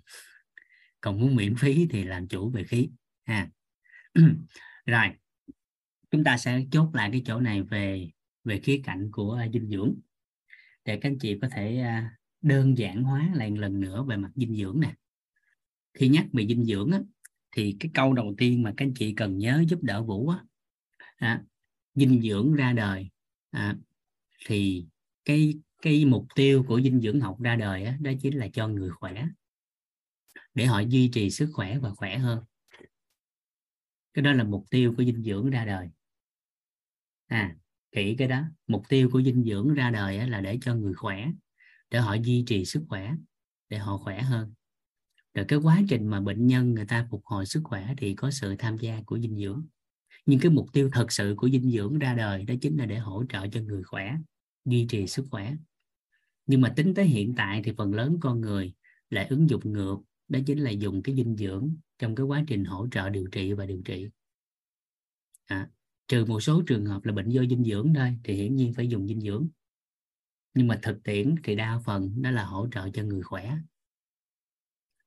còn muốn miễn phí thì làm chủ về khí ha. [CLEARS THROAT] Rồi chúng ta sẽ chốt lại cái chỗ này về về khía cạnh của dinh dưỡng. Để các anh chị có thể à, đơn giản hóa lại một lần nữa về mặt dinh dưỡng nè. Khi nhắc về dinh dưỡng á, thì cái câu đầu tiên mà các anh chị cần nhớ giúp đỡ vũ á, à, dinh dưỡng ra đời à, thì cái cái mục tiêu của dinh dưỡng học ra đời á, đó chính là cho người khỏe. Để họ duy trì sức khỏe và khỏe hơn. Cái đó là mục tiêu của dinh dưỡng ra đời. À kỹ cái đó. Mục tiêu của dinh dưỡng ra đời là để cho người khỏe để họ duy trì sức khỏe để họ khỏe hơn. Rồi cái quá trình mà bệnh nhân người ta phục hồi sức khỏe thì có sự tham gia của dinh dưỡng. Nhưng cái mục tiêu thật sự của dinh dưỡng ra đời đó chính là để hỗ trợ cho người khỏe duy trì sức khỏe nhưng mà tính tới hiện tại thì phần lớn con người lại ứng dụng ngược đó chính là dùng cái dinh dưỡng trong cái quá trình hỗ trợ điều trị và điều trị. À, trừ một số trường hợp là bệnh do dinh dưỡng thôi thì hiển nhiên phải dùng dinh dưỡng. Nhưng mà thực tiễn thì đa phần đó là hỗ trợ cho người khỏe.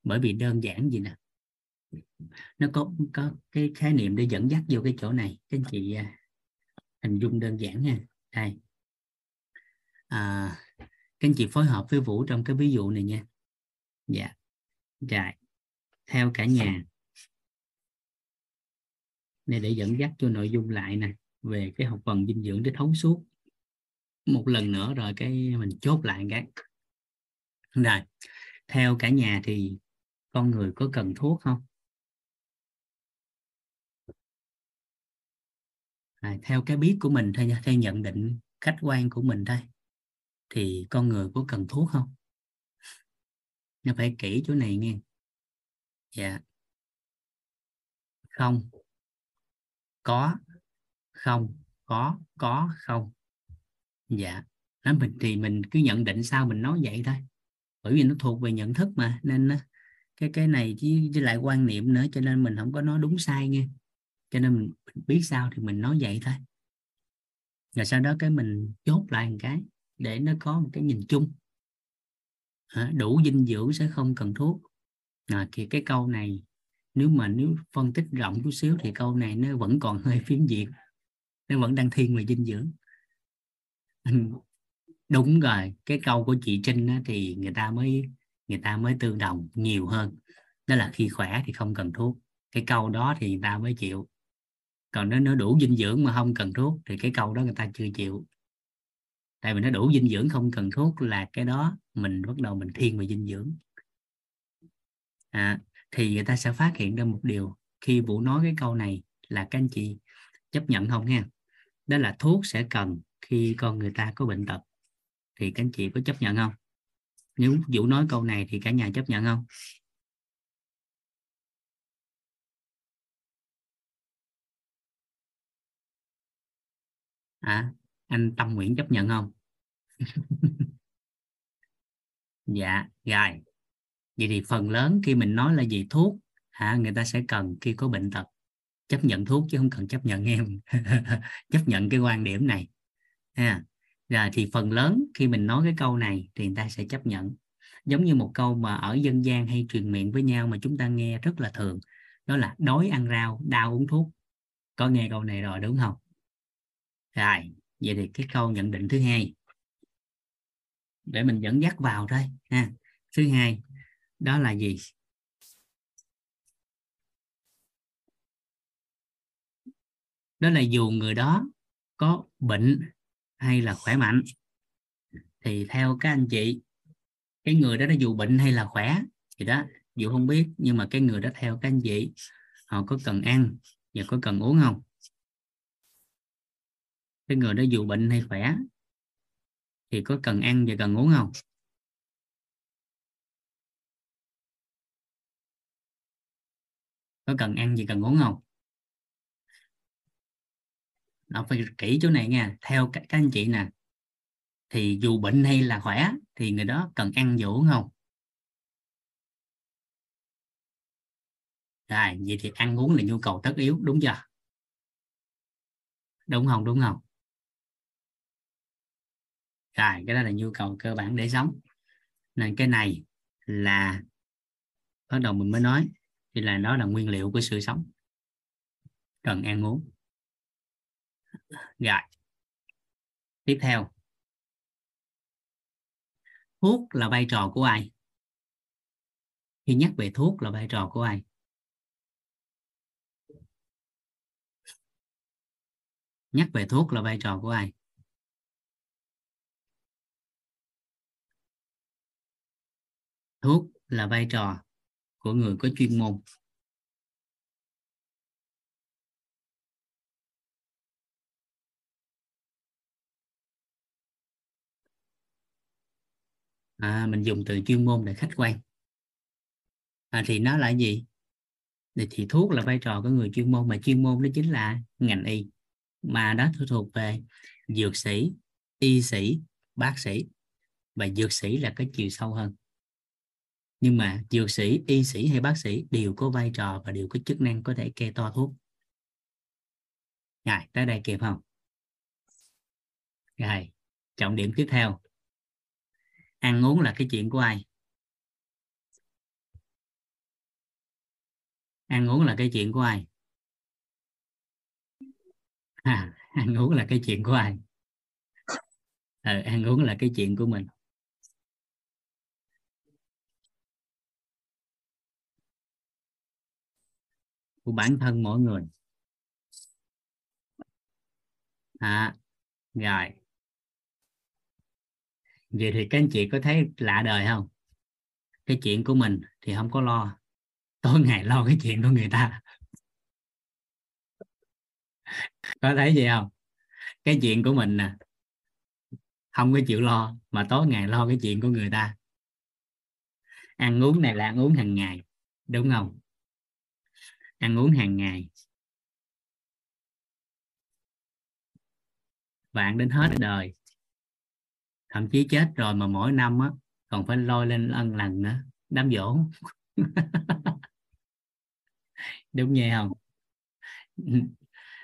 Bởi vì đơn giản gì nè? Nó có có cái khái niệm để dẫn dắt vô cái chỗ này. Các anh chị à, hình dung đơn giản nha. Đây. À, các anh chị phối hợp với vũ trong cái ví dụ này nha. Dạ. Rồi. Theo cả nhà. Này để dẫn dắt cho nội dung lại nè về cái học phần dinh dưỡng để thấu suốt. Một lần nữa rồi cái mình chốt lại cái. Rồi. Theo cả nhà thì con người có cần thuốc không? À, theo cái biết của mình thôi nha theo nhận định khách quan của mình thôi thì con người có cần thuốc không? Nó phải kỹ chỗ này nghe. Dạ. Không. Có. Không. Có. Có. Không. Dạ. Nó mình thì mình cứ nhận định sao mình nói vậy thôi. Bởi vì nó thuộc về nhận thức mà nên nó- cái cái này chứ, chứ lại quan niệm nữa cho nên mình không có nói đúng sai nghe. Cho nên mình, mình biết sao thì mình nói vậy thôi. Rồi sau đó cái mình chốt lại một cái để nó có một cái nhìn chung. Đủ dinh dưỡng sẽ không cần thuốc. À, thì cái câu này nếu mà nếu phân tích rộng chút xíu thì câu này nó vẫn còn [LAUGHS] hơi phiến diện. Nó vẫn đang thiên về dinh dưỡng. [LAUGHS] Đúng rồi cái câu của chị Trinh á, thì người ta mới người ta mới tương đồng nhiều hơn. Đó là khi khỏe thì không cần thuốc. Cái câu đó thì người ta mới chịu. Còn nếu nó đủ dinh dưỡng mà không cần thuốc thì cái câu đó người ta chưa chịu tại vì nó đủ dinh dưỡng không cần thuốc là cái đó mình bắt đầu mình thiên về dinh dưỡng. À, thì người ta sẽ phát hiện ra một điều khi vũ nói cái câu này là các anh chị chấp nhận không ha? Đó là thuốc sẽ cần khi con người ta có bệnh tật. Thì các anh chị có chấp nhận không? Nếu vũ nói câu này thì cả nhà chấp nhận không? À anh Tâm nguyện chấp nhận không? [LAUGHS] Dạ rồi. Vậy thì phần lớn khi mình nói là gì? Thuốc. Hả? Người ta sẽ cần khi có bệnh tật. Chấp nhận thuốc chứ không cần chấp nhận em. [LAUGHS] Chấp nhận cái quan điểm này. Ha. Rồi thì phần lớn khi mình nói cái câu này thì người ta sẽ chấp nhận. Giống như một câu mà ở dân gian hay truyền miệng với nhau mà chúng ta nghe rất là thường, đó là đói ăn rau, đau uống thuốc. Có nghe câu này rồi đúng không? Rồi vậy thì cái câu nhận định thứ hai. Để mình dẫn dắt vào thôi, ha. Thứ hai, đó là gì? Đó là dù người đó có bệnh hay là khỏe mạnh, thì theo các anh chị, cái người đó nó dù bệnh hay là khỏe thì đó, dù không biết, nhưng mà cái người đó theo các anh chị, họ có cần ăn và có cần uống không? Cái người đó dù bệnh hay khỏe thì có cần ăn và cần uống không? Có cần ăn gì cần uống không? Nó phải kỹ chỗ này nha. Theo các, các anh chị nè thì dù bệnh hay là khỏe thì người đó cần ăn và uống không? Rồi vậy thì ăn uống là nhu cầu tất yếu đúng chưa? Đúng không đúng không? Rồi, cái đó là nhu cầu cơ bản để sống. Nên cái này là bắt đầu mình mới nói, thì là nó là nguyên liệu của sự sống. Cần ăn uống. Rồi, tiếp theo. Thuốc là vai trò của ai? Khi nhắc về thuốc là vai trò của ai? Nhắc về thuốc là vai trò của ai? Thuốc là vai trò của người có chuyên môn. À, mình dùng từ chuyên môn để khách quan. À, thì nó là gì? Thì, thì thuốc là vai trò của người chuyên môn mà chuyên môn đó chính là ngành y. Mà đó thuộc về dược sĩ y sĩ bác sĩ. Và dược sĩ là cái chiều sâu hơn nhưng mà dược sĩ y sĩ hay bác sĩ đều có vai trò và đều có chức năng có thể kê to thuốc. Rồi tới đây kịp không? Rồi trọng điểm tiếp theo. Ăn uống là cái chuyện của ai? Ăn uống là cái chuyện của ai? À, ăn uống là cái chuyện của ai? Ừ, ăn uống là cái chuyện của mình. Của bản thân mỗi người. À, rồi. Vậy thì các anh chị có thấy lạ đời không? Cái chuyện của mình thì không có lo. Tối ngày lo cái chuyện của người ta. Có thấy gì không? Cái chuyện của mình nè không có chịu lo mà tối ngày lo cái chuyện của người ta. Ăn uống này là ăn uống hàng ngày đúng không? Ăn uống hàng ngày. Và ăn đến hết đời thậm chí chết rồi mà mỗi năm á còn phải lôi lên ân lần nữa. Đám dỗ [LAUGHS] đúng vậy không?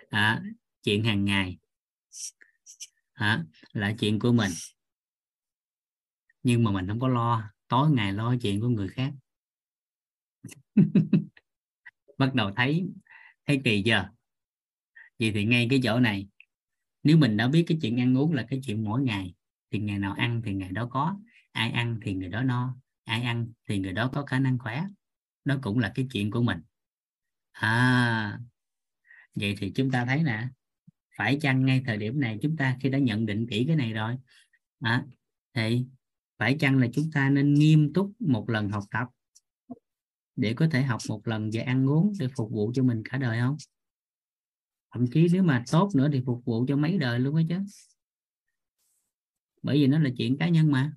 À, chuyện hàng ngày. À, là chuyện của mình. Nhưng mà mình không có lo. Tối ngày lo chuyện của người khác. [LAUGHS] bắt đầu thấy thấy kỳ chưa? Vậy thì ngay cái chỗ này nếu mình đã biết cái chuyện ăn uống là cái chuyện mỗi ngày thì ngày nào ăn thì ngày đó có ai ăn thì người đó no ai ăn thì người đó có khả năng khỏe. Đó cũng là cái chuyện của mình. À vậy thì chúng ta thấy nè phải chăng ngay thời điểm này chúng ta khi đã nhận định kỹ cái này rồi à, thì phải chăng là chúng ta nên nghiêm túc một lần học tập? Để có thể học một lần về ăn uống để phục vụ cho mình cả đời không? Thậm chí nếu mà tốt nữa thì phục vụ cho mấy đời luôn á chứ. Bởi vì nó là chuyện cá nhân mà.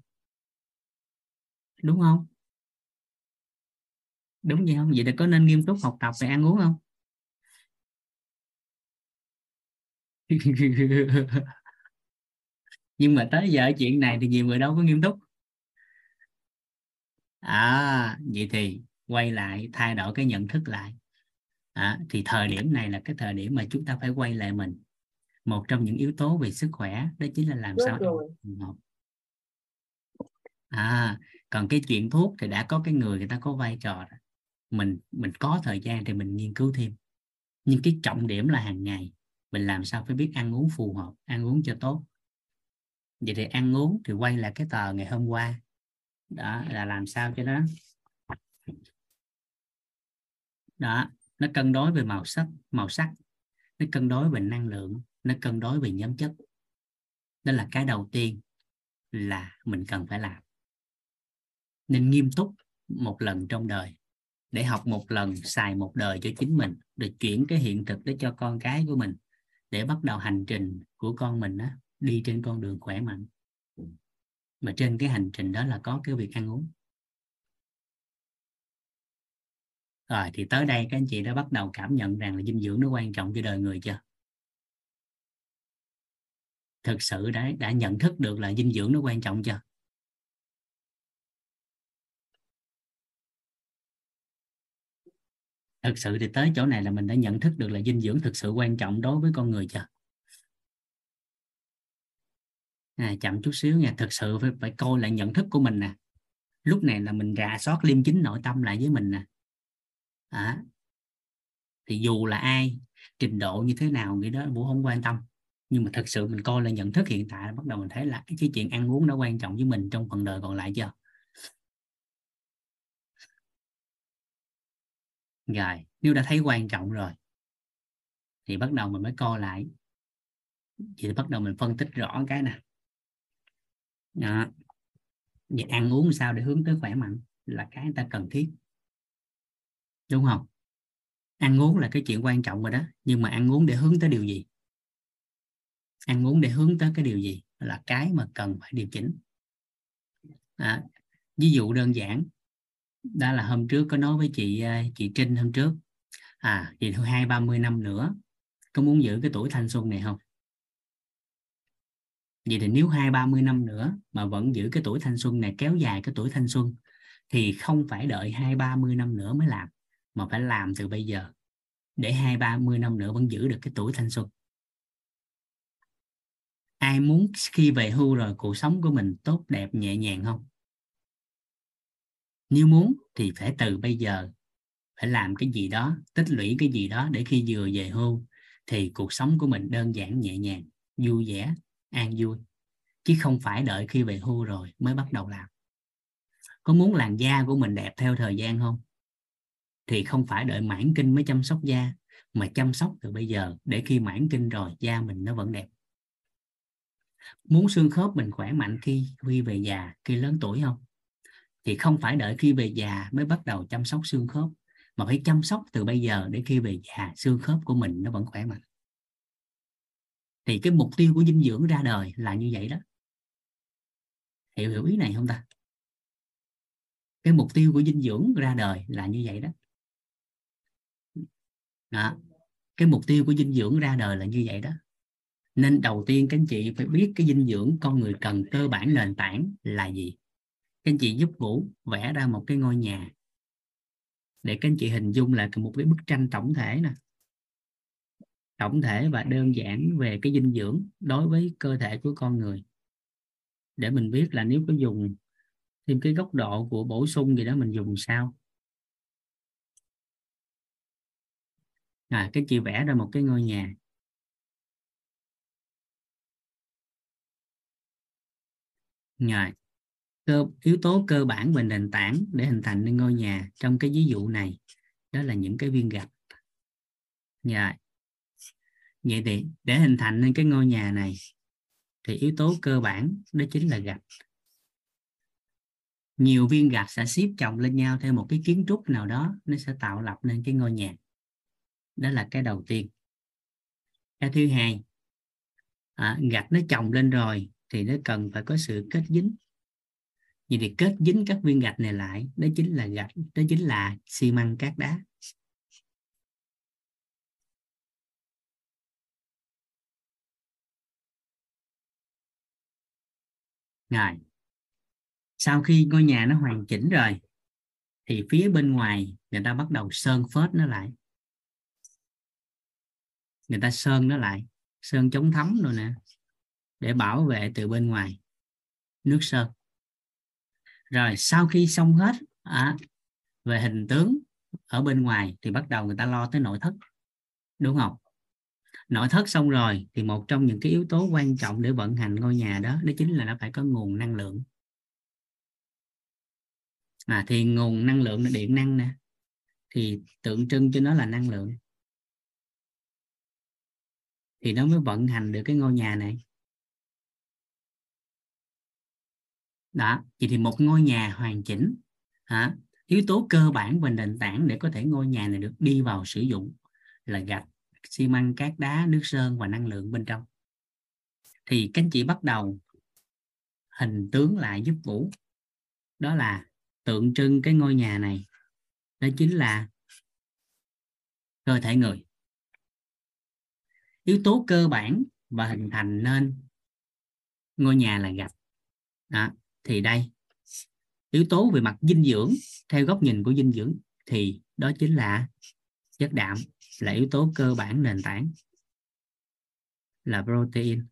Đúng không? Đúng vậy không? Vậy là có nên nghiêm túc học tập về ăn uống không? [LAUGHS] Nhưng mà tới giờ chuyện này thì nhiều người đâu có nghiêm túc. À vậy thì quay lại thay đổi cái nhận thức lại. À, thì thời điểm này là cái thời điểm mà chúng ta phải quay lại mình. Một trong những yếu tố về sức khỏe đó chính là làm Đúng sao rồi. một à còn cái chuyện thuốc thì đã có cái người người ta có vai trò rồi. mình mình có thời gian thì mình nghiên cứu thêm. Nhưng cái trọng điểm là hàng ngày mình làm sao phải biết ăn uống phù hợp ăn uống cho tốt. Vậy thì ăn uống thì quay lại cái tờ ngày hôm qua. Đó là làm sao cho nó đó nó cân đối về màu sắc màu sắc. Nó cân đối về năng lượng nó cân đối về nhóm chất. Đó là cái đầu tiên là mình cần phải làm. Nên nghiêm túc một lần trong đời để học một lần xài một đời cho chính mình để chuyển cái hiện thực đó cho con cái của mình để bắt đầu hành trình của con mình đó, đi trên con đường khỏe mạnh. Mà trên cái hành trình đó là có cái việc ăn uống. Rồi thì tới đây các anh chị đã bắt đầu cảm nhận rằng là dinh dưỡng nó quan trọng cho đời người chưa? Thực sự đã đã nhận thức được là dinh dưỡng nó quan trọng chưa? Thực sự thì tới chỗ này là mình đã nhận thức được là dinh dưỡng thực sự quan trọng đối với con người chưa? À, chậm chút xíu nha thực sự phải, phải coi lại nhận thức của mình nè. Lúc này là mình rà soát liêm chính nội tâm lại với mình nè à, thì dù là ai trình độ như thế nào người đó vũ không quan tâm. Nhưng mà thật sự mình coi là nhận thức hiện tại bắt đầu mình thấy là cái chuyện ăn uống nó quan trọng với mình trong phần đời còn lại chưa? Rồi nếu đã thấy quan trọng rồi thì bắt đầu mình mới coi lại. Thì bắt đầu mình phân tích rõ cái nè. Đó. Vậy ăn uống sao để hướng tới khỏe mạnh là cái người ta cần thiết đúng không? Ăn uống là cái chuyện quan trọng rồi đó nhưng mà ăn uống để hướng tới điều gì? Ăn uống để hướng tới cái điều gì? Là cái mà cần phải điều chỉnh. À, ví dụ đơn giản đó là hôm trước có nói với chị à, chị Trinh hôm trước à chị hai ba mươi năm nữa có muốn giữ cái tuổi thanh xuân này không? Vậy thì nếu hai ba mươi năm nữa mà vẫn giữ cái tuổi thanh xuân này kéo dài cái tuổi thanh xuân thì không phải đợi hai ba mươi năm nữa mới làm mà phải làm từ bây giờ, để hai, ba mươi năm nữa vẫn giữ được cái tuổi thanh xuân. Ai muốn khi về hưu rồi cuộc sống của mình tốt, đẹp, nhẹ nhàng không? Nếu muốn thì phải từ bây giờ, phải làm cái gì đó, tích lũy cái gì đó để khi vừa về hưu thì cuộc sống của mình đơn giản, nhẹ nhàng, vui vẻ, an vui. Chứ không phải đợi khi về hưu rồi mới bắt đầu làm. Có muốn làn da của mình đẹp theo thời gian không? Thì không phải đợi mãn kinh mới chăm sóc da, mà chăm sóc từ bây giờ để khi mãn kinh rồi, da mình nó vẫn đẹp. Muốn xương khớp mình khỏe mạnh khi khi về già, khi lớn tuổi không? Thì không phải đợi khi về già mới bắt đầu chăm sóc xương khớp, mà phải chăm sóc từ bây giờ để khi về già, xương khớp của mình nó vẫn khỏe mạnh. Thì cái mục tiêu của dinh dưỡng ra đời là như vậy đó. Hiểu hiểu ý này không ta? Cái mục tiêu của dinh dưỡng ra đời là như vậy đó đó. cái mục tiêu của dinh dưỡng ra đời là như vậy đó. Nên đầu tiên các anh chị phải biết cái dinh dưỡng con người cần cơ bản nền tảng là gì. Các anh chị giúp vũ vẽ ra một cái ngôi nhà. Để các anh chị hình dung là một cái bức tranh tổng thể nè. Tổng thể và đơn giản về cái dinh dưỡng đối với cơ thể của con người. Để mình biết là nếu có dùng thêm cái góc độ của bổ sung gì đó mình dùng sao. À cái chị vẽ ra một cái ngôi nhà. Rồi, cơ, yếu tố cơ bản và nền tảng để hình thành nên ngôi nhà trong cái ví dụ này, đó là những cái viên gạch. Rồi, vậy thì để hình thành nên cái ngôi nhà này thì yếu tố cơ bản đó chính là gạch. Nhiều viên gạch sẽ xếp chồng lên nhau theo một cái kiến trúc nào đó, nó sẽ tạo lập nên cái ngôi nhà đó là cái đầu tiên. Cái thứ hai à, gạch nó chồng lên rồi thì nó cần phải có sự kết dính. Vậy thì kết dính các viên gạch này lại đó chính là gạch đó chính là xi măng cát đá. Rồi sau khi ngôi nhà nó hoàn chỉnh rồi thì phía bên ngoài người ta bắt đầu sơn phết nó lại người ta sơn nó lại sơn chống thấm rồi nè để bảo vệ từ bên ngoài. Nước sơn. Rồi sau khi xong hết à, về hình tướng ở bên ngoài thì bắt đầu người ta lo tới nội thất đúng không? Nội thất xong rồi thì một trong những cái yếu tố quan trọng để vận hành ngôi nhà đó đó chính là nó phải có nguồn năng lượng. À thì nguồn năng lượng là điện năng nè thì tượng trưng cho nó là năng lượng thì nó mới vận hành được cái ngôi nhà này. Đó, vậy thì một ngôi nhà hoàn chỉnh, hả? Yếu tố cơ bản và nền tảng để có thể ngôi nhà này được đi vào sử dụng là gạch, xi măng, cát đá, nước sơn và năng lượng bên trong. Thì các anh chị bắt đầu hình tướng lại giúp vũ. Đó là tượng trưng cái ngôi nhà này, đó chính là cơ thể người yếu tố cơ bản và hình thành nên ngôi nhà là gạch. Đó. thì đây. Yếu tố về mặt dinh dưỡng theo góc nhìn của dinh dưỡng thì đó chính là chất đạm là yếu tố cơ bản nền tảng là protein.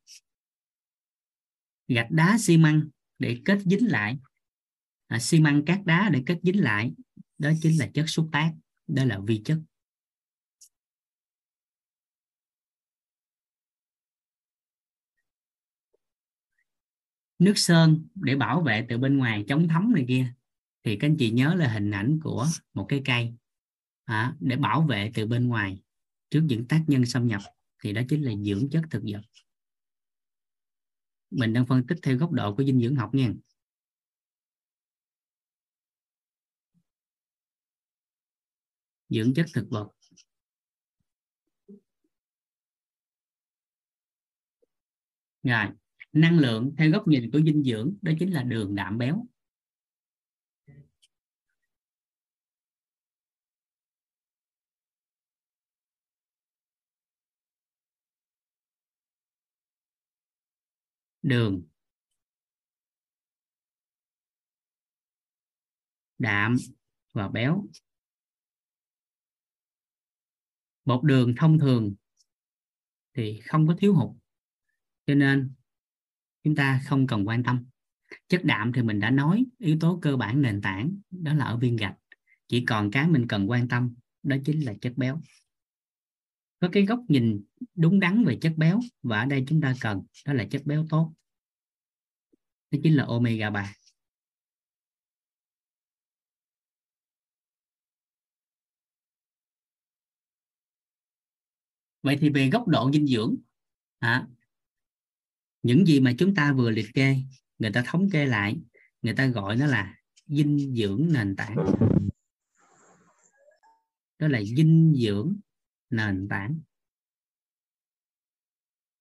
Gạch đá xi măng để kết dính lại. À, xi măng cát đá để kết dính lại đó chính là chất xúc tác đó là vi chất. Nước sơn để bảo vệ từ bên ngoài chống thấm này kia thì các anh chị nhớ là hình ảnh của một cái cây à, để bảo vệ từ bên ngoài trước những tác nhân xâm nhập thì đó chính là dưỡng chất thực vật. Mình đang phân tích theo góc độ của dinh dưỡng học nha. Dưỡng chất thực vật. Rồi năng lượng theo góc nhìn của dinh dưỡng, đó chính là đường đạm béo. Đường đạm và béo. Bột đường thông thường thì không có thiếu hụt. Cho nên chúng ta không cần quan tâm. Chất đạm thì mình đã nói yếu tố cơ bản nền tảng đó là ở viên gạch. Chỉ còn cái mình cần quan tâm đó chính là chất béo. Có cái góc nhìn đúng đắn về chất béo và ở đây chúng ta cần đó là chất béo tốt. Đó chính là omega 3 vậy thì về góc độ dinh dưỡng à, những gì mà chúng ta vừa liệt kê, người ta thống kê lại, người ta gọi nó là dinh dưỡng nền tảng. Đó là dinh dưỡng nền tảng.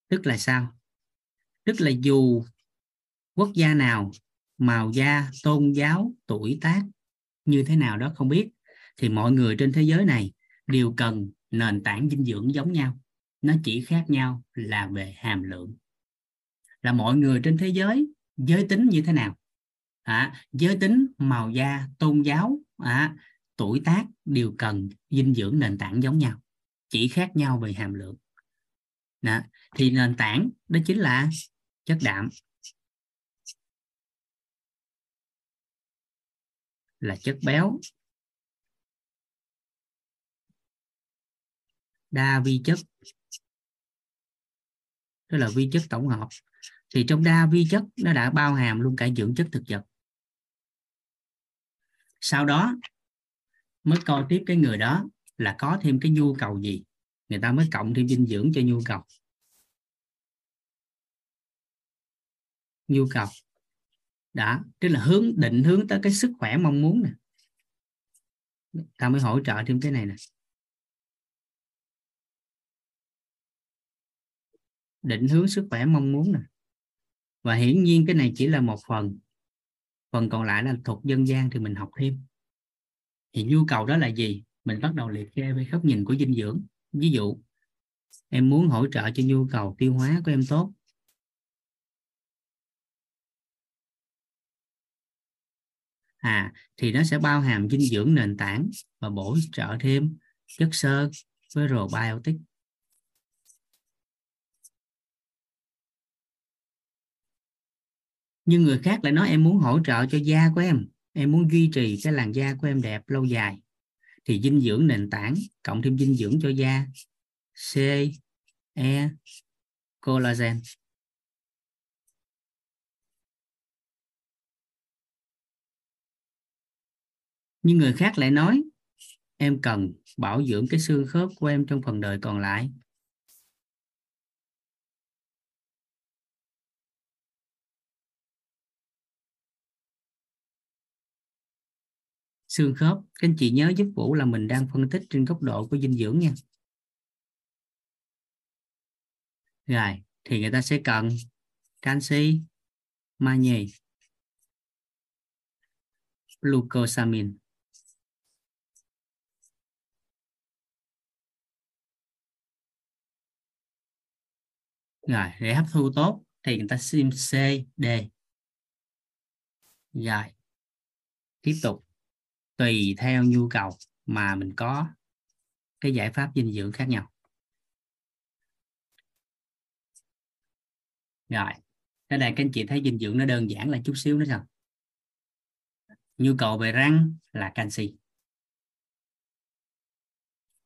Tức là sao? Tức là dù quốc gia nào màu da, tôn giáo, tuổi tác như thế nào đó không biết, thì mọi người trên thế giới này đều cần nền tảng dinh dưỡng giống nhau. Nó chỉ khác nhau là về hàm lượng là mọi người trên thế giới giới tính như thế nào? À, giới tính màu da tôn giáo à, tuổi tác đều cần dinh dưỡng nền tảng giống nhau chỉ khác nhau về hàm lượng. Đó. thì nền tảng đó chính là chất đạm. Là chất béo. Đa vi chất. Tức là vi chất tổng hợp thì trong đa vi chất nó đã bao hàm luôn cả dưỡng chất thực vật. Sau đó, mới coi tiếp cái người đó là có thêm cái nhu cầu gì. Người ta mới cộng thêm dinh dưỡng cho nhu cầu. Nhu cầu đã, tức là hướng, định hướng tới cái sức khỏe mong muốn nè. Ta mới hỗ trợ thêm cái này nè. Định hướng sức khỏe mong muốn nè và hiển nhiên cái này chỉ là một phần. Phần còn lại là thuộc dân gian thì mình học thêm. Thì nhu cầu đó là gì? Mình bắt đầu liệt kê với góc nhìn của dinh dưỡng. Ví dụ, em muốn hỗ trợ cho nhu cầu tiêu hóa của em tốt. À thì nó sẽ bao hàm dinh dưỡng nền tảng và bổ trợ thêm chất xơ với probiotic. Nhưng người khác lại nói, em muốn hỗ trợ cho da của em. Em muốn duy trì cái làn da của em đẹp lâu dài. Thì dinh dưỡng nền tảng, cộng thêm dinh dưỡng cho da. C E collagen. Nhưng người khác lại nói, em cần bảo dưỡng cái xương khớp của em trong phần đời còn lại. Xương khớp, các anh chị nhớ giúp vũ là mình đang phân tích trên góc độ của dinh dưỡng nha. Rồi, thì người ta sẽ cần canxi, magie, glucosamine. Rồi, để hấp thu tốt thì người ta xin C D. Rồi, tiếp tục tùy theo nhu cầu mà mình có cái giải pháp dinh dưỡng khác nhau. Rồi cái này các anh chị thấy dinh dưỡng nó đơn giản là chút xíu nữa sao? Nhu cầu về răng là canxi.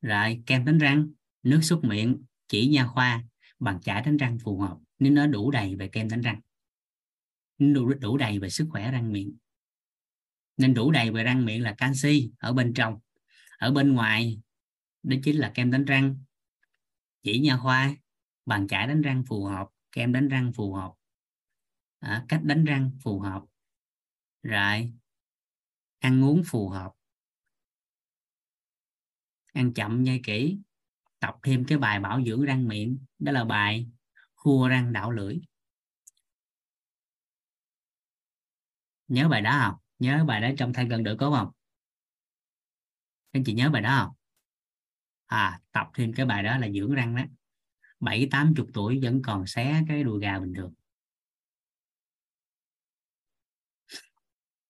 Rồi kem đánh răng nước súc miệng chỉ nha khoa bằng chải đánh răng phù hợp nếu nó đủ đầy về kem đánh răng đủ, đủ đầy về sức khỏe răng miệng nên đủ đầy về răng miệng là canxi ở bên trong. Ở bên ngoài đó chính là kem đánh răng. Chỉ nha khoa bàn chải đánh răng phù hợp kem đánh răng phù hợp. À, cách đánh răng phù hợp. Rồi ăn uống phù hợp. Ăn chậm nhai kỹ tập thêm cái bài bảo dưỡng răng miệng đó là bài khua răng đảo lưỡi. Nhớ bài đó không? Nhớ bài đó trong thanh gần được có không? Anh chị nhớ bài đó không? À tập thêm cái bài đó là dưỡng răng đó. Bảy tám chục tuổi vẫn còn xé cái đùi gà bình thường.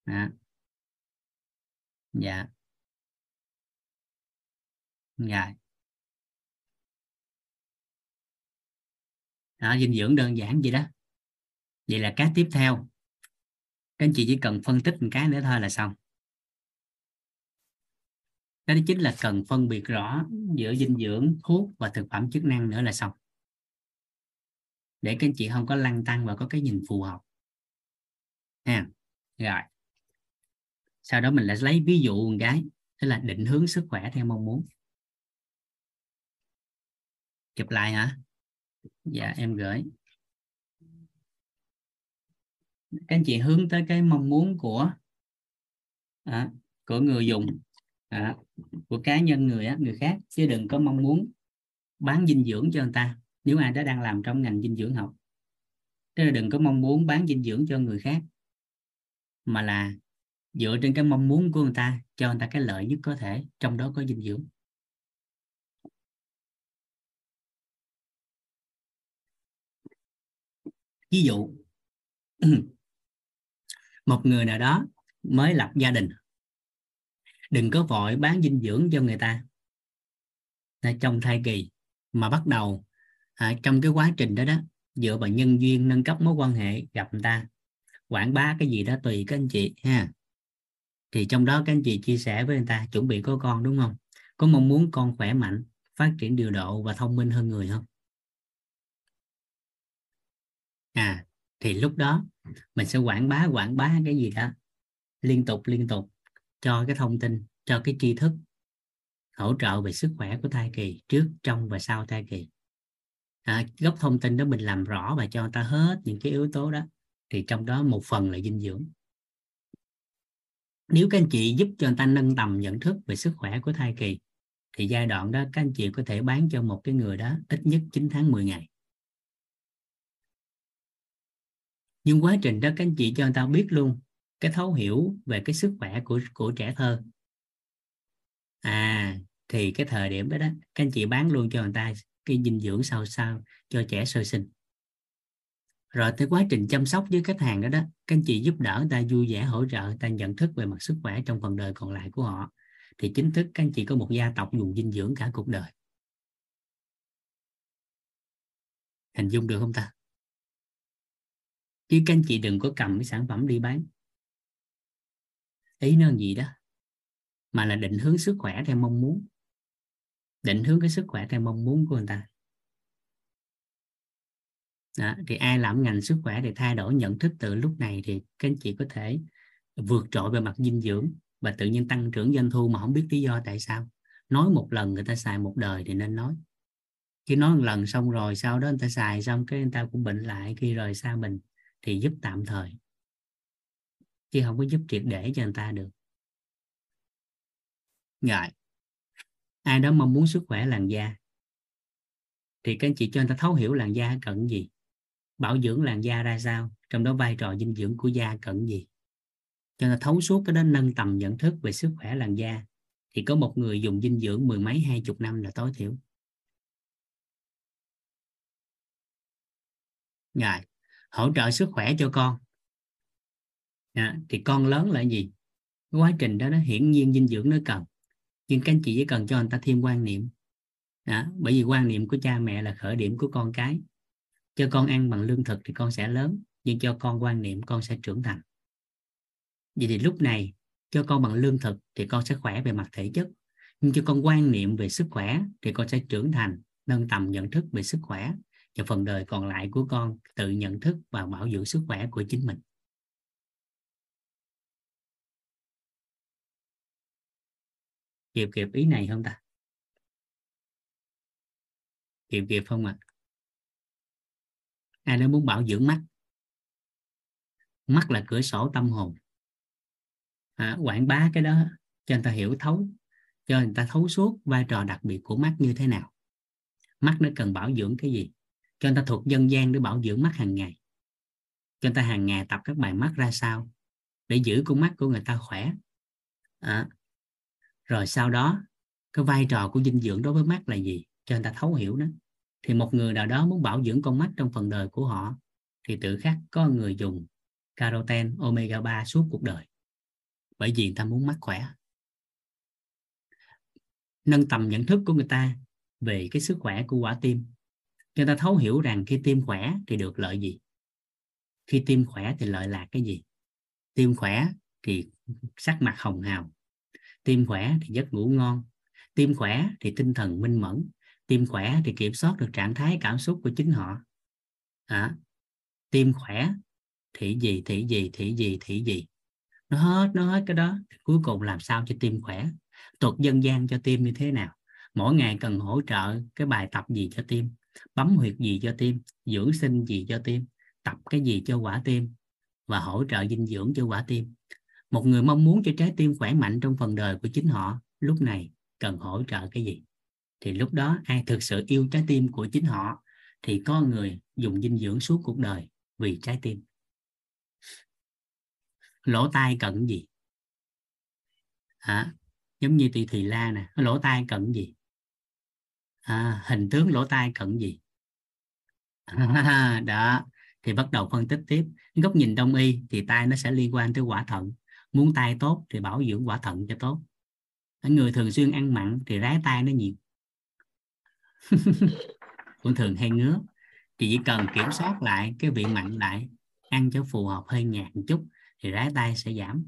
Đó. dạ. Dạ đó, dinh dưỡng đơn giản vậy đó. Vậy là cái tiếp theo các anh chị chỉ cần phân tích một cái nữa thôi là xong. Đó chính là cần phân biệt rõ giữa dinh dưỡng, thuốc và thực phẩm chức năng nữa là xong. Để các anh chị không có lăn tăng và có cái nhìn phù hợp. Ha, rồi. Sau đó mình lại lấy ví dụ một cái, tức là định hướng sức khỏe theo mong muốn. Chụp lại hả? Dạ em gửi các anh chị hướng tới cái mong muốn của à, của người dùng à, của cá nhân người á, người khác chứ đừng có mong muốn bán dinh dưỡng cho người ta. Nếu ai đó đang làm trong ngành dinh dưỡng học tức là đừng có mong muốn bán dinh dưỡng cho người khác mà là dựa trên cái mong muốn của người ta cho người ta cái lợi nhất có thể trong đó có dinh dưỡng. Ví dụ [CLEARS THROAT] một người nào đó mới lập gia đình. Đừng có vội bán dinh dưỡng cho người ta. Trong thai kỳ mà bắt đầu à, trong cái quá trình đó đó dựa vào nhân duyên nâng cấp mối quan hệ gặp người ta quảng bá cái gì đó tùy các anh chị ha. Thì trong đó các anh chị chia sẻ với người ta chuẩn bị có con đúng không? Có mong muốn con khỏe mạnh phát triển điều độ và thông minh hơn người không? À thì lúc đó mình sẽ quảng bá quảng bá cái gì đó liên tục liên tục cho cái thông tin cho cái tri thức hỗ trợ về sức khỏe của thai kỳ trước trong và sau thai kỳ. À, gốc thông tin đó mình làm rõ và cho người ta hết những cái yếu tố đó thì trong đó một phần là dinh dưỡng. Nếu các anh chị giúp cho người ta nâng tầm nhận thức về sức khỏe của thai kỳ thì giai đoạn đó các anh chị có thể bán cho một cái người đó ít nhất 9 tháng 10 ngày. Nhưng quá trình đó các anh chị cho người ta biết luôn cái thấu hiểu về cái sức khỏe của của trẻ thơ. À thì cái thời điểm đó đó, các anh chị bán luôn cho người ta cái dinh dưỡng sau sau cho trẻ sơ sinh. Rồi tới quá trình chăm sóc với khách hàng đó đó, các anh chị giúp đỡ người ta, vui vẻ hỗ trợ người ta nhận thức về mặt sức khỏe trong phần đời còn lại của họ, thì chính thức các anh chị có một gia tộc dùng dinh dưỡng cả cuộc đời. Hình dung được không ta? Chứ các anh chị đừng có cầm cái sản phẩm đi bán. Ý nó gì đó? Mà là định hướng sức khỏe theo mong muốn. Định hướng cái sức khỏe theo mong muốn của người ta. Đó, thì ai làm ngành sức khỏe thì thay đổi nhận thức từ lúc này thì các anh chị có thể vượt trội về mặt dinh dưỡng và tự nhiên tăng trưởng doanh thu mà không biết lý do tại sao. Nói một lần người ta xài một đời thì nên nói. Chứ nói một lần xong rồi sau đó người ta xài xong cái người ta cũng bệnh lại khi rời xa mình thì giúp tạm thời, chứ không có giúp triệt để cho người ta được. Rồi ai đó mong muốn sức khỏe làn da, thì các anh chị cho người ta thấu hiểu làn da cần gì, bảo dưỡng làn da ra sao, trong đó vai trò dinh dưỡng của da cần gì. Cho nên thấu suốt cái đó, nâng tầm nhận thức về sức khỏe làn da, thì có một người dùng dinh dưỡng mười mấy, hai chục năm là tối thiểu. Rồi hỗ trợ sức khỏe cho con. À, thì con lớn là gì? Quá trình đó nó hiển nhiên dinh dưỡng nó cần. Nhưng các anh chị chỉ cần cho người ta thêm quan niệm. À, bởi vì quan niệm của cha mẹ là khởi điểm của con cái. Cho con ăn bằng lương thực thì con sẽ lớn nhưng cho con quan niệm con sẽ trưởng thành. Vậy thì lúc này cho con bằng lương thực thì con sẽ khỏe về mặt thể chất. Nhưng cho con quan niệm về sức khỏe thì con sẽ trưởng thành nâng tầm nhận thức về sức khỏe và phần đời còn lại của con tự nhận thức và bảo dưỡng sức khỏe của chính mình. Kịp kịp ý này không ta? Kịp kịp không ạ. À? ai đó muốn bảo dưỡng mắt? Mắt là cửa sổ tâm hồn. À, quảng bá cái đó cho người ta hiểu thấu cho người ta thấu suốt vai trò đặc biệt của mắt như thế nào. Mắt nó cần bảo dưỡng cái gì? Cho người ta thuộc dân gian để bảo dưỡng mắt hàng ngày. Cho người ta hàng ngày tập các bài mắt ra sao? Để giữ con mắt của người ta khỏe. À, rồi sau đó cái vai trò của dinh dưỡng đối với mắt là gì? Cho người ta thấu hiểu đó thì một người nào đó muốn bảo dưỡng con mắt trong phần đời của họ thì tự khắc có người dùng caroten omega 3 suốt cuộc đời. Bởi vì người ta muốn mắt khỏe. Nâng tầm nhận thức của người ta về cái sức khỏe của quả tim người ta thấu hiểu rằng khi tim khỏe thì được lợi gì? Khi tim khỏe thì lợi lạc cái gì? Tim khỏe thì sắc mặt hồng hào. Tim khỏe thì giấc ngủ ngon. Tim khỏe thì tinh thần minh mẫn. Tim khỏe thì kiểm soát được trạng thái cảm xúc của chính họ. À, tim khỏe thì gì thì gì thì gì thì gì? Nó hết nó hết cái đó. Cuối cùng làm sao cho tim khỏe? Thuật dân gian cho tim như thế nào? Mỗi ngày cần hỗ trợ cái bài tập gì cho tim? Bấm huyệt gì cho tim dưỡng sinh gì cho tim tập cái gì cho quả tim và hỗ trợ dinh dưỡng cho quả tim. Một người mong muốn cho trái tim khỏe mạnh trong phần đời của chính họ lúc này cần hỗ trợ cái gì? Thì lúc đó ai thực sự yêu trái tim của chính họ thì có người dùng dinh dưỡng suốt cuộc đời vì trái tim. Lỗ tai cần gì? À, giống như tỳ thùy la nè lỗ tai cần gì? À, hình tướng lỗ tai cần gì? À, [LAUGHS] đó thì bắt đầu phân tích tiếp. Góc nhìn đông y thì tai nó sẽ liên quan tới quả thận. Muốn tai tốt thì bảo dưỡng quả thận cho tốt. Người thường xuyên ăn mặn thì rái tai nó nhiều. [LAUGHS] Cũng thường hay ngứa. Thì chỉ cần kiểm soát lại cái vị mặn lại ăn cho phù hợp hơi nhạt một chút thì rái tay sẽ giảm.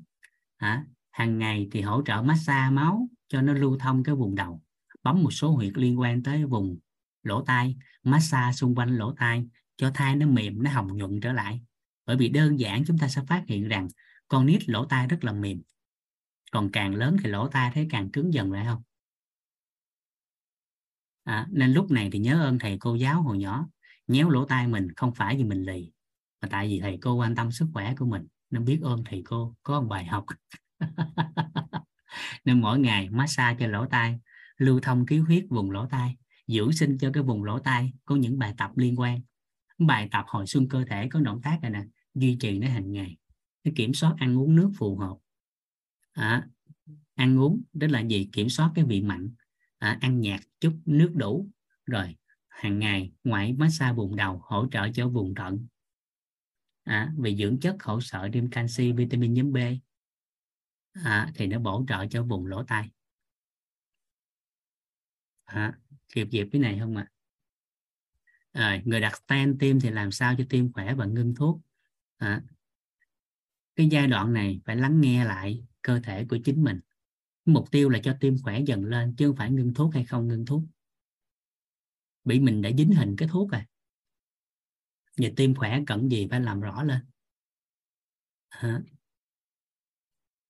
À, hàng ngày thì hỗ trợ massage máu cho nó lưu thông cái vùng đầu bấm một số huyệt liên quan tới vùng lỗ tai massage xung quanh lỗ tai cho thai nó mềm nó hồng nhuận trở lại. Bởi vì đơn giản chúng ta sẽ phát hiện rằng con nít lỗ tai rất là mềm. Còn càng lớn thì lỗ tai thấy càng cứng dần lại không? À, nên lúc này thì nhớ ơn thầy cô giáo hồi nhỏ nhéo lỗ tai mình không phải vì mình lì mà tại vì thầy cô quan tâm sức khỏe của mình nên biết ơn thầy cô có một bài học. [LAUGHS] Nên mỗi ngày massage cho lỗ tai lưu thông khí huyết vùng lỗ tai dưỡng sinh cho cái vùng lỗ tai có những bài tập liên quan. Bài tập hồi xuân cơ thể có động tác này nè duy trì nó hàng ngày nó kiểm soát ăn uống nước phù hợp. À, ăn uống đó là gì? Kiểm soát cái vị mặn à, ăn nhạt chút nước đủ rồi hàng ngày ngoại massage vùng đầu hỗ trợ cho vùng thận. À, về dưỡng chất hỗ trợ thêm canxi vitamin nhóm B. À, thì nó bổ trợ cho vùng lỗ tai à, kịp dịp cái này không ạ? À? à, người đặt stent tim thì làm sao cho tim khỏe và ngưng thuốc? À, cái giai đoạn này phải lắng nghe lại cơ thể của chính mình. Mục tiêu là cho tim khỏe dần lên chứ không phải ngưng thuốc hay không ngưng thuốc. Bị mình đã dính hình cái thuốc rồi. Giờ tim khỏe cần gì phải làm rõ lên. À.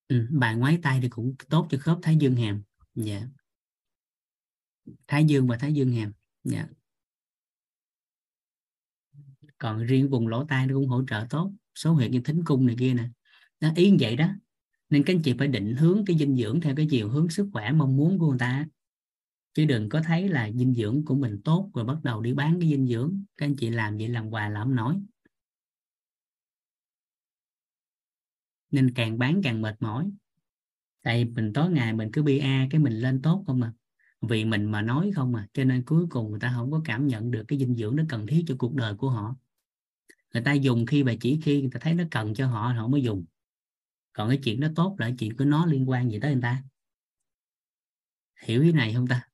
ừ, bài ngoái tay thì cũng tốt cho khớp thái dương hàm. Dạ thái dương và thái dương hàm. Dạ. Còn riêng vùng lỗ tai nó cũng hỗ trợ tốt. Số huyệt như thính cung này kia nè. Nó ý như vậy đó. Nên các anh chị phải định hướng cái dinh dưỡng theo cái chiều hướng sức khỏe, mong muốn của người ta. Chứ đừng có thấy là dinh dưỡng của mình tốt rồi bắt đầu đi bán cái dinh dưỡng. Các anh chị làm vậy làm quà làm nổi nên càng bán càng mệt mỏi. Tại mình tối ngày mình cứ a cái mình lên tốt không mà vì mình mà nói không à cho nên cuối cùng người ta không có cảm nhận được cái dinh dưỡng nó cần thiết cho cuộc đời của họ. Người ta dùng khi và chỉ khi người ta thấy nó cần cho họ họ mới dùng. Còn cái chuyện đó tốt là chuyện của nó liên quan gì tới người ta? Hiểu cái này không ta?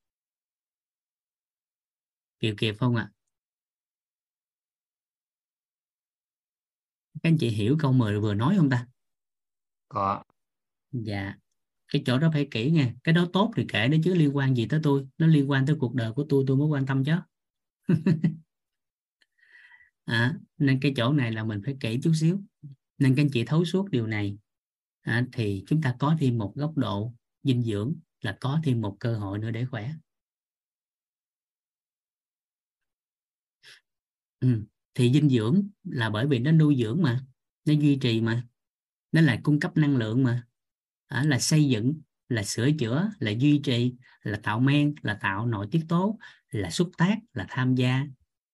Kịp kịp không ạ. À? các anh chị hiểu câu mời vừa nói không ta? Có dạ cái chỗ đó phải kỹ nha. Cái đó tốt thì kể đó chứ liên quan gì tới tôi. Nó liên quan tới cuộc đời của tôi tôi mới quan tâm chứ. [LAUGHS] À, nên cái chỗ này là mình phải kỹ chút xíu. Nên các anh chị thấu suốt điều này. À, thì chúng ta có thêm một góc độ dinh dưỡng là có thêm một cơ hội nữa để khỏe. Ừ. thì dinh dưỡng là bởi vì nó nuôi dưỡng mà nó duy trì mà nó là cung cấp năng lượng mà à, là xây dựng là sửa chữa là duy trì là tạo men là tạo nội tiết tố là xúc tác là tham gia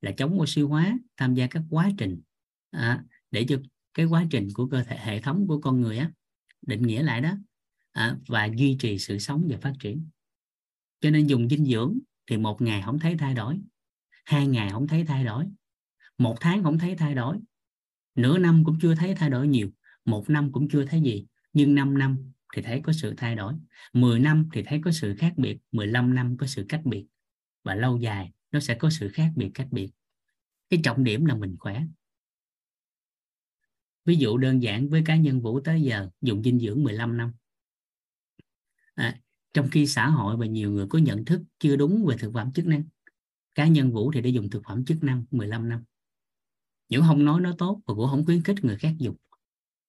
là chống oxy hóa tham gia các quá trình. À, để cho cái quá trình của cơ thể hệ thống của con người á định nghĩa lại đó. À, và duy trì sự sống và phát triển. Cho nên dùng dinh dưỡng thì một ngày không thấy thay đổi hai ngày không thấy thay đổi một tháng không thấy thay đổi nửa năm cũng chưa thấy thay đổi nhiều một năm cũng chưa thấy gì nhưng 5 năm thì thấy có sự thay đổi. 10 năm thì thấy có sự khác biệt 15 năm có sự cách biệt và lâu dài nó sẽ có sự khác biệt cách biệt. Cái trọng điểm là mình khỏe. Ví dụ đơn giản với cá nhân Vũ tới giờ dùng dinh dưỡng 15 năm. À, trong khi xã hội và nhiều người có nhận thức chưa đúng về thực phẩm chức năng cá nhân Vũ thì đã dùng thực phẩm chức năng 15 năm. Những không nói nó tốt và cũng không khuyến khích người khác dùng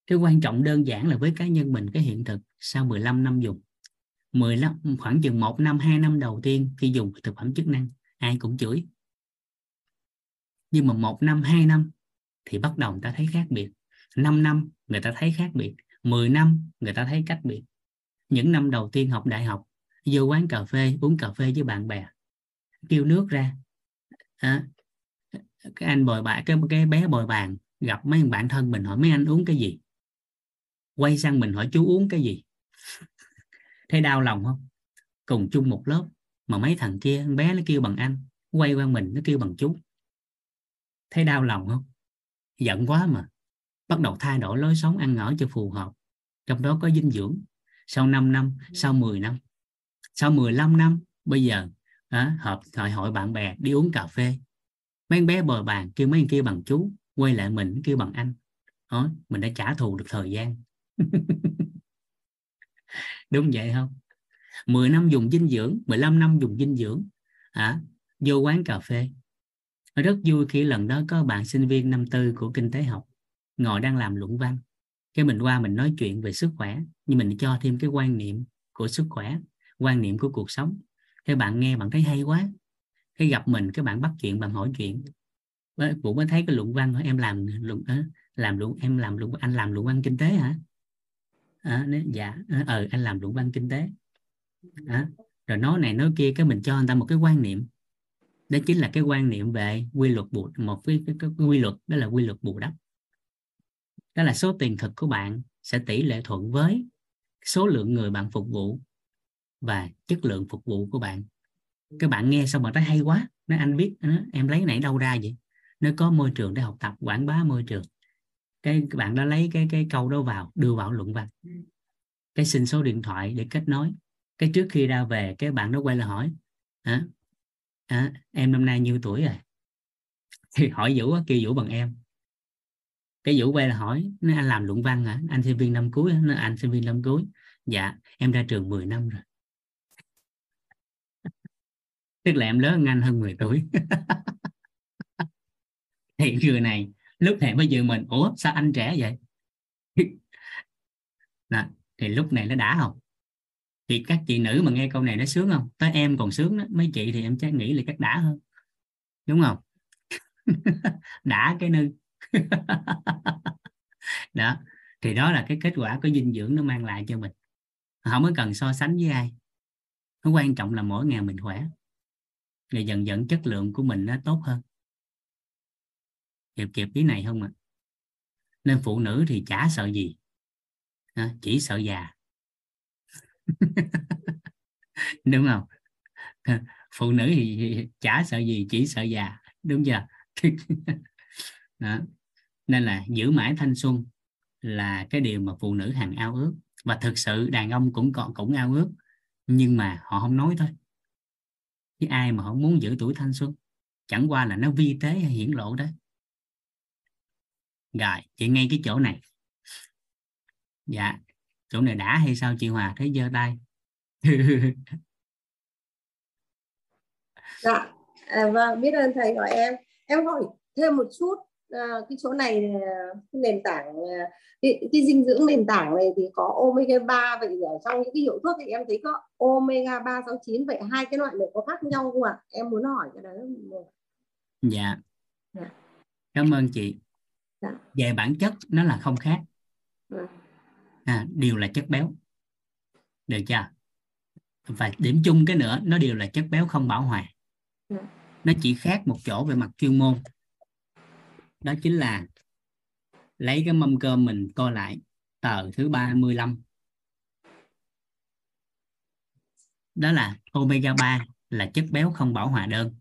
cái quan trọng đơn giản là với cá nhân mình cái hiện thực. Sau 15 năm dùng 15 khoảng chừng một năm hai năm đầu tiên khi dùng thực phẩm chức năng ai cũng chửi. Nhưng mà một năm hai năm thì bắt đầu người ta thấy khác biệt. 5 năm người ta thấy khác biệt 10 năm người ta thấy cách biệt. Những năm đầu tiên học đại học vô quán cà phê uống cà phê với bạn bè kêu nước ra. À, cái anh bồi bạn cái cái bé bồi bàn gặp mấy bạn thân mình hỏi mấy anh uống cái gì? Quay sang mình hỏi chú uống cái gì? [LAUGHS] Thấy đau lòng không? Cùng chung một lớp mà mấy thằng kia con bé nó kêu bằng anh quay qua mình nó kêu bằng chú. Thấy đau lòng không? Giận quá mà. Bắt đầu thay đổi lối sống ăn ở cho phù hợp. Trong đó có dinh dưỡng. Sau 5 năm sau 10 năm. Sau 15 năm bây giờ à, hợp hội hội bạn bè đi uống cà phê. Mấy bé bờ bàn kêu mấy kia bằng chú quay lại mình kêu bằng anh. Đó, mình đã trả thù được thời gian. [LAUGHS] đúng vậy không? 10 năm dùng dinh dưỡng 15 năm dùng dinh dưỡng. À, vô quán cà phê. Rất vui khi lần đó có bạn sinh viên năm tư của kinh tế học ngồi đang làm luận văn. Cái mình qua mình nói chuyện về sức khỏe nhưng mình cho thêm cái quan niệm của sức khỏe quan niệm của cuộc sống. Cái bạn nghe bạn thấy hay quá. Cái gặp mình cái bạn bắt chuyện bạn hỏi chuyện. Cũng mới thấy cái luận văn em làm luận làm luận em làm luận anh làm luận văn kinh tế hả? À, nếu, dạ ờ anh làm luận văn kinh tế. À, rồi nói này nói kia cái mình cho người ta một cái quan niệm. Đó chính là cái quan niệm về quy luật bù một cái, cái, cái, cái quy luật đó là quy luật bù đắp. Đó là số tiền thực của bạn sẽ tỷ lệ thuận với số lượng người bạn phục vụ và chất lượng phục vụ của bạn. Các bạn nghe xong mà thấy hay quá. Nói anh biết em lấy này đâu ra vậy? Nó có môi trường để học tập quảng bá môi trường cái bạn đó lấy cái cái câu đó vào đưa vào luận văn. Cái xin số điện thoại để kết nối. Cái trước khi ra về cái bạn đó quay lại hỏi à, à, em năm nay nhiêu tuổi rồi? [LAUGHS] Thì hỏi vũ kêu vũ bằng em. Cái vũ quay là hỏi nó anh làm luận văn hả? Anh sinh viên năm cuối nó anh sinh viên năm cuối. Dạ em ra trường 10 năm rồi. [LAUGHS] Tức là em lớn hơn anh hơn 10 tuổi. [LAUGHS] Thì người này lúc này mới dự mình ủa sao anh trẻ vậy? [LAUGHS] Đó, thì lúc này nó đã không? Thì các chị nữ mà nghe câu này nó sướng không? Tới em còn sướng đó mấy chị thì em chắc nghĩ là chắc đã hơn. Đúng không? [LAUGHS] Đã cái nư. [LAUGHS] Đó thì đó là cái kết quả của dinh dưỡng nó mang lại cho mình. Không có cần so sánh với ai. Nó quan trọng là mỗi ngày mình khỏe. Rồi dần dần chất lượng của mình nó tốt hơn kịp kịp ý này không ạ? À? nên phụ nữ thì chả sợ gì. Chỉ sợ già. [LAUGHS] Đúng không? [LAUGHS] Phụ nữ thì chả sợ gì, chỉ sợ già. Đúng chưa? [LAUGHS] Đó. nên là giữ mãi thanh xuân là cái điều mà phụ nữ hàng ao ước. Và thực sự đàn ông cũng còn, cũng ao ước. Nhưng mà họ không nói thôi. Chứ ai mà không muốn giữ tuổi thanh xuân? Chẳng qua là nó vi tế hay hiển lộ đó rồi chị ngay cái chỗ này. Dạ chỗ này đã hay sao chị Hòa? Thấy giơ tay. Dạ à, vâng biết ơn thầy hỏi em. Em hỏi thêm một chút à, cái chỗ này cái nền tảng à, cái, cái dinh dưỡng nền tảng này thì có omega 3 vậy ở trong những cái hiệu thuốc thì em thấy có omega 369 vậy hai cái loại này có khác nhau không ạ? Em muốn hỏi cái đấy dạ. dạ. Cảm ơn chị dạ. về bản chất nó là không khác. Dạ. à, đều là chất béo. Được chưa? Và điểm chung cái nữa nó đều là chất béo không bảo hòa. Dạ. nó chỉ khác một chỗ về mặt chuyên môn. Đó chính là lấy cái mâm cơm mình co lại tờ thứ 35 đó là omega 3 là chất béo không bảo hòa đơn.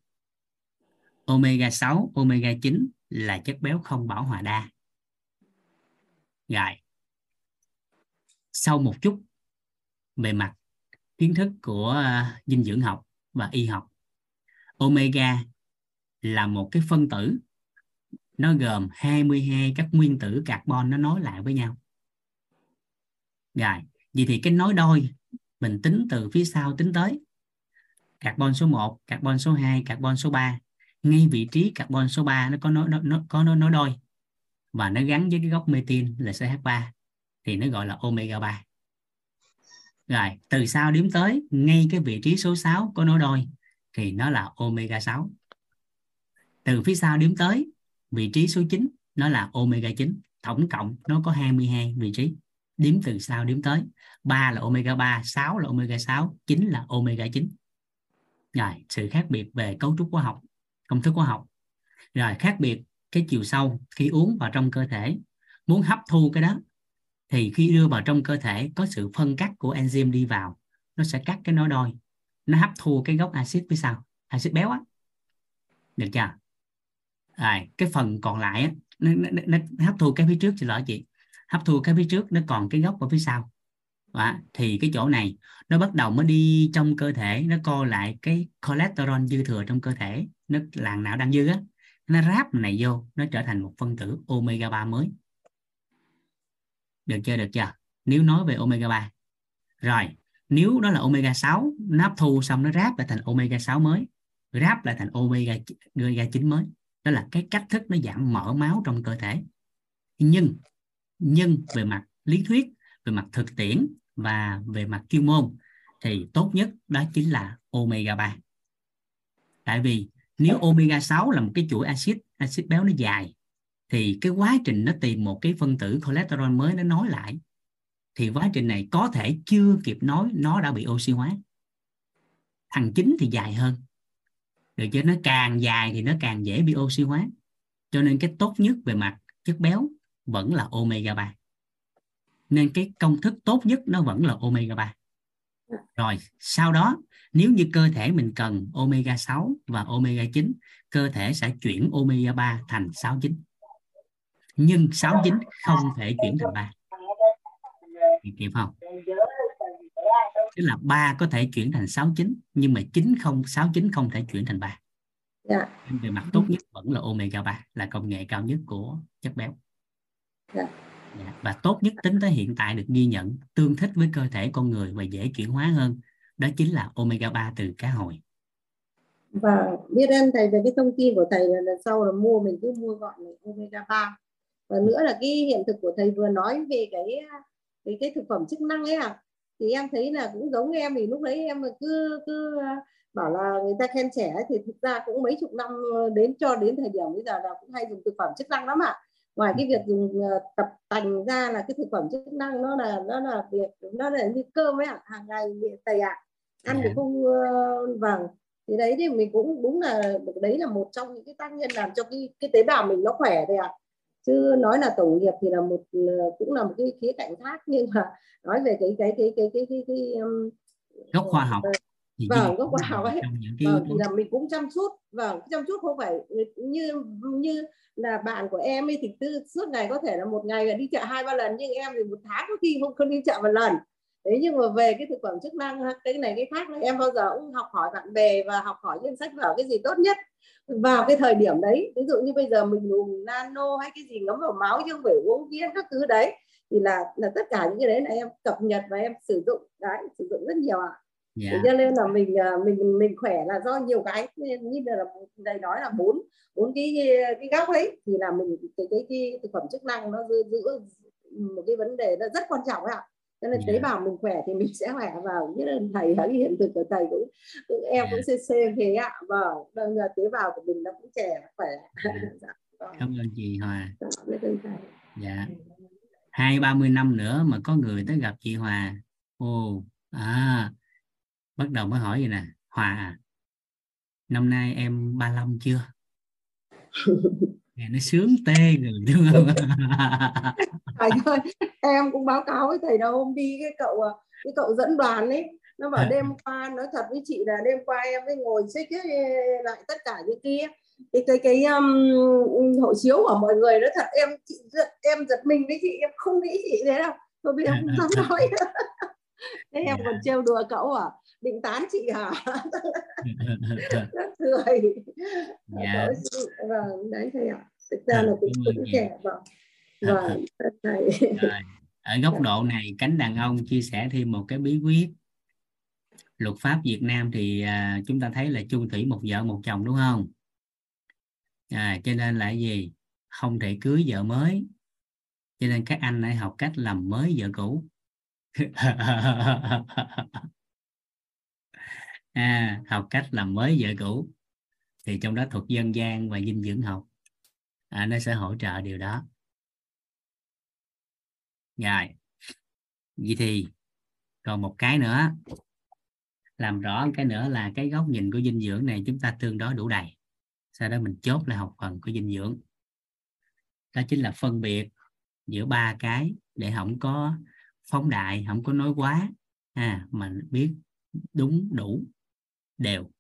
Omega 6 omega 9 là chất béo không bảo hòa đa. Rồi. Sau một chút về mặt kiến thức của ờ, dinh dưỡng học và y học, omega là một cái phân tử, nó gồm 22 các nguyên tử carbon nó nối lại với nhau. Rồi, vậy thì cái nối đôi mình tính từ phía sau tính tới. Carbon số 1 carbon số 2 carbon số 3 ngay vị trí carbon số 3 nó có nối nó, nó có nối, nối đôi. Và nó gắn với cái gốc metin là CH3 thì nó gọi là omega 3 rồi từ sau điểm tới ngay cái vị trí số 6 có nối đôi thì nó là omega 6 từ phía sau điểm tới vị trí số 9 nó là omega 9 tổng cộng nó có 22 vị trí. Điểm từ sau điểm tới 3 là omega 3 6 là omega 6 9 là omega 9 rồi sự khác biệt về cấu trúc hóa học công thức hóa học. Rồi khác biệt cái chiều sâu khi uống vào trong cơ thể muốn hấp thu cái đó thì khi đưa vào trong cơ thể có sự phân cắt của enzyme đi vào nó sẽ cắt cái nó đôi nó hấp thu cái gốc axit phía sau. Axit béo á. Được chưa? Rồi cái phần còn lại á, nó, nó, nó, nó hấp thu cái phía trước xin lỗi chị. Hấp thu cái phía trước nó còn cái gốc ở phía sau đó. thì cái chỗ này, nó bắt đầu mới đi trong cơ thể, nó co lại cái cholesterol dư thừa trong cơ thể, nó làng não đang dư á. Nó ráp này vô, nó trở thành một phân tử omega 3 mới. Được chưa được chưa? Nếu nói về omega 3 rồi, nếu đó là omega 6 nó hấp thu xong nó ráp lại thành omega 6 mới, ráp lại thành omega omega 9 mới. Đó là cái cách thức nó giảm mỡ máu trong cơ thể. Nhưng nhưng về mặt lý thuyết, về mặt thực tiễn và về mặt chuyên môn thì tốt nhất đó chính là omega 3 tại vì nếu omega 6 là một cái chuỗi axit axit béo nó dài, thì cái quá trình nó tìm một cái phân tử cholesterol mới nó nối lại, thì quá trình này có thể chưa kịp nói, nó đã bị oxy hóa. Thằng chính thì dài hơn. Được chứ, nó càng dài thì nó càng dễ bị oxy hóa. Cho nên cái tốt nhất về mặt chất béo vẫn là omega 3 nên cái công thức tốt nhất nó vẫn là omega 3 rồi sau đó nếu như cơ thể mình cần omega 6 và omega 9 cơ thể sẽ chuyển omega 3 thành 69 nhưng 69 không thể chuyển thành 3 kịp không? Tức là 3 có thể chuyển thành 69 nhưng mà 9 không 69 không thể chuyển thành 3 dạ. về mặt tốt nhất vẫn là omega 3 là công nghệ cao nhất của chất béo. Dạ. Dạ, và tốt nhất tính tới hiện tại được ghi nhận, tương thích với cơ thể con người và dễ chuyển hóa hơn, đó chính là omega 3 từ cá hồi. Và biết ơn thầy về cái thông tin của thầy là lần sau là mua mình cứ mua gọn này omega 3 và nữa là cái hiện thực của thầy vừa nói về cái cái cái thực phẩm chức năng ấy à thì em thấy là cũng giống em thì lúc đấy em cứ cứ bảo là người ta khen trẻ thì thực ra cũng mấy chục năm ờ, đến cho đến thời điểm bây giờ là cũng hay dùng thực phẩm chức năng lắm ạ ngoài cái việc dùng ờ, tập tành ra là cái thực phẩm chức năng nó là nó là việc nó là như cơm ấy ạ hàng ngày thầy ạ. Ăn thì dạ. không uh, vâng thì đấy thì mình cũng đúng là đấy là một trong những cái tác nhân làm cho cái cái tế bào mình nó khỏe thôi ạ. Chứ nói là tổng nghiệp thì là một ờ, cũng là một cái khía cạnh khác nhưng mà nói về cái cái cái cái cái cái, cái um, góc khoa học. thì vâng khoa học ấy. vâng, thì là mình cũng chăm chút. Vâng chăm chút không phải như như là bạn của em ấy thì tư suốt ngày có thể là một ngày là đi chợ hai ba lần nhưng em thì một tháng có khi không, không đi chợ một lần. Thế nhưng mà về cái thực phẩm chức năng cái này cái khác là em bao giờ cũng học hỏi bạn bè và học hỏi trên sách vở cái gì tốt nhất vào cái thời điểm đấy. Ví dụ như bây giờ mình dùng nano hay cái gì ngấm vào máu chứ không phải uống viên các thứ đấy. Thì là là tất cả những cái đấy là em cập nhật và em sử dụng. Đấy sử dụng rất nhiều ạ. à. Yeah. cho nên là mình à, mình mình khỏe là do nhiều cái. Như là thầy nói là bốn bốn cái cái góc ấy thì là mình cái cái, cái thực phẩm chức năng nó giữ, giữ một cái vấn đề nó rất quan trọng ạ. Cho nên tế bào mình khỏe thì mình sẽ khỏe vào như là thầy thấy hiện thực của thầy cũng, cũng em cũng cc thế ạ. Vâng bây giờ tế bào của mình nó cũng trẻ khỏe. Dạ. [LAUGHS] cảm ơn chị Hòa. Dạ. Hai ba mươi năm nữa mà có người tới gặp chị Hòa. Ồ à bắt đầu mới hỏi vậy nè Hòa à, năm nay em 35 chưa? [LAUGHS] Nghe nó sướng tê rồi đúng không? [LAUGHS] Thầy ơi em cũng báo cáo với thầy đâu hôm đi cái cậu à, cái cậu dẫn đoàn ấy nó bảo à. đêm qua nói thật với chị là đêm qua em mới ngồi xích lại tất cả những kia. Cái cái cái um, hộ chiếu của mọi người nó thật em chị giật, em giật mình với chị em không nghĩ chị thế đâu. Tôi bây giờ không dám nói. [LAUGHS] Thế em còn trêu đùa cậu à định tán chị hả? [LAUGHS] Cười. Dạ. vâng đấy thầy ạ. Thực ra là cũng cũng trẻ vâng. Vâng thầy ở góc độ này cánh đàn ông chia sẻ thêm một cái bí quyết luật pháp Việt Nam thì à, chúng ta thấy là chung thủy một vợ một chồng đúng không? À, cho nên là gì? Không thể cưới vợ mới. Cho nên các anh hãy học cách làm mới vợ cũ [LAUGHS] à, học cách làm mới vợ cũ. Thì trong đó thuộc dân gian và dinh dưỡng học. À, nó sẽ hỗ trợ điều đó. Rồi. Vậy thì còn một cái nữa. Làm rõ cái nữa là cái góc nhìn của dinh dưỡng này chúng ta tương đối đủ đầy. Sau đó mình chốt lại học phần của dinh dưỡng. Đó chính là phân biệt giữa ba cái để không có phóng đại không có nói quá. À, mà biết đúng đủ đều.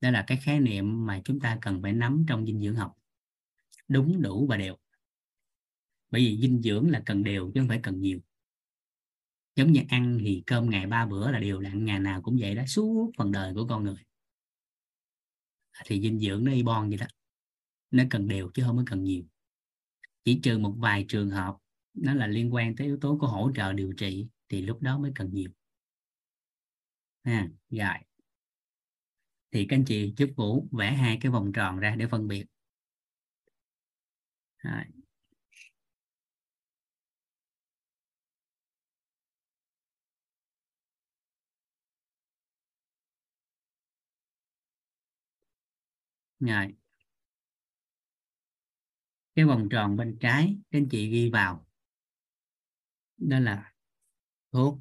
Đó là cái khái niệm mà chúng ta cần phải nắm trong dinh dưỡng học. Đúng, đủ và đều. Bởi vì dinh dưỡng là cần đều chứ không phải cần nhiều. Giống như ăn thì cơm ngày ba bữa là đều đặn ngày nào cũng vậy đó, suốt phần đời của con người. Thì dinh dưỡng nó y bon vậy đó. Nó cần đều chứ không có cần nhiều. Chỉ trừ một vài trường hợp, nó là liên quan tới yếu tố của hỗ trợ điều trị, thì lúc đó mới cần nhiều. Ha, rồi thì các anh chị chúc vũ vẽ hai cái vòng tròn ra để phân biệt. Rồi. rồi. Cái vòng tròn bên trái, các anh chị ghi vào. Đó là thuốc.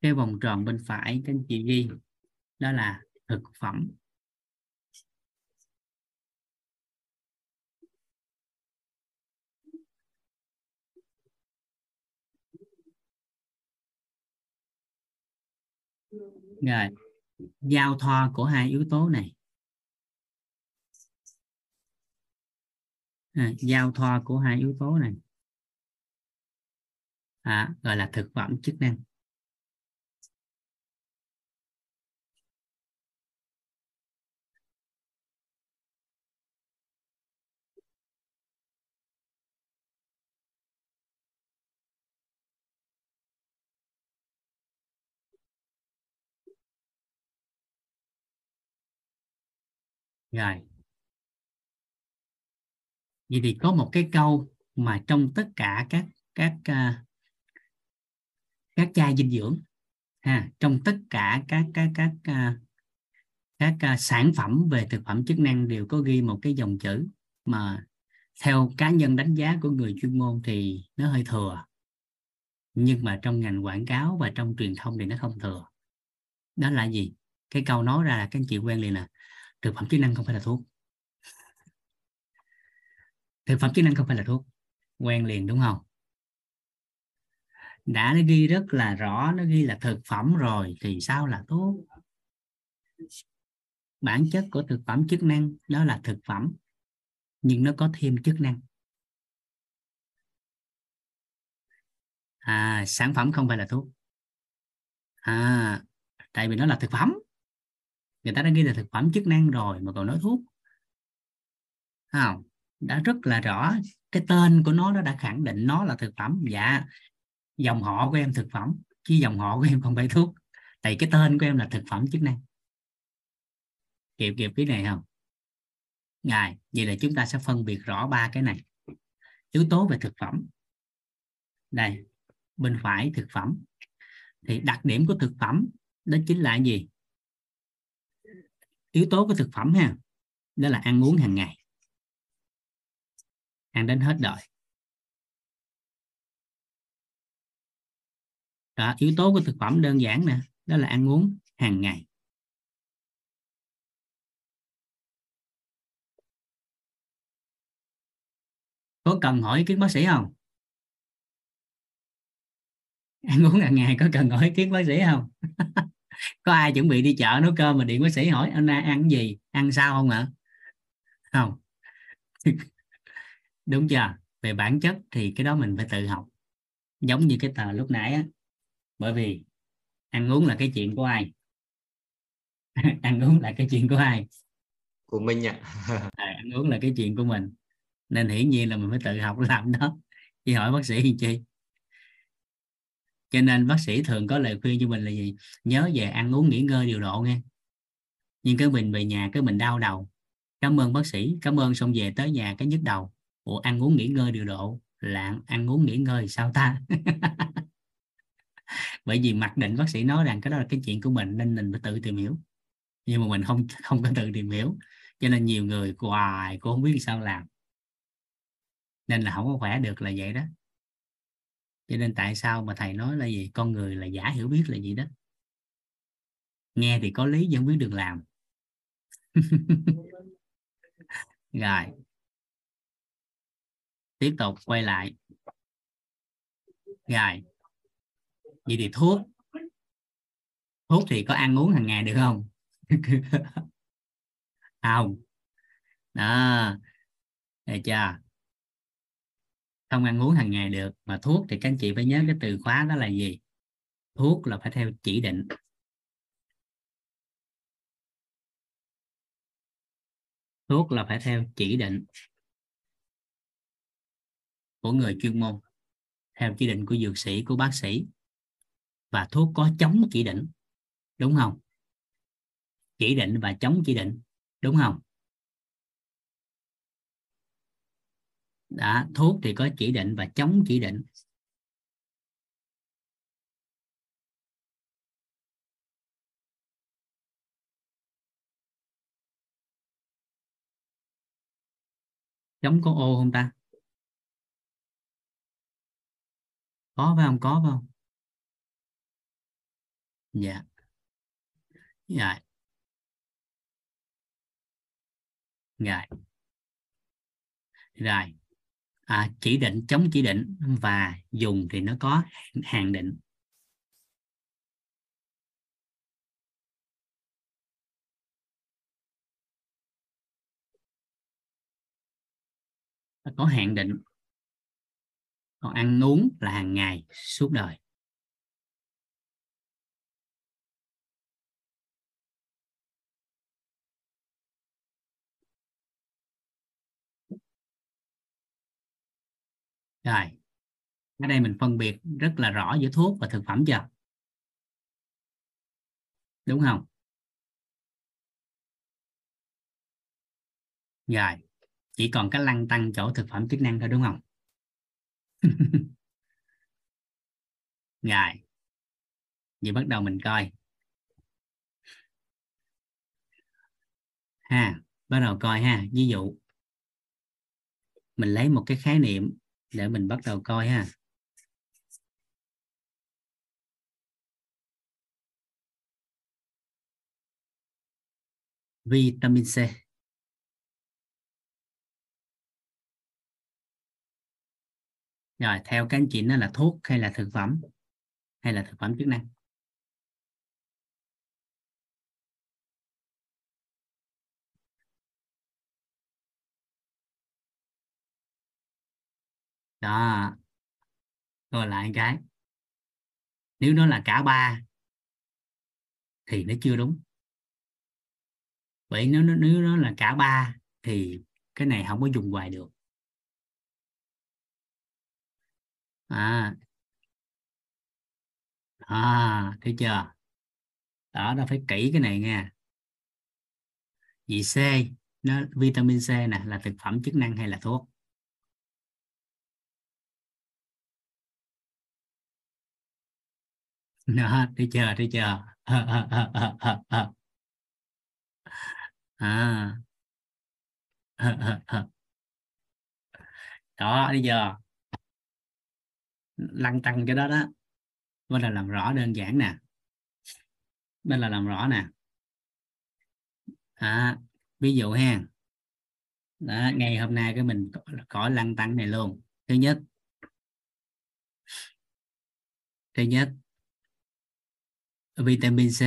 cái vòng tròn bên phải các anh chị ghi đó là thực phẩm. Rồi giao thoa của hai yếu tố này. À, giao thoa của hai yếu tố này. À, gọi là thực phẩm chức năng. Rồi. Vậy thì có một cái câu mà trong tất cả các các à, các chai dinh dưỡng ha trong tất cả các các các à, các, các sản phẩm về thực phẩm chức năng đều có ghi một cái dòng chữ mà theo cá nhân đánh giá của người chuyên môn thì nó hơi thừa. Nhưng mà trong ngành quảng cáo và trong truyền thông thì nó không thừa. Đó là gì? Cái câu nói ra là các anh chị quen liền là thực phẩm chức năng không phải là thuốc. Thực phẩm chức năng không phải là thuốc. Quen liền đúng không? Đã nó ghi rất là rõ, nó ghi là thực phẩm rồi thì sao là thuốc? Bản chất của thực phẩm chức năng đó là thực phẩm, nhưng nó có thêm chức năng. À sản phẩm không phải là thuốc. À tại vì nó là thực phẩm người ta đã ghi là thực phẩm chức năng rồi mà còn nói thuốc. Không? Đã rất là rõ. Cái tên của nó nó đã khẳng định nó là thực phẩm. Dạ dòng họ của em thực phẩm, chứ dòng họ của em không phải thuốc. Tại cái tên của em là thực phẩm chức năng. Kịp kịp cái này không? Ngài, vậy là chúng ta sẽ phân biệt rõ ba cái này. Yếu tố về thực phẩm. Đây, bên phải thực phẩm. Thì đặc điểm của thực phẩm đó chính là gì? Yếu tố của thực phẩm ha đó là ăn uống hàng ngày. Ăn đến hết đời. Đó, yếu tố của thực phẩm đơn giản nè đó là ăn uống hàng ngày. Có cần hỏi ý kiến bác sĩ không? Ăn uống hàng ngày có cần hỏi ý kiến bác sĩ không? [LAUGHS] có ai chuẩn bị đi chợ nấu cơm mà điện bác sĩ hỏi anh nay ăn gì? Ăn sao không ạ? Không. [LAUGHS] Đúng chưa? Về bản chất thì cái đó mình phải tự học. Giống như cái tờ lúc nãy á. Bởi vì ăn uống là cái chuyện của ai? [LAUGHS] Ăn uống là cái chuyện của ai? Của mình ạ. [LAUGHS] À, ăn uống là cái chuyện của mình. Nên hiển nhiên là mình phải tự học làm đó. Chỉ hỏi bác sĩ chi cho nên bác sĩ thường có lời khuyên cho mình là gì? Nhớ về ăn uống nghỉ ngơi điều độ nghe. Nhưng cái mình về nhà, cái mình đau đầu. Cảm ơn bác sĩ, cảm ơn xong về tới nhà cái nhức đầu. Ủa, ăn uống nghỉ ngơi điều độ? Là ăn uống nghỉ ngơi sao ta? [LAUGHS] Bởi vì mặc định bác sĩ nói rằng cái đó là cái chuyện của mình, nên mình phải tự tìm hiểu. Nhưng mà mình không không có tự tìm hiểu. Cho nên nhiều người hoài cũng không biết sao làm. Nên là không có khỏe được là vậy đó cho nên tại sao mà thầy nói là gì? Con người là giả hiểu biết là gì đó. Nghe thì có lý nhưng không biết được làm. [LAUGHS] Rồi. Tiếp tục, quay lại. Rồi. Vậy thì thuốc. Thuốc thì có ăn uống hàng ngày được không? [LAUGHS] Không. Đó. Được chưa? Không ăn uống hàng ngày được. Mà thuốc thì các anh chị phải nhớ cái từ khóa đó là gì? Thuốc là phải theo chỉ định. Thuốc là phải theo chỉ định của người chuyên môn, theo chỉ định của dược sĩ, của bác sĩ. Và thuốc có chống chỉ định, đúng không? Chỉ định và chống chỉ định, đúng không? Đã thuốc thì có chỉ định và chống chỉ định. Chống có ô không ta? Có phải không? Có phải không? Dạ. Dạ. dạ. Rồi rồi à, chỉ định chống chỉ định và dùng thì nó có hạn định. Có hạn định. Còn ăn uống là hàng ngày suốt đời. Rồi. Ở đây mình phân biệt rất là rõ giữa thuốc và thực phẩm chưa? Đúng không? Rồi. Chỉ còn cái lăng tăng chỗ thực phẩm chức năng thôi, đúng không? [LAUGHS] Rồi. Vậy bắt đầu mình coi. Ha, bắt đầu coi ha. Ví dụ mình lấy một cái khái niệm để mình bắt đầu coi ha. Vitamin C. Rồi, theo các anh chị nó là thuốc hay là thực phẩm? Hay là thực phẩm chức năng? Đó. Rồi lại cái. Nếu nó là cả ba, thì nó chưa đúng. Vậy nếu nếu nó là cả ba, thì cái này không có dùng hoài được. À. À thấy chưa? Đó, nó phải kỹ cái này nha. Vì C, nó vitamin C nè, là thực phẩm chức năng hay là thuốc? Đó thấy chưa thấy chưa? À. Đó bây giờ lăn tăng cái đó đó. Bên là làm rõ đơn giản nè. Bên là làm rõ nè. À, ví dụ ha. Đó, ngày hôm nay cái mình có, lăn tăng này luôn. Thứ nhất. Thứ nhất vitamin C.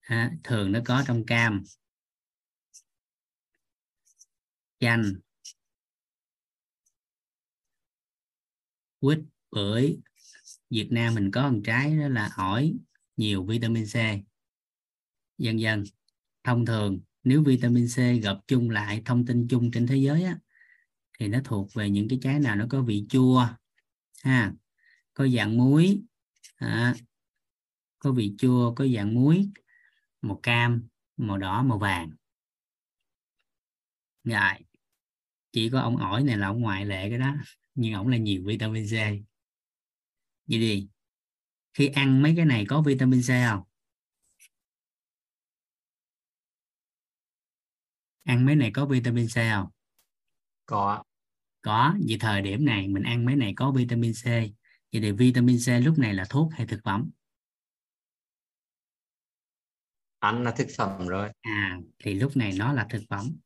À, thường nó có trong cam. Chanh. Quýt bưởi. Việt Nam mình có một trái đó là ổi nhiều vitamin C. Dần dần thông thường nếu vitamin C gặp chung lại thông tin chung trên thế giới á, thì nó thuộc về những cái trái nào nó có vị chua ha. Có dạng muối à, có vị chua có dạng muối màu cam màu đỏ màu vàng. Rồi chỉ có ông ổi này là ông ngoại lệ cái đó nhưng ổng là nhiều vitamin C. Vậy đi khi ăn mấy cái này có vitamin C không? Ăn mấy này có vitamin C không? Có. Có vì thời điểm này mình ăn mấy này có vitamin C. Vậy thì vitamin C lúc này là thuốc hay thực phẩm ăn là thực phẩm rồi. À thì lúc này nó là thực phẩm.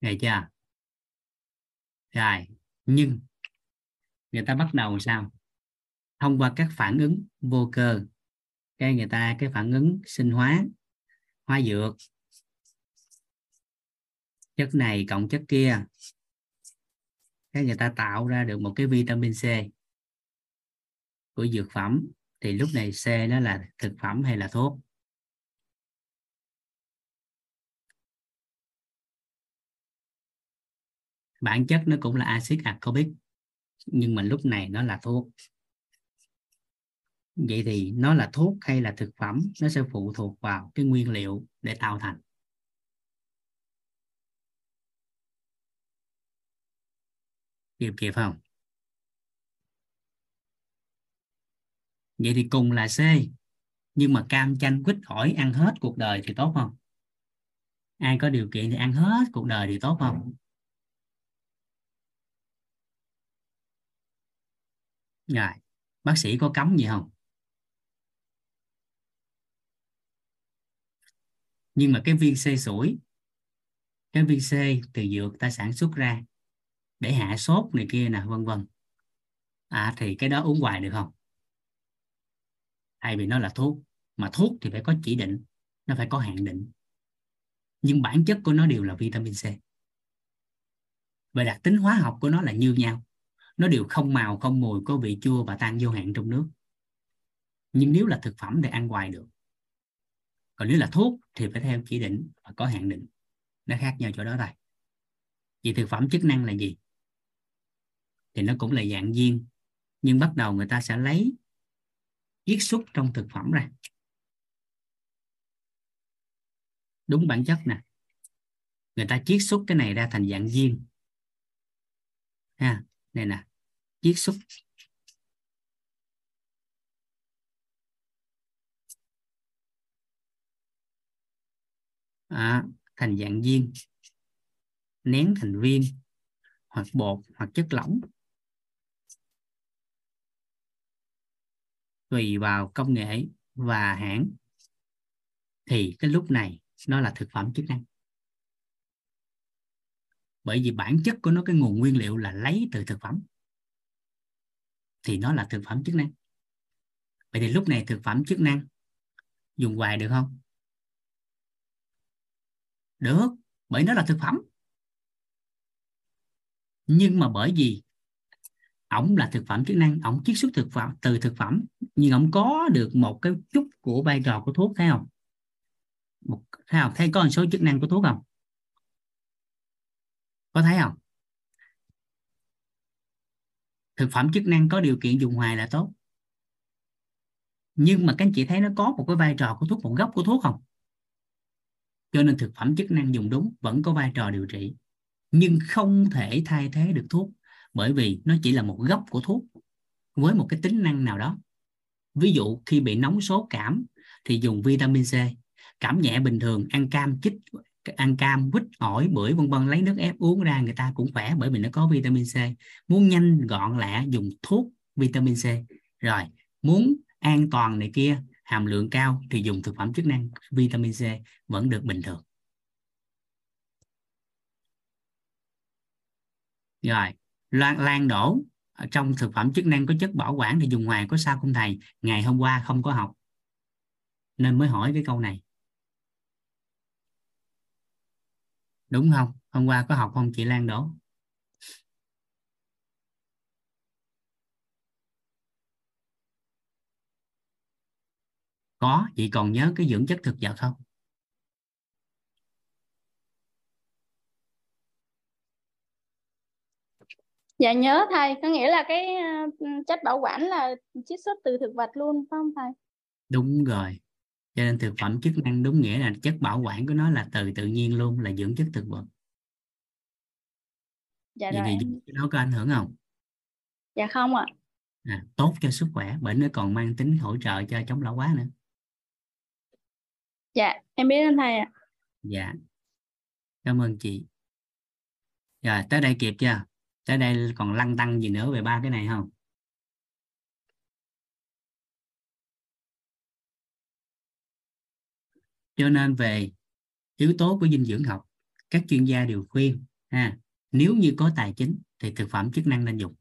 Nghe chưa? Rồi, nhưng người ta bắt đầu sao? Thông qua các phản ứng vô cơ, cái người ta cái phản ứng sinh hóa, hóa dược, chất này cộng chất kia, cái người ta tạo ra được một cái vitamin C của dược phẩm, thì lúc này C nó là thực phẩm hay là thuốc? Bản chất nó cũng là axit ascorbic nhưng mà lúc này nó là thuốc. Vậy thì nó là thuốc hay là thực phẩm nó sẽ phụ thuộc vào cái nguyên liệu để tạo thành? Kịp kịp không? Vậy thì cùng là C. Nhưng mà cam chanh quýt ổi ăn hết cuộc đời thì tốt không? Ai có điều kiện thì ăn hết cuộc đời thì tốt không? Rồi, bác sĩ có cấm gì không? Nhưng mà cái viên C sủi, cái viên C từ dược ta sản xuất ra để hạ sốt này kia nè, vân vân. À thì cái đó uống hoài được không? Hay vì nó là thuốc, mà thuốc thì phải có chỉ định, nó phải có hạn định. Nhưng bản chất của nó đều là vitamin C. Và đặc tính hóa học của nó là như nhau. Nó đều không màu, không mùi, có vị chua và tan vô hạn trong nước. Nhưng nếu là thực phẩm thì ăn hoài được. Còn nếu là thuốc thì phải theo chỉ định và có hạn định. Nó khác nhau chỗ đó thôi. Vậy thực phẩm chức năng là gì? Thì nó cũng là dạng viên nhưng bắt đầu người ta sẽ lấy chiết xuất trong thực phẩm ra đúng bản chất nè. Người ta chiết xuất cái này ra thành dạng viên. Ha này nè chiết xuất. À, thành dạng viên. Nén thành viên hoặc bột hoặc chất lỏng. Tùy vào công nghệ và hãng, thì cái lúc này nó là thực phẩm chức năng. Bởi vì bản chất của nó, cái nguồn nguyên liệu là lấy từ thực phẩm, thì nó là thực phẩm chức năng. Vậy thì lúc này thực phẩm chức năng dùng hoài được không? Được, bởi nó là thực phẩm. Nhưng mà bởi vì ổng là thực phẩm chức năng, ổng chiết xuất thực phẩm, từ thực phẩm, nhưng ổng có được một cái chút của vai trò của thuốc, thấy không? Một, thấy không? Thấy có một số chức năng của thuốc không? Có thấy không? Thực phẩm chức năng có điều kiện dùng hoài là tốt. Nhưng mà các anh chị thấy nó có một cái vai trò của thuốc, một gốc của thuốc không? Cho nên thực phẩm chức năng dùng đúng, vẫn có vai trò điều trị, nhưng không thể thay thế được thuốc bởi vì nó chỉ là một gốc của thuốc với một cái tính năng nào đó. Ví dụ khi bị nóng số cảm thì dùng vitamin C, cảm nhẹ bình thường, ăn cam chích, ăn cam, quýt, ổi, bưởi, vân vân, lấy nước ép uống ra người ta cũng khỏe bởi vì nó có vitamin C. Muốn nhanh, gọn, lẹ dùng thuốc vitamin C. Rồi, muốn an toàn này kia, hàm lượng cao thì dùng thực phẩm chức năng vitamin C vẫn được bình thường. Rồi lan lan đổ ờ, trong thực phẩm chức năng có chất bảo quản thì dùng ngoài có sao không thầy? Ngày hôm qua không có học. Nên mới hỏi cái câu này. Đúng không? Hôm qua có học không? Chị Lan đổ. Có, chị còn nhớ cái dưỡng chất thực vật không? Dạ nhớ thầy, có nghĩa là cái ờ, chất bảo quản là chiết xuất từ thực vật luôn phải không thầy? đúng rồi. Cho nên thực phẩm chức năng đúng nghĩa là chất bảo quản của nó là từ tự nhiên luôn là dưỡng chất thực vật. Dạ vậy rồi. thì nó có ảnh hưởng không? Dạ không ạ. à, tốt cho sức khỏe bởi nó còn mang tính hỗ trợ cho chống lão hóa nữa. Dạ em biết ơn thầy ạ. dạ. Cảm ơn chị. Rồi tới đây kịp chưa tới đây còn lăn tăng gì nữa về ba cái này không? Cho nên về yếu tố của dinh dưỡng học, các chuyên gia đều khuyên, ha, nếu như có tài chính thì thực phẩm chức năng nên dùng.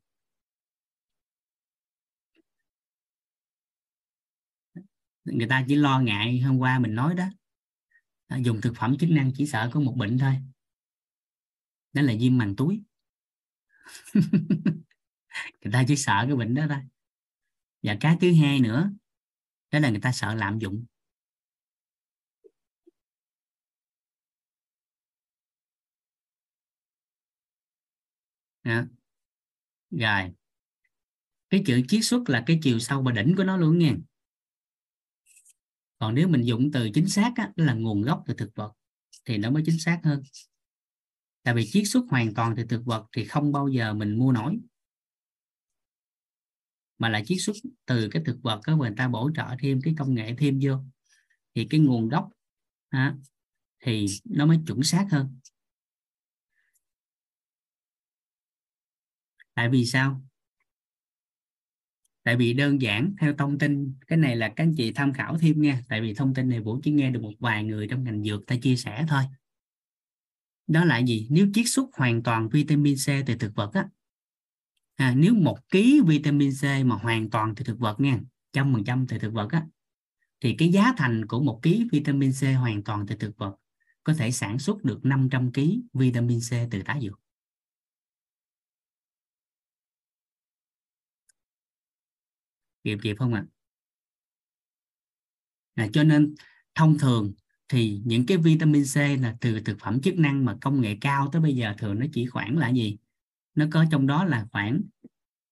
Người ta chỉ lo ngại hôm qua mình nói đó à, dùng thực phẩm chức năng chỉ sợ có một bệnh thôi. Đó là viêm màng túi. [LAUGHS] người ta chỉ sợ cái bệnh đó thôi. Và cái thứ hai nữa đó là người ta sợ lạm dụng. Đó. rồi. Cái chữ chiết xuất là cái chiều sâu và đỉnh của nó luôn nha còn nếu mình dùng từ chính xác á, là nguồn gốc từ thực vật thì nó mới chính xác hơn tại vì chiết xuất hoàn toàn từ thực vật thì không bao giờ mình mua nổi. Mà là chiết xuất từ cái thực vật có người ta bổ trợ thêm cái công nghệ thêm vô. Thì cái nguồn gốc à, thì nó mới chuẩn xác hơn. Tại vì sao? Tại vì đơn giản theo thông tin cái này là các anh chị tham khảo thêm nha. Tại vì thông tin này Vũ chỉ nghe được một vài người trong ngành dược ta chia sẻ thôi đó là gì nếu chiết xuất hoàn toàn vitamin C từ thực vật á à, nếu một ký vitamin C mà hoàn toàn từ thực vật nha trăm phần trăm từ thực vật á thì cái giá thành của một ký vitamin C hoàn toàn từ thực vật có thể sản xuất được 500 kg vitamin C từ tái dược kịp kịp không ạ à? à, cho nên thông thường thì những cái vitamin C là từ thực phẩm chức năng mà công nghệ cao tới bây giờ thường nó chỉ khoảng là gì? Nó có trong đó là khoảng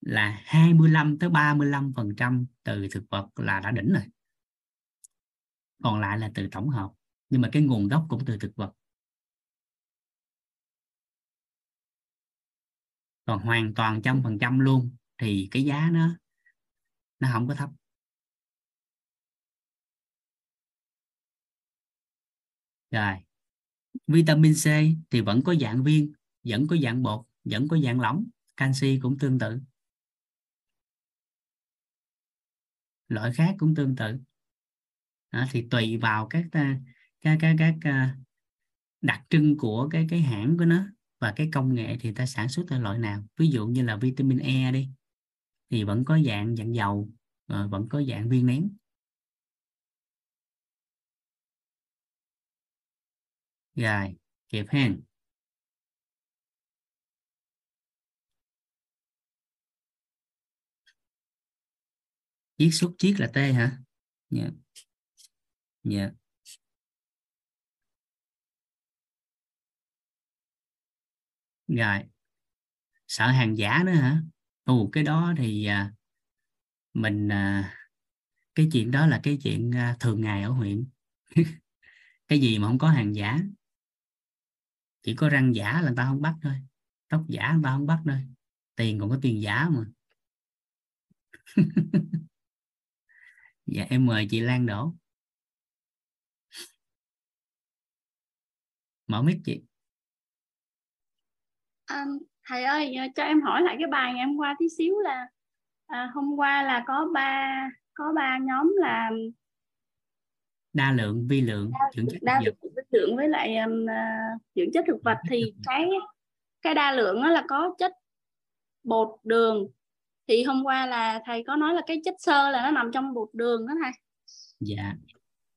là 25 tới 35 phần trăm từ thực vật là đã đỉnh rồi. Còn lại là từ tổng hợp. Nhưng mà cái nguồn gốc cũng từ thực vật. Còn hoàn toàn trăm phần trăm luôn thì cái giá nó nó không có thấp. Rồi. Vitamin C thì vẫn có dạng viên vẫn có dạng bột vẫn có dạng lỏng canxi cũng tương tự. Loại khác cũng tương tự. Đó, thì tùy vào các à, các các các à, đặc trưng của cái cái hãng của nó và cái công nghệ thì ta sản xuất loại nào. Ví dụ như là vitamin E đi thì vẫn có dạng dạng dầu ờ, vẫn có dạng viên nén. Rồi kịp hen. Chiết xuất chiết là t hả? Dạ. Yeah. dạ. Yeah. rồi. Sợ hàng giả nữa hả? Ồ cái đó thì à, mình à, cái chuyện đó là cái chuyện à, thường ngày ở huyện. [LAUGHS] Cái gì mà không có hàng giả? Chỉ có răng giả là người ta không bắt thôi. Tóc giả người ta không bắt thôi. Tiền còn có tiền giả mà. [LAUGHS] Dạ em mời chị Lan đổ mở mic chị. À, thầy ơi cho em hỏi lại cái bài ngày hôm qua tí xíu là à, hôm qua là có ba có ba nhóm là đa lượng vi lượng đa, dưỡng chất đa lượng vi lượng với lại um, uh, dưỡng chất thực vật thì cái cái đa lượng đó là có chất bột đường. Thì hôm qua là thầy có nói là cái chất xơ là nó nằm trong bột đường đó thầy. Dạ.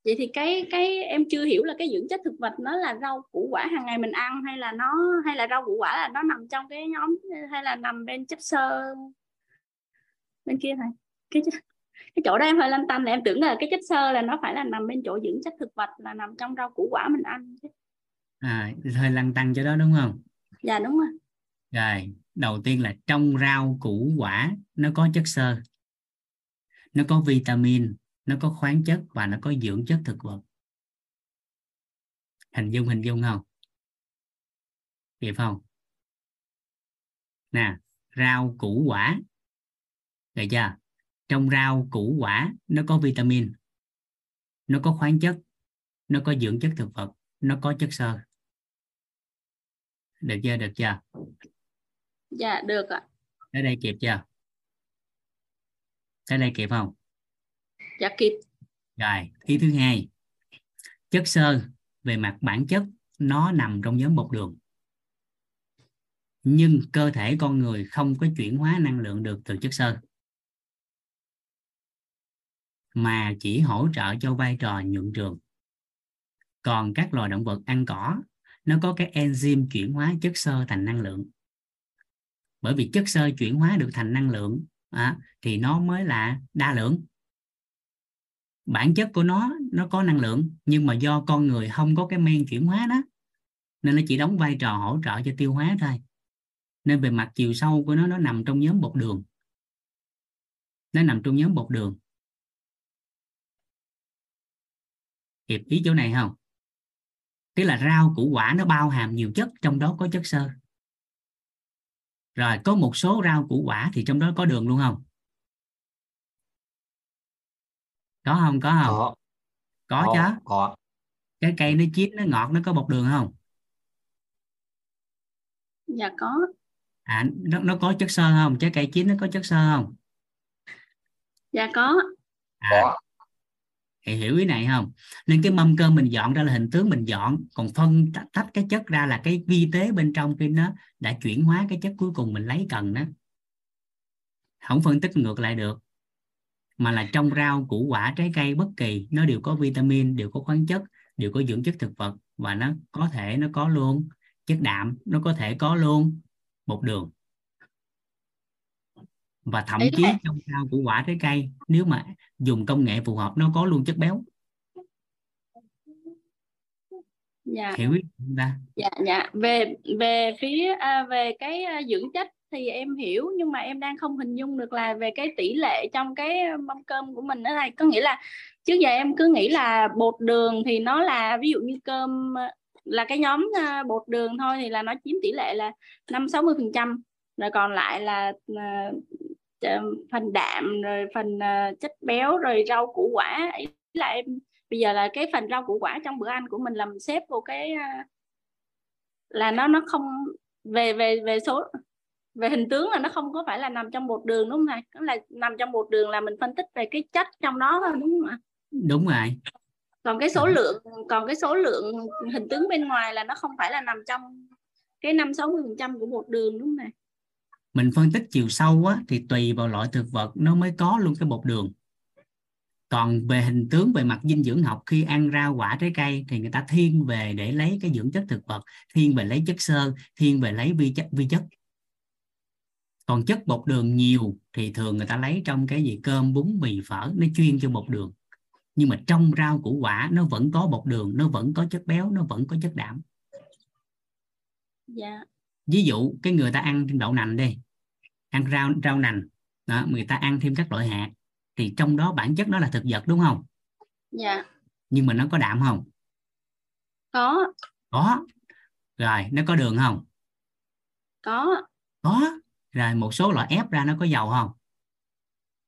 Vậy thì cái cái em chưa hiểu là cái dưỡng chất thực vật nó là rau củ quả hàng ngày mình ăn hay là nó hay là rau củ quả là nó nằm trong cái nhóm hay là nằm bên chất xơ bên kia thầy? Cái cái chỗ đó em hơi lăn tăn là em tưởng là cái chất xơ là nó phải là nằm bên chỗ dưỡng chất thực vật là nằm trong rau củ quả mình ăn à hơi lăn tăn cho đó đúng không? Dạ đúng rồi. Rồi đầu tiên là trong rau củ quả nó có chất xơ nó có vitamin nó có khoáng chất và nó có dưỡng chất thực vật. Hình dung hình dung không? Kịp không? Nè rau củ quả. Được chưa trong rau củ quả nó có vitamin nó có khoáng chất nó có dưỡng chất thực vật nó có chất xơ. Được chưa? Được chưa? Dạ được ạ. Tới đây kịp chưa? Tới đây kịp không? Dạ kịp. Rồi ý thứ hai. Chất xơ về mặt bản chất nó nằm trong nhóm bột đường. Nhưng cơ thể con người không có chuyển hóa năng lượng được từ chất xơ mà chỉ hỗ trợ cho vai trò nhuận trường. Còn các loài động vật ăn cỏ nó có cái enzyme chuyển hóa chất xơ thành năng lượng. Bởi vì chất xơ chuyển hóa được thành năng lượng à, thì nó mới là đa lượng. Bản chất của nó nó có năng lượng nhưng mà do con người không có cái men chuyển hóa đó nên nó chỉ đóng vai trò hỗ trợ cho tiêu hóa thôi. Nên về mặt chiều sâu của nó nó nằm trong nhóm bột đường. Nó nằm trong nhóm bột đường. Kịp ý chỗ này không? Tức là rau củ quả nó bao hàm nhiều chất trong đó có chất xơ. Rồi có một số rau củ quả thì trong đó có đường luôn không? Có không có không? Có. Có, có chứ. có. Cái cây nó chín nó ngọt nó có bột đường không? Dạ có. À nó, nó có chất xơ không? Trái cây chín nó có chất xơ không? Dạ có. À, thì hiểu ý này không? Nên cái mâm cơm mình dọn ra là hình tướng mình dọn. Còn phân tách cái chất ra là cái vi tế bên trong khi nó đã chuyển hóa cái chất cuối cùng mình lấy cần đó. Không phân tích ngược lại được. Mà là trong rau, củ, quả, trái cây, bất kỳ, nó đều có vitamin, đều có khoáng chất, đều có dưỡng chất thực vật và nó có thể nó có luôn. Chất đạm nó có thể có luôn. Bột đường và thậm chí là- trong rau củ quả trái cây nếu mà dùng công nghệ phù hợp nó có luôn chất béo. Dạ. Hiểu ý không ta? Dạ dạ. Về về phía à, về cái à, dưỡng chất thì em hiểu nhưng mà em đang không hình dung được là về cái tỷ lệ trong cái mâm cơm của mình ở đây. Có nghĩa là trước giờ em cứ nghĩ là bột đường thì nó là ví dụ như cơm là cái nhóm à, bột đường thôi thì là nó chiếm tỷ lệ là năm sáu mươi phần trăm. Rồi còn lại là à, phần đạm rồi phần à, chất béo rồi rau củ quả ý là em bây giờ là cái phần rau củ quả trong bữa ăn của mình làm xếp vô cái à, là nó nó không về về về số về hình tướng là nó không có phải là nằm trong bột đường đúng không thầy? Nó là nằm trong bột đường là mình phân tích về cái chất trong đó thôi đúng không ạ? đúng rồi Còn cái số lượng còn cái số lượng hình tướng bên ngoài là nó không phải là nằm trong cái năm sáu mươi phần trăm của bột đường đúng không thầy? Mình phân tích chiều sâu á, thì tùy vào loại thực vật nó mới có luôn cái bột đường. Còn về hình tướng về mặt dinh dưỡng học khi ăn rau quả trái cây thì người ta thiên về để lấy cái dưỡng chất thực vật thiên về lấy chất xơ thiên về lấy vi chất vi chất. Còn chất bột đường nhiều thì thường người ta lấy trong cái gì? Cơm bún mì phở nó chuyên cho bột đường. Nhưng mà trong rau củ quả nó vẫn có bột đường nó vẫn có chất béo nó vẫn có chất đạm. Dạ. ví dụ cái người ta ăn thêm đậu nành đi ăn rau rau nành. Đó, người ta ăn thêm các loại hạt thì trong đó bản chất nó là thực vật đúng không? Dạ. nhưng mà nó có đạm không? Có, có. Rồi nó có đường không? Có, có. Rồi một số loại ép ra nó có dầu không?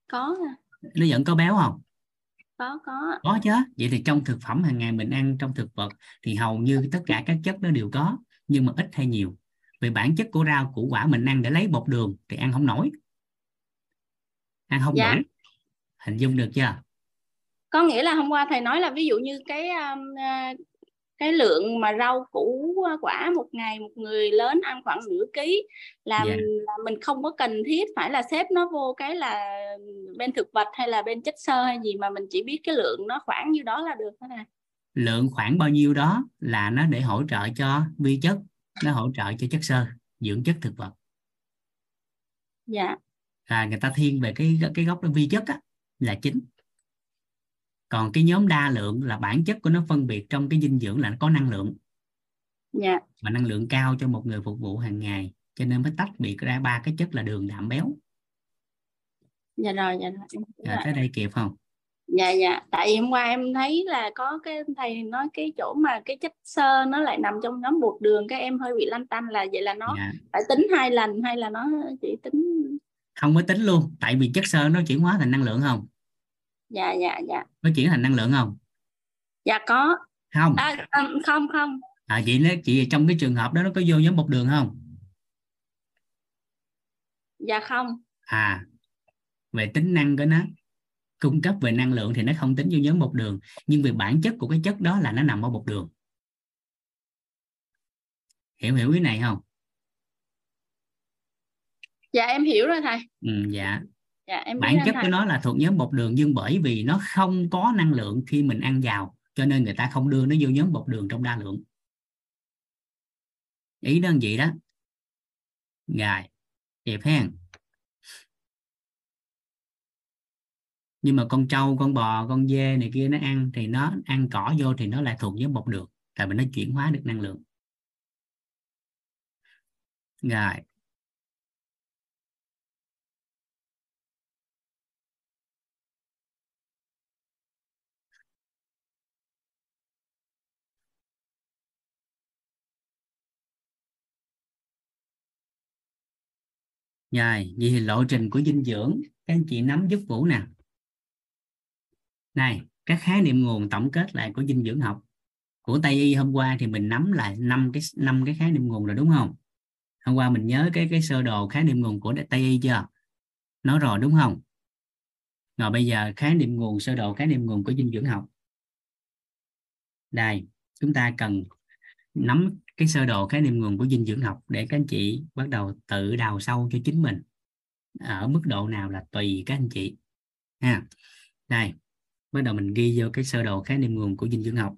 Có, nó vẫn có béo không? Có, có. có chứ. Vậy thì trong thực phẩm hàng ngày mình ăn trong thực vật thì hầu như tất cả các chất nó đều có nhưng mà ít hay nhiều về bản chất của rau củ quả mình ăn để lấy bột đường thì ăn không nổi. Ăn không Dạ. đủ hình dung được chưa? Có nghĩa là hôm qua thầy nói là ví dụ như cái um, à, cái lượng mà rau củ quả một ngày một người lớn ăn khoảng nửa ký là, Dạ. là mình không có cần thiết phải là xếp nó vô cái là bên thực vật hay là bên chất xơ hay gì mà mình chỉ biết cái lượng nó khoảng như đó là được thôi nè. Lượng khoảng bao nhiêu đó là nó để hỗ trợ cho vi chất nó hỗ trợ cho chất xơ dưỡng chất thực vật. Dạ. À, người ta thiên về cái cái gốc đó vi chất á, là chính. Còn cái nhóm đa lượng là bản chất của nó phân biệt trong cái dinh dưỡng là nó có năng lượng. Dạ. Mà năng lượng cao cho một người phục vụ hàng ngày cho nên mới tách biệt ra ba cái chất là đường đạm béo. Dạ rồi dạ rồi. À, tới đây kịp không dạ dạ. Tại vì hôm qua em thấy là có cái thầy nói cái chỗ mà cái chất xơ nó lại nằm trong nhóm bột đường cái em hơi bị lăn tăn là vậy là nó dạ. phải tính hai lần hay là nó chỉ tính không có tính luôn tại vì chất xơ nó chuyển hóa thành năng lượng không? Dạ dạ dạ. Nó chuyển thành năng lượng không? Dạ có. Không. À, à, không không. À chị nói chị trong cái trường hợp đó nó có vô nhóm bột đường không? Dạ không. À về tính năng của nó cung cấp về năng lượng thì nó không tính vô nhóm bột đường nhưng về bản chất của cái chất đó là nó nằm ở bột đường. Hiểu hiểu ý này không? Dạ em hiểu rồi thầy. Ừ, dạ. Dạ em bản chất của nó là thuộc nhóm bột đường nhưng bởi vì nó không có năng lượng khi mình ăn vào cho nên người ta không đưa nó vô nhóm bột đường trong đa lượng. Ý đơn vị đó. Rồi đẹp hen nhưng mà con trâu con bò con dê này kia nó ăn thì nó ăn cỏ vô thì nó lại thuộc nhóm bột đường tại vì nó chuyển hóa được năng lượng rồi Rồi, vậy thì lộ trình của dinh dưỡng các anh chị nắm giúp Vũ nè. Này, các khái niệm nguồn tổng kết lại của dinh dưỡng học. Của Tây y hôm qua thì mình nắm lại năm cái năm cái khái niệm nguồn rồi đúng không? Hôm qua mình nhớ cái cái sơ đồ khái niệm nguồn của Tây y chưa? Nói rồi đúng không? Rồi bây giờ khái niệm nguồn sơ đồ khái niệm nguồn của dinh dưỡng học. Đây, chúng ta cần nắm cái sơ đồ khái niệm nguồn của dinh dưỡng học để các anh chị bắt đầu tự đào sâu cho chính mình ở mức độ nào là tùy các anh chị ha đây bắt đầu mình ghi vô cái sơ đồ khái niệm nguồn của dinh dưỡng học.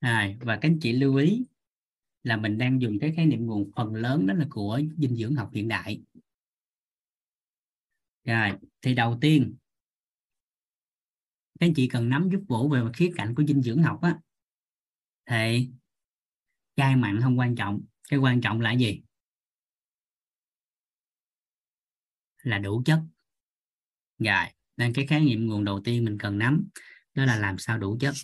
À, và các anh chị lưu ý là mình đang dùng cái khái niệm nguồn phần lớn đó là của dinh dưỡng học hiện đại. Rồi, thì đầu tiên các anh chị cần nắm giúp Vũ về khía cạnh của dinh dưỡng học á thì chay mặn không quan trọng, cái quan trọng là gì? Là đủ chất. Rồi, nên cái khái niệm nguồn đầu tiên mình cần nắm đó là làm sao đủ chất.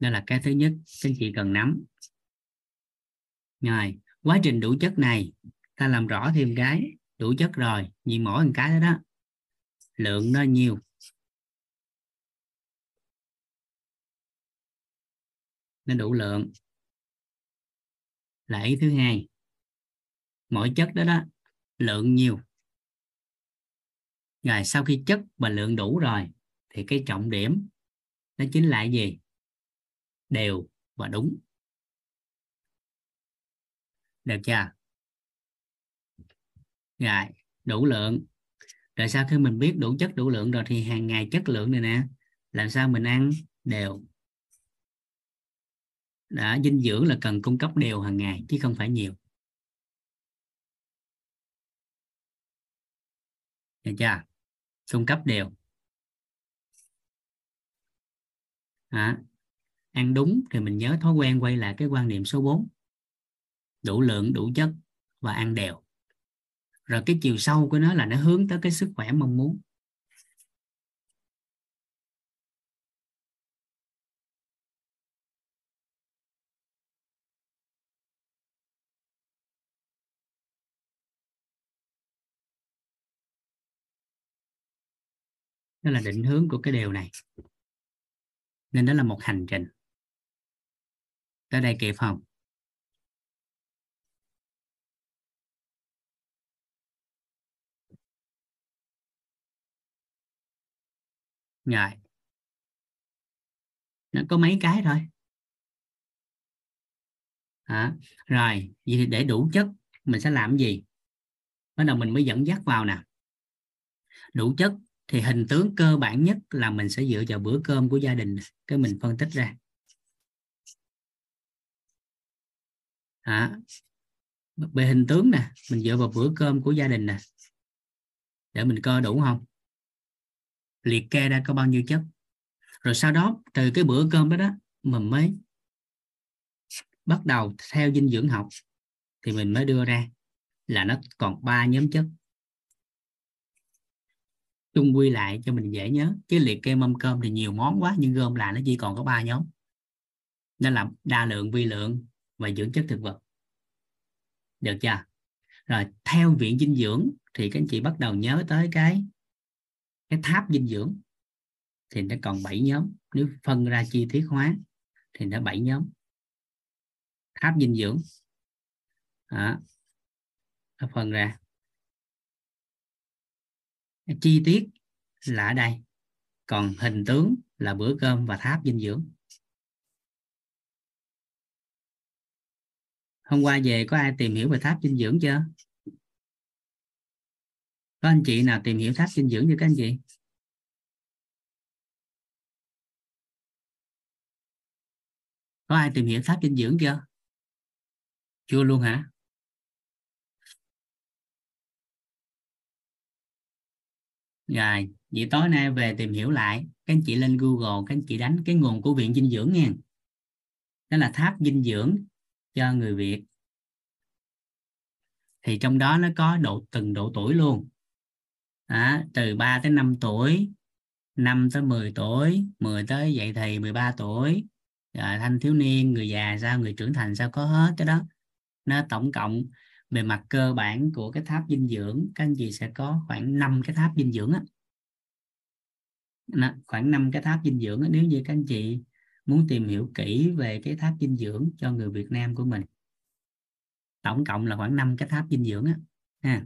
Đó là cái thứ nhất các chị cần nắm? Rồi quá trình đủ chất này ta làm rõ thêm cái đủ chất rồi vì mỗi một cái đó, đó. Lượng nó nhiều. Nó đủ lượng. Là ý thứ hai. Mỗi chất đó đó lượng nhiều. Rồi sau khi chất và lượng đủ rồi thì cái trọng điểm đó chính là gì? Đều và đúng. Được chưa? Rồi đủ lượng. Rồi sau khi mình biết đủ chất đủ lượng rồi thì hàng ngày chất lượng này nè. Làm sao mình ăn? Đều. Đã dinh dưỡng là cần cung cấp đều hàng ngày chứ không phải nhiều. Được chưa? Cung cấp đều. À, ăn đúng thì mình nhớ thói quen quay lại cái quan niệm số 4 đủ lượng, đủ chất và ăn đều. Rồi cái chiều sâu của nó là nó hướng tới cái sức khỏe mong muốn. Đó là định hướng của cái điều này. Nên đó là một hành trình tới đây kịp không? Rồi. Nó có mấy cái thôi. À, rồi vậy thì để đủ chất mình sẽ làm gì? Bắt đầu mình mới dẫn dắt vào nè. Đủ chất thì hình tướng cơ bản nhất là mình sẽ dựa vào bữa cơm của gia đình cái mình phân tích ra. À, về hình tướng nè mình dựa vào bữa cơm của gia đình nè. Để mình coi đủ không? Liệt kê ra có bao nhiêu chất? Rồi sau đó từ cái bữa cơm đó đó mình mới bắt đầu theo dinh dưỡng học thì mình mới đưa ra là nó còn ba nhóm chất. Chung quy lại cho mình dễ nhớ chứ liệt kê mâm cơm thì nhiều món quá nhưng gom lại nó chỉ còn có ba nhóm. Nó là đa lượng vi lượng và dưỡng chất thực vật. Được chưa? Rồi, theo viện dinh dưỡng thì các anh chị bắt đầu nhớ tới cái cái tháp dinh dưỡng. Thì nó còn 7 nhóm. Nếu phân ra chi tiết hóa thì nó 7 nhóm. Tháp dinh dưỡng. Đó. nó phân ra. Chi tiết là ở đây. Còn hình tướng là bữa cơm và tháp dinh dưỡng. Hôm qua về có ai tìm hiểu về tháp dinh dưỡng chưa? Có anh chị nào tìm hiểu tháp dinh dưỡng chưa các anh chị? Có ai tìm hiểu tháp dinh dưỡng chưa? Chưa luôn hả? Rồi, vậy tối nay về tìm hiểu lại, các anh chị lên google, các anh chị đánh cái nguồn của viện dinh dưỡng nha. Đó là tháp dinh dưỡng cho người việt. Thì trong đó nó có độ từng độ tuổi luôn. À, từ 3 tới 5 tuổi 5 tới 10 tuổi 10 tới dậy thì 13 tuổi. Rồi thanh thiếu niên người già sao người trưởng thành sao có hết cái đó. Nó tổng cộng về mặt cơ bản của cái tháp dinh dưỡng các anh chị sẽ có khoảng 5 cái tháp dinh dưỡng á. Khoảng 5 cái tháp dinh dưỡng nếu như các anh chị muốn tìm hiểu kỹ về cái tháp dinh dưỡng cho người Việt Nam của mình. Tổng cộng là khoảng 5 cái tháp dinh dưỡng á ha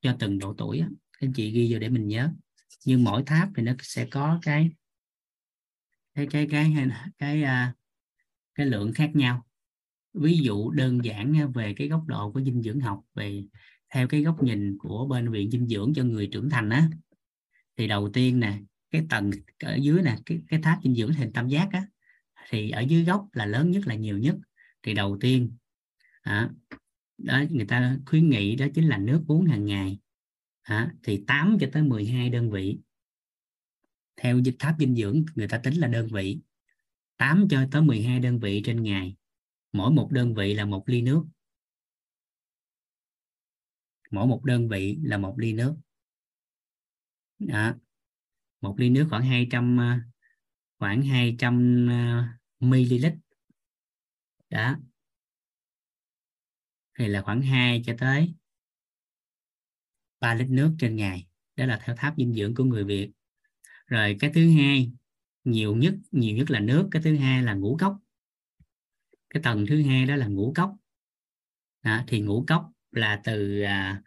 cho từng độ tuổi á. Các anh chị ghi vô để mình nhớ. Nhưng mỗi tháp thì nó sẽ có cái cái cái cái cái cái, à, cái lượng khác nhau. Ví dụ đơn giản về cái góc độ của dinh dưỡng học về theo cái góc nhìn của bên viện dinh dưỡng cho người trưởng thành á thì đầu tiên nè cái tầng ở dưới nè cái cái tháp dinh dưỡng hình tam giác á thì ở dưới góc là lớn nhất là nhiều nhất. Thì đầu tiên à, đó người ta khuyến nghị đó chính là nước uống hàng ngày à, thì 8 cho tới 12 đơn vị. Theo tháp dinh dưỡng người ta tính là đơn vị. 8 cho tới 12 đơn vị trên ngày mỗi một đơn vị là một ly nước. Mỗi một đơn vị là một ly nước. Đó một ly nước khoảng 200 à, khoảng 200 à, ml. Đó. Thì là khoảng 2 cho tới 3 lít nước trên ngày. Đó là theo tháp dinh dưỡng của người Việt. Rồi cái thứ hai nhiều nhất nhiều nhất là nước. Cái thứ hai là ngũ cốc. Cái tầng thứ hai đó là ngũ cốc. Đó, thì ngũ cốc là từ à,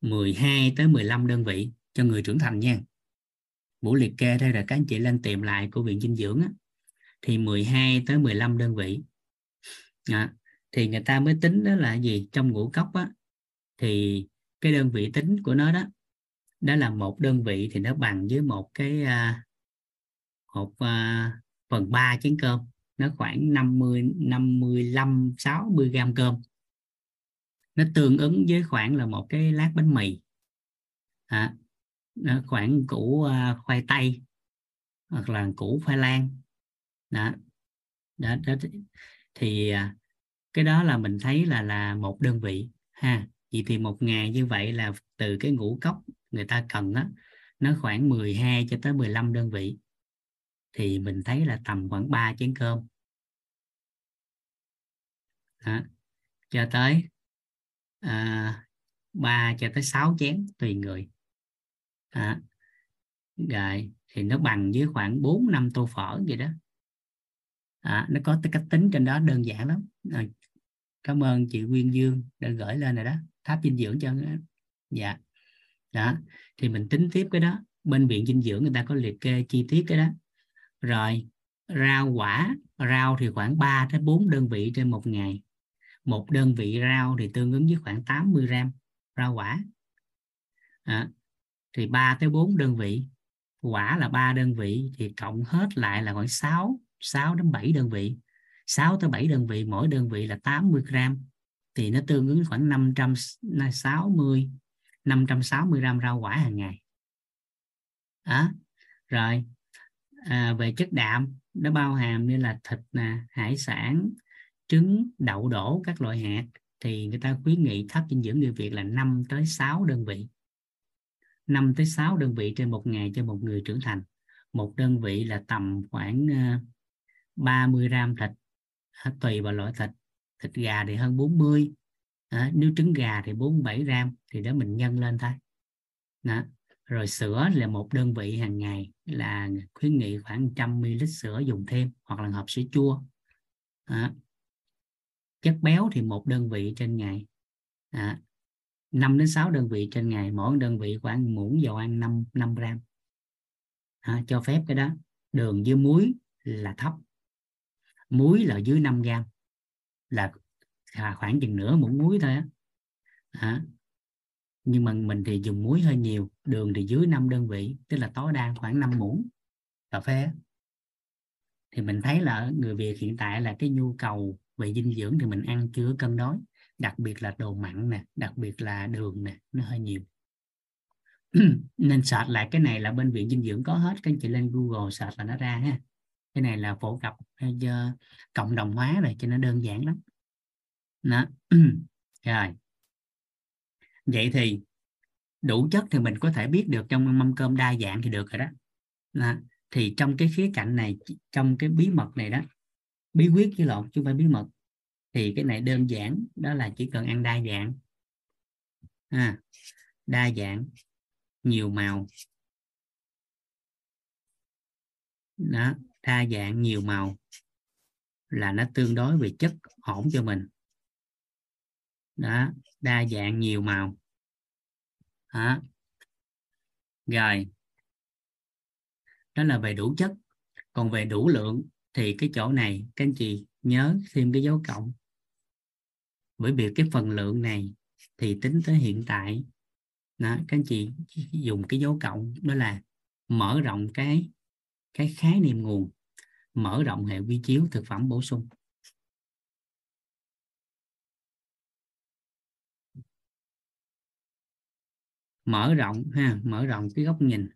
12 tới 15 đơn vị cho người trưởng thành nha. Vũ liệt kê đây là các anh chị lên tìm lại của viện dinh dưỡng á, thì 12 tới 15 đơn vị. À, thì người ta mới tính đó là gì? Trong ngũ cốc á, thì cái đơn vị tính của nó đó đó là một đơn vị thì nó bằng với một cái uh, một à, phần 3 chén cơm. Nó khoảng 50 55 60 gram cơm. Nó tương ứng với khoảng là một cái lát bánh mì. À, Ờ, khoảng củ ờ, khoai tây hoặc là củ khoai lang. Đó, đó, đó thì ờ, cái đó là mình thấy là là một đơn vị ha. Vậy thì một ngày như vậy là từ cái ngũ cốc người ta cần á nó khoảng 12 cho tới 15 đơn vị. Thì mình thấy là tầm khoảng 3 chén cơm. Đó. cho tới à, 3 cho tới 6 chén tùy người à rồi thì nó bằng với khoảng 4 năm tô phở vậy đó. À, nó có cách tính trên đó đơn giản lắm. À, cảm ơn chị Nguyên Dương đã gửi lên rồi đó. Tháp dinh dưỡng cho dạ. Đó thì mình tính tiếp cái đó. Bên viện dinh dưỡng người ta có liệt kê chi tiết cái đó. Rồi rau quả rau thì khoảng 3 tới 4 đơn vị trên một ngày. Một đơn vị rau thì tương ứng với khoảng 80 gram rau quả. À, thì 3 tới 4 đơn vị. Quả là 3 đơn vị thì cộng hết lại là khoảng 6 6 đến 7 đơn vị. 6 tới 7 đơn vị mỗi đơn vị là 80 gram. Thì nó tương ứng khoảng 560 560 gram rau quả hàng ngày. Đó. Rồi à, về chất đạm nó bao hàm như là thịt nè hải sản trứng đậu đổ các loại hạt. Thì người ta khuyến nghị thấp dinh dưỡng người Việt là 5 tới 6 đơn vị. 5 tới 6 đơn vị trên một ngày cho một người trưởng thành một đơn vị là tầm khoảng ờ, 30 gram thịt tùy vào loại thịt thịt gà thì hơn 40 à, nếu trứng gà thì 47 gram thì đó mình nhân lên thôi đó. rồi sữa là một đơn vị hàng ngày là khuyến nghị khoảng 100 ml sữa dùng thêm hoặc là hộp sữa chua đó. chất béo thì một đơn vị trên ngày à, 5 đến 6 đơn vị trên ngày mỗi đơn vị khoảng muỗng dầu ăn 5 5 gram. À, cho phép cái đó. Đường với muối là thấp. Muối là dưới 5 gram. Là à, khoảng chừng nửa muỗng muối thôi á. À. nhưng mà mình thì dùng muối hơi nhiều. Đường thì dưới 5 đơn vị tức là tối đa khoảng 5 muỗng cà phê thì mình thấy là người Việt hiện tại là cái nhu cầu về dinh dưỡng thì mình ăn chưa cân đối đặc biệt là đồ mặn nè đặc biệt là đường nè nó hơi nhiều. [CLEARS THROAT] Nên sạch lại cái này là bên viện dinh dưỡng có hết các anh chị lên Google sạch là nó ra ha. Cái này là phổ cập uh, cộng đồng hóa rồi cho nó đơn giản lắm. Đó. [CLEARS THROAT] Rồi. Vậy thì đủ chất thì mình có thể biết được trong mâm cơm đa dạng thì được rồi đó, đó. thì trong cái khía cạnh này trong cái bí mật này đó bí quyết với lộn chứ không phải bí mật thì cái này đơn giản đó là chỉ cần ăn đa dạng. À, đa dạng nhiều màu. Đó đa dạng nhiều màu là nó tương đối về chất ổn cho mình. Đó đa dạng nhiều màu. Đó. rồi. Đó là về đủ chất. Còn về đủ lượng thì cái chỗ này các anh chị nhớ thêm cái dấu cộng bởi vì cái phần lượng này thì tính tới hiện tại đó, các anh chị dùng cái dấu cộng đó là mở rộng cái cái khái niệm nguồn mở rộng hệ quy chiếu thực phẩm bổ sung. Mở rộng ha mở rộng cái góc nhìn.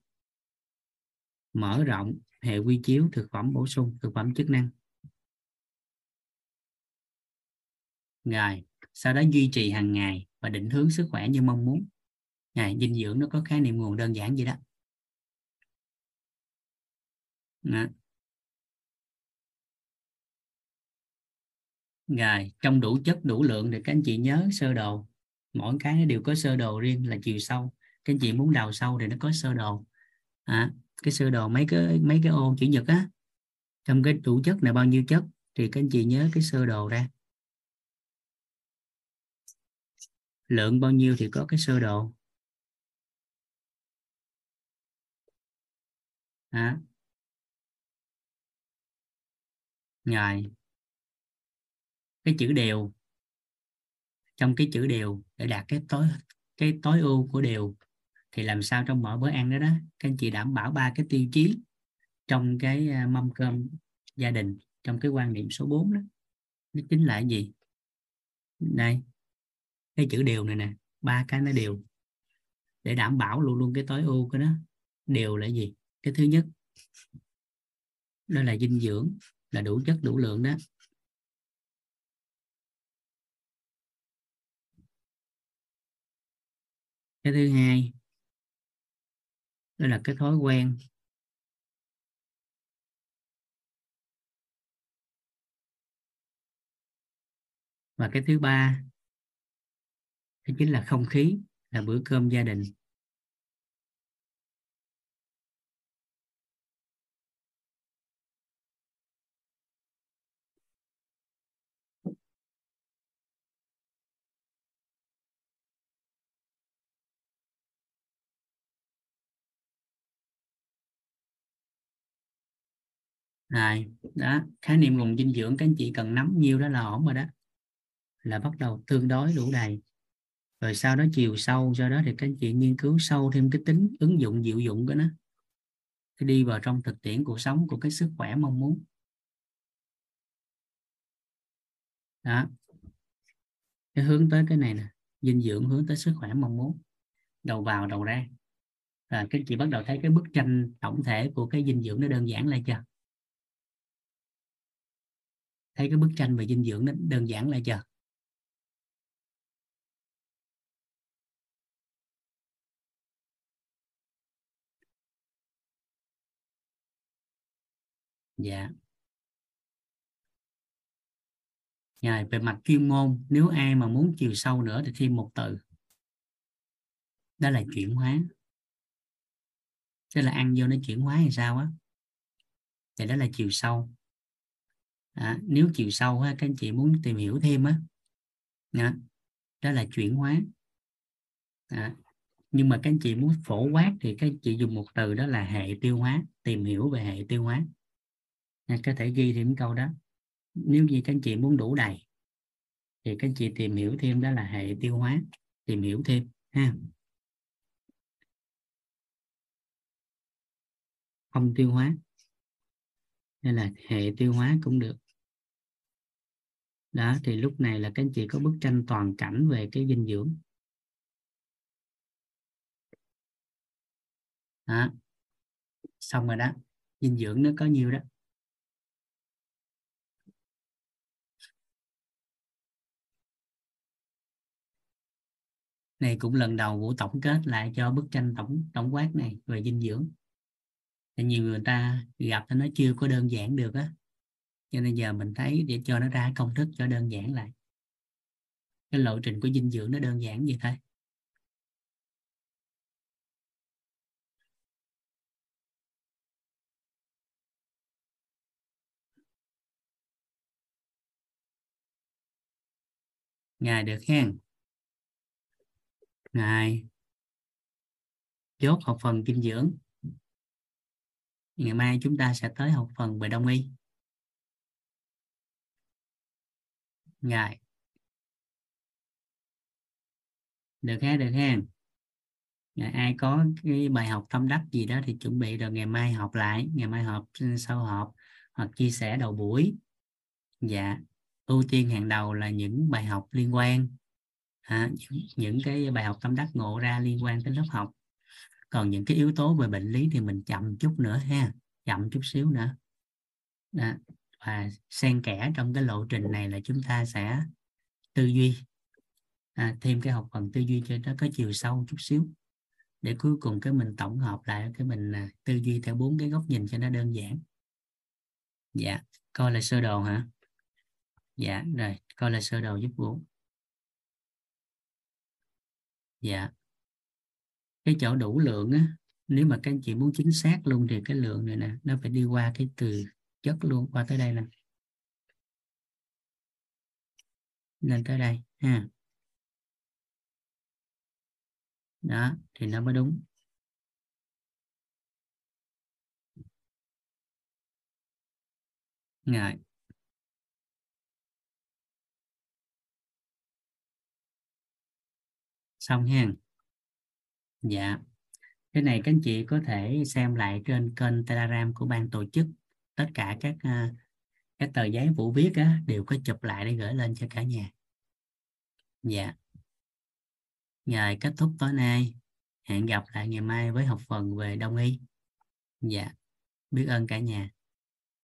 Mở rộng hệ quy chiếu thực phẩm bổ sung thực phẩm chức năng. Rồi sau đó duy trì hàng ngày và định hướng sức khỏe như mong muốn. Ngày dinh dưỡng nó có khái niệm nguồn đơn giản vậy đó, đó. rồi trong đủ chất đủ lượng thì các anh chị nhớ sơ đồ. Mỗi cái nó đều có sơ đồ riêng là chiều sâu. Các anh chị muốn đào sâu thì nó có sơ đồ. À, cái sơ đồ mấy cái mấy cái ô chữ nhật á trong cái đủ chất này bao nhiêu chất thì các anh chị nhớ cái sơ đồ ra. Lượng bao nhiêu thì có cái sơ đồ. À. ngày cái chữ đều. Trong cái chữ đều để đạt cái tối cái tối ưu của đều thì làm sao trong mỗi bữa ăn đó đó, các anh chị đảm bảo ba cái tiêu chí trong cái à, mâm cơm gia đình, trong cái quan niệm số 4 đó. Nó chính là cái gì? Đây cái chữ đều này nè, ba cái nó đều. Để đảm bảo luôn luôn cái tối ưu của nó đều là gì? Cái thứ nhất, đó là dinh dưỡng, là đủ chất, đủ lượng đó. Cái thứ hai, đó là cái thói quen. Và cái thứ ba đó chính là không khí là bữa cơm gia đình. Rồi, đó, khái niệm nguồn dinh dưỡng các anh chị cần nắm nhiêu đó là ổn rồi đó. Là bắt đầu tương đối đủ đầy rồi sau đó chiều sâu, sau đó thì các anh chị nghiên cứu sâu thêm cái tính ứng dụng, diệu dụng của nó. Cái đi vào trong thực tiễn cuộc sống của cái sức khỏe mong muốn. Đó. Cái hướng tới cái này nè, dinh dưỡng hướng tới sức khỏe mong muốn. Đầu vào, đầu ra. Rồi các chị bắt đầu thấy cái bức tranh tổng thể của cái dinh dưỡng nó đơn giản lại chưa? Thấy cái bức tranh về dinh dưỡng nó đơn giản lại chưa? Dạ. Rồi, về mặt chuyên môn nếu ai mà muốn chiều sâu nữa thì thêm một từ. Đó là chuyển hóa. Tức là ăn vô nó chuyển hóa hay sao á? Thì đó là chiều sâu. À, nếu chiều sâu á, các anh chị muốn tìm hiểu thêm á. Đó, đó là chuyển hóa. À, nhưng mà các anh chị muốn phổ quát thì các anh chị dùng một từ đó là hệ tiêu hóa tìm hiểu về hệ tiêu hóa nên có thể ghi thêm câu đó. Nếu như các anh chị muốn đủ đầy, thì các anh chị tìm hiểu thêm đó là hệ tiêu hóa. Tìm hiểu thêm, ha. Không tiêu hóa. Hay là hệ tiêu hóa cũng được. Đó, thì lúc này là các anh chị có bức tranh toàn cảnh về cái dinh dưỡng. Đó. xong rồi đó. Dinh dưỡng nó có nhiều đó? này, cũng lần đầu vũ tổng kết lại cho bức tranh tổng tổng quát này về dinh dưỡng. Thì nhiều người ta gặp nó chưa có đơn giản được á. Cho nên giờ mình thấy để cho nó ra công thức cho đơn giản lại. Cái lộ trình của dinh dưỡng nó đơn giản như thế. Ngài được hen ngài. Chốt học phần dinh dưỡng. Ngày mai chúng ta sẽ tới học phần về đông y. Ngài. Được ha được ha. Ngày ai có cái bài học tâm đắc gì đó thì chuẩn bị rồi ngày mai học lại, ngày mai học ừ, sau họp hoặc chia sẻ đầu buổi. Dạ ưu tiên hàng đầu là những bài học liên quan à, những, những cái bài học tâm đắc ngộ ra liên quan tới lớp học. Còn những cái yếu tố về bệnh lý thì mình chậm chút nữa ha chậm chút xíu nữa. Đó. và xen kẽ trong cái lộ trình này là chúng ta sẽ tư duy. À, thêm cái học phần tư duy cho nó có chiều sâu chút xíu. Để cuối cùng cái mình tổng hợp lại cái mình à, tư duy theo bốn cái góc nhìn cho nó đơn giản. Dạ coi là sơ đồ hả? Dạ rồi coi là sơ đồ giúp vũ dạ. Cái chỗ đủ lượng á, nếu mà các anh chị muốn chính xác luôn thì cái lượng này nè, nó phải đi qua cái từ chất luôn, qua tới đây nè. Lên tới đây, ha. Đó, thì nó mới đúng. Ngại xong ha. Dạ. Cái này các anh chị có thể xem lại trên kênh telegram của ban tổ chức. Tất cả các ờ, các tờ giấy vũ viết á, đều có chụp lại để gửi lên cho cả nhà. Dạ. Ngày kết thúc tối nay hẹn gặp lại ngày mai với học phần về đông y. Dạ. Biết ơn cả nhà.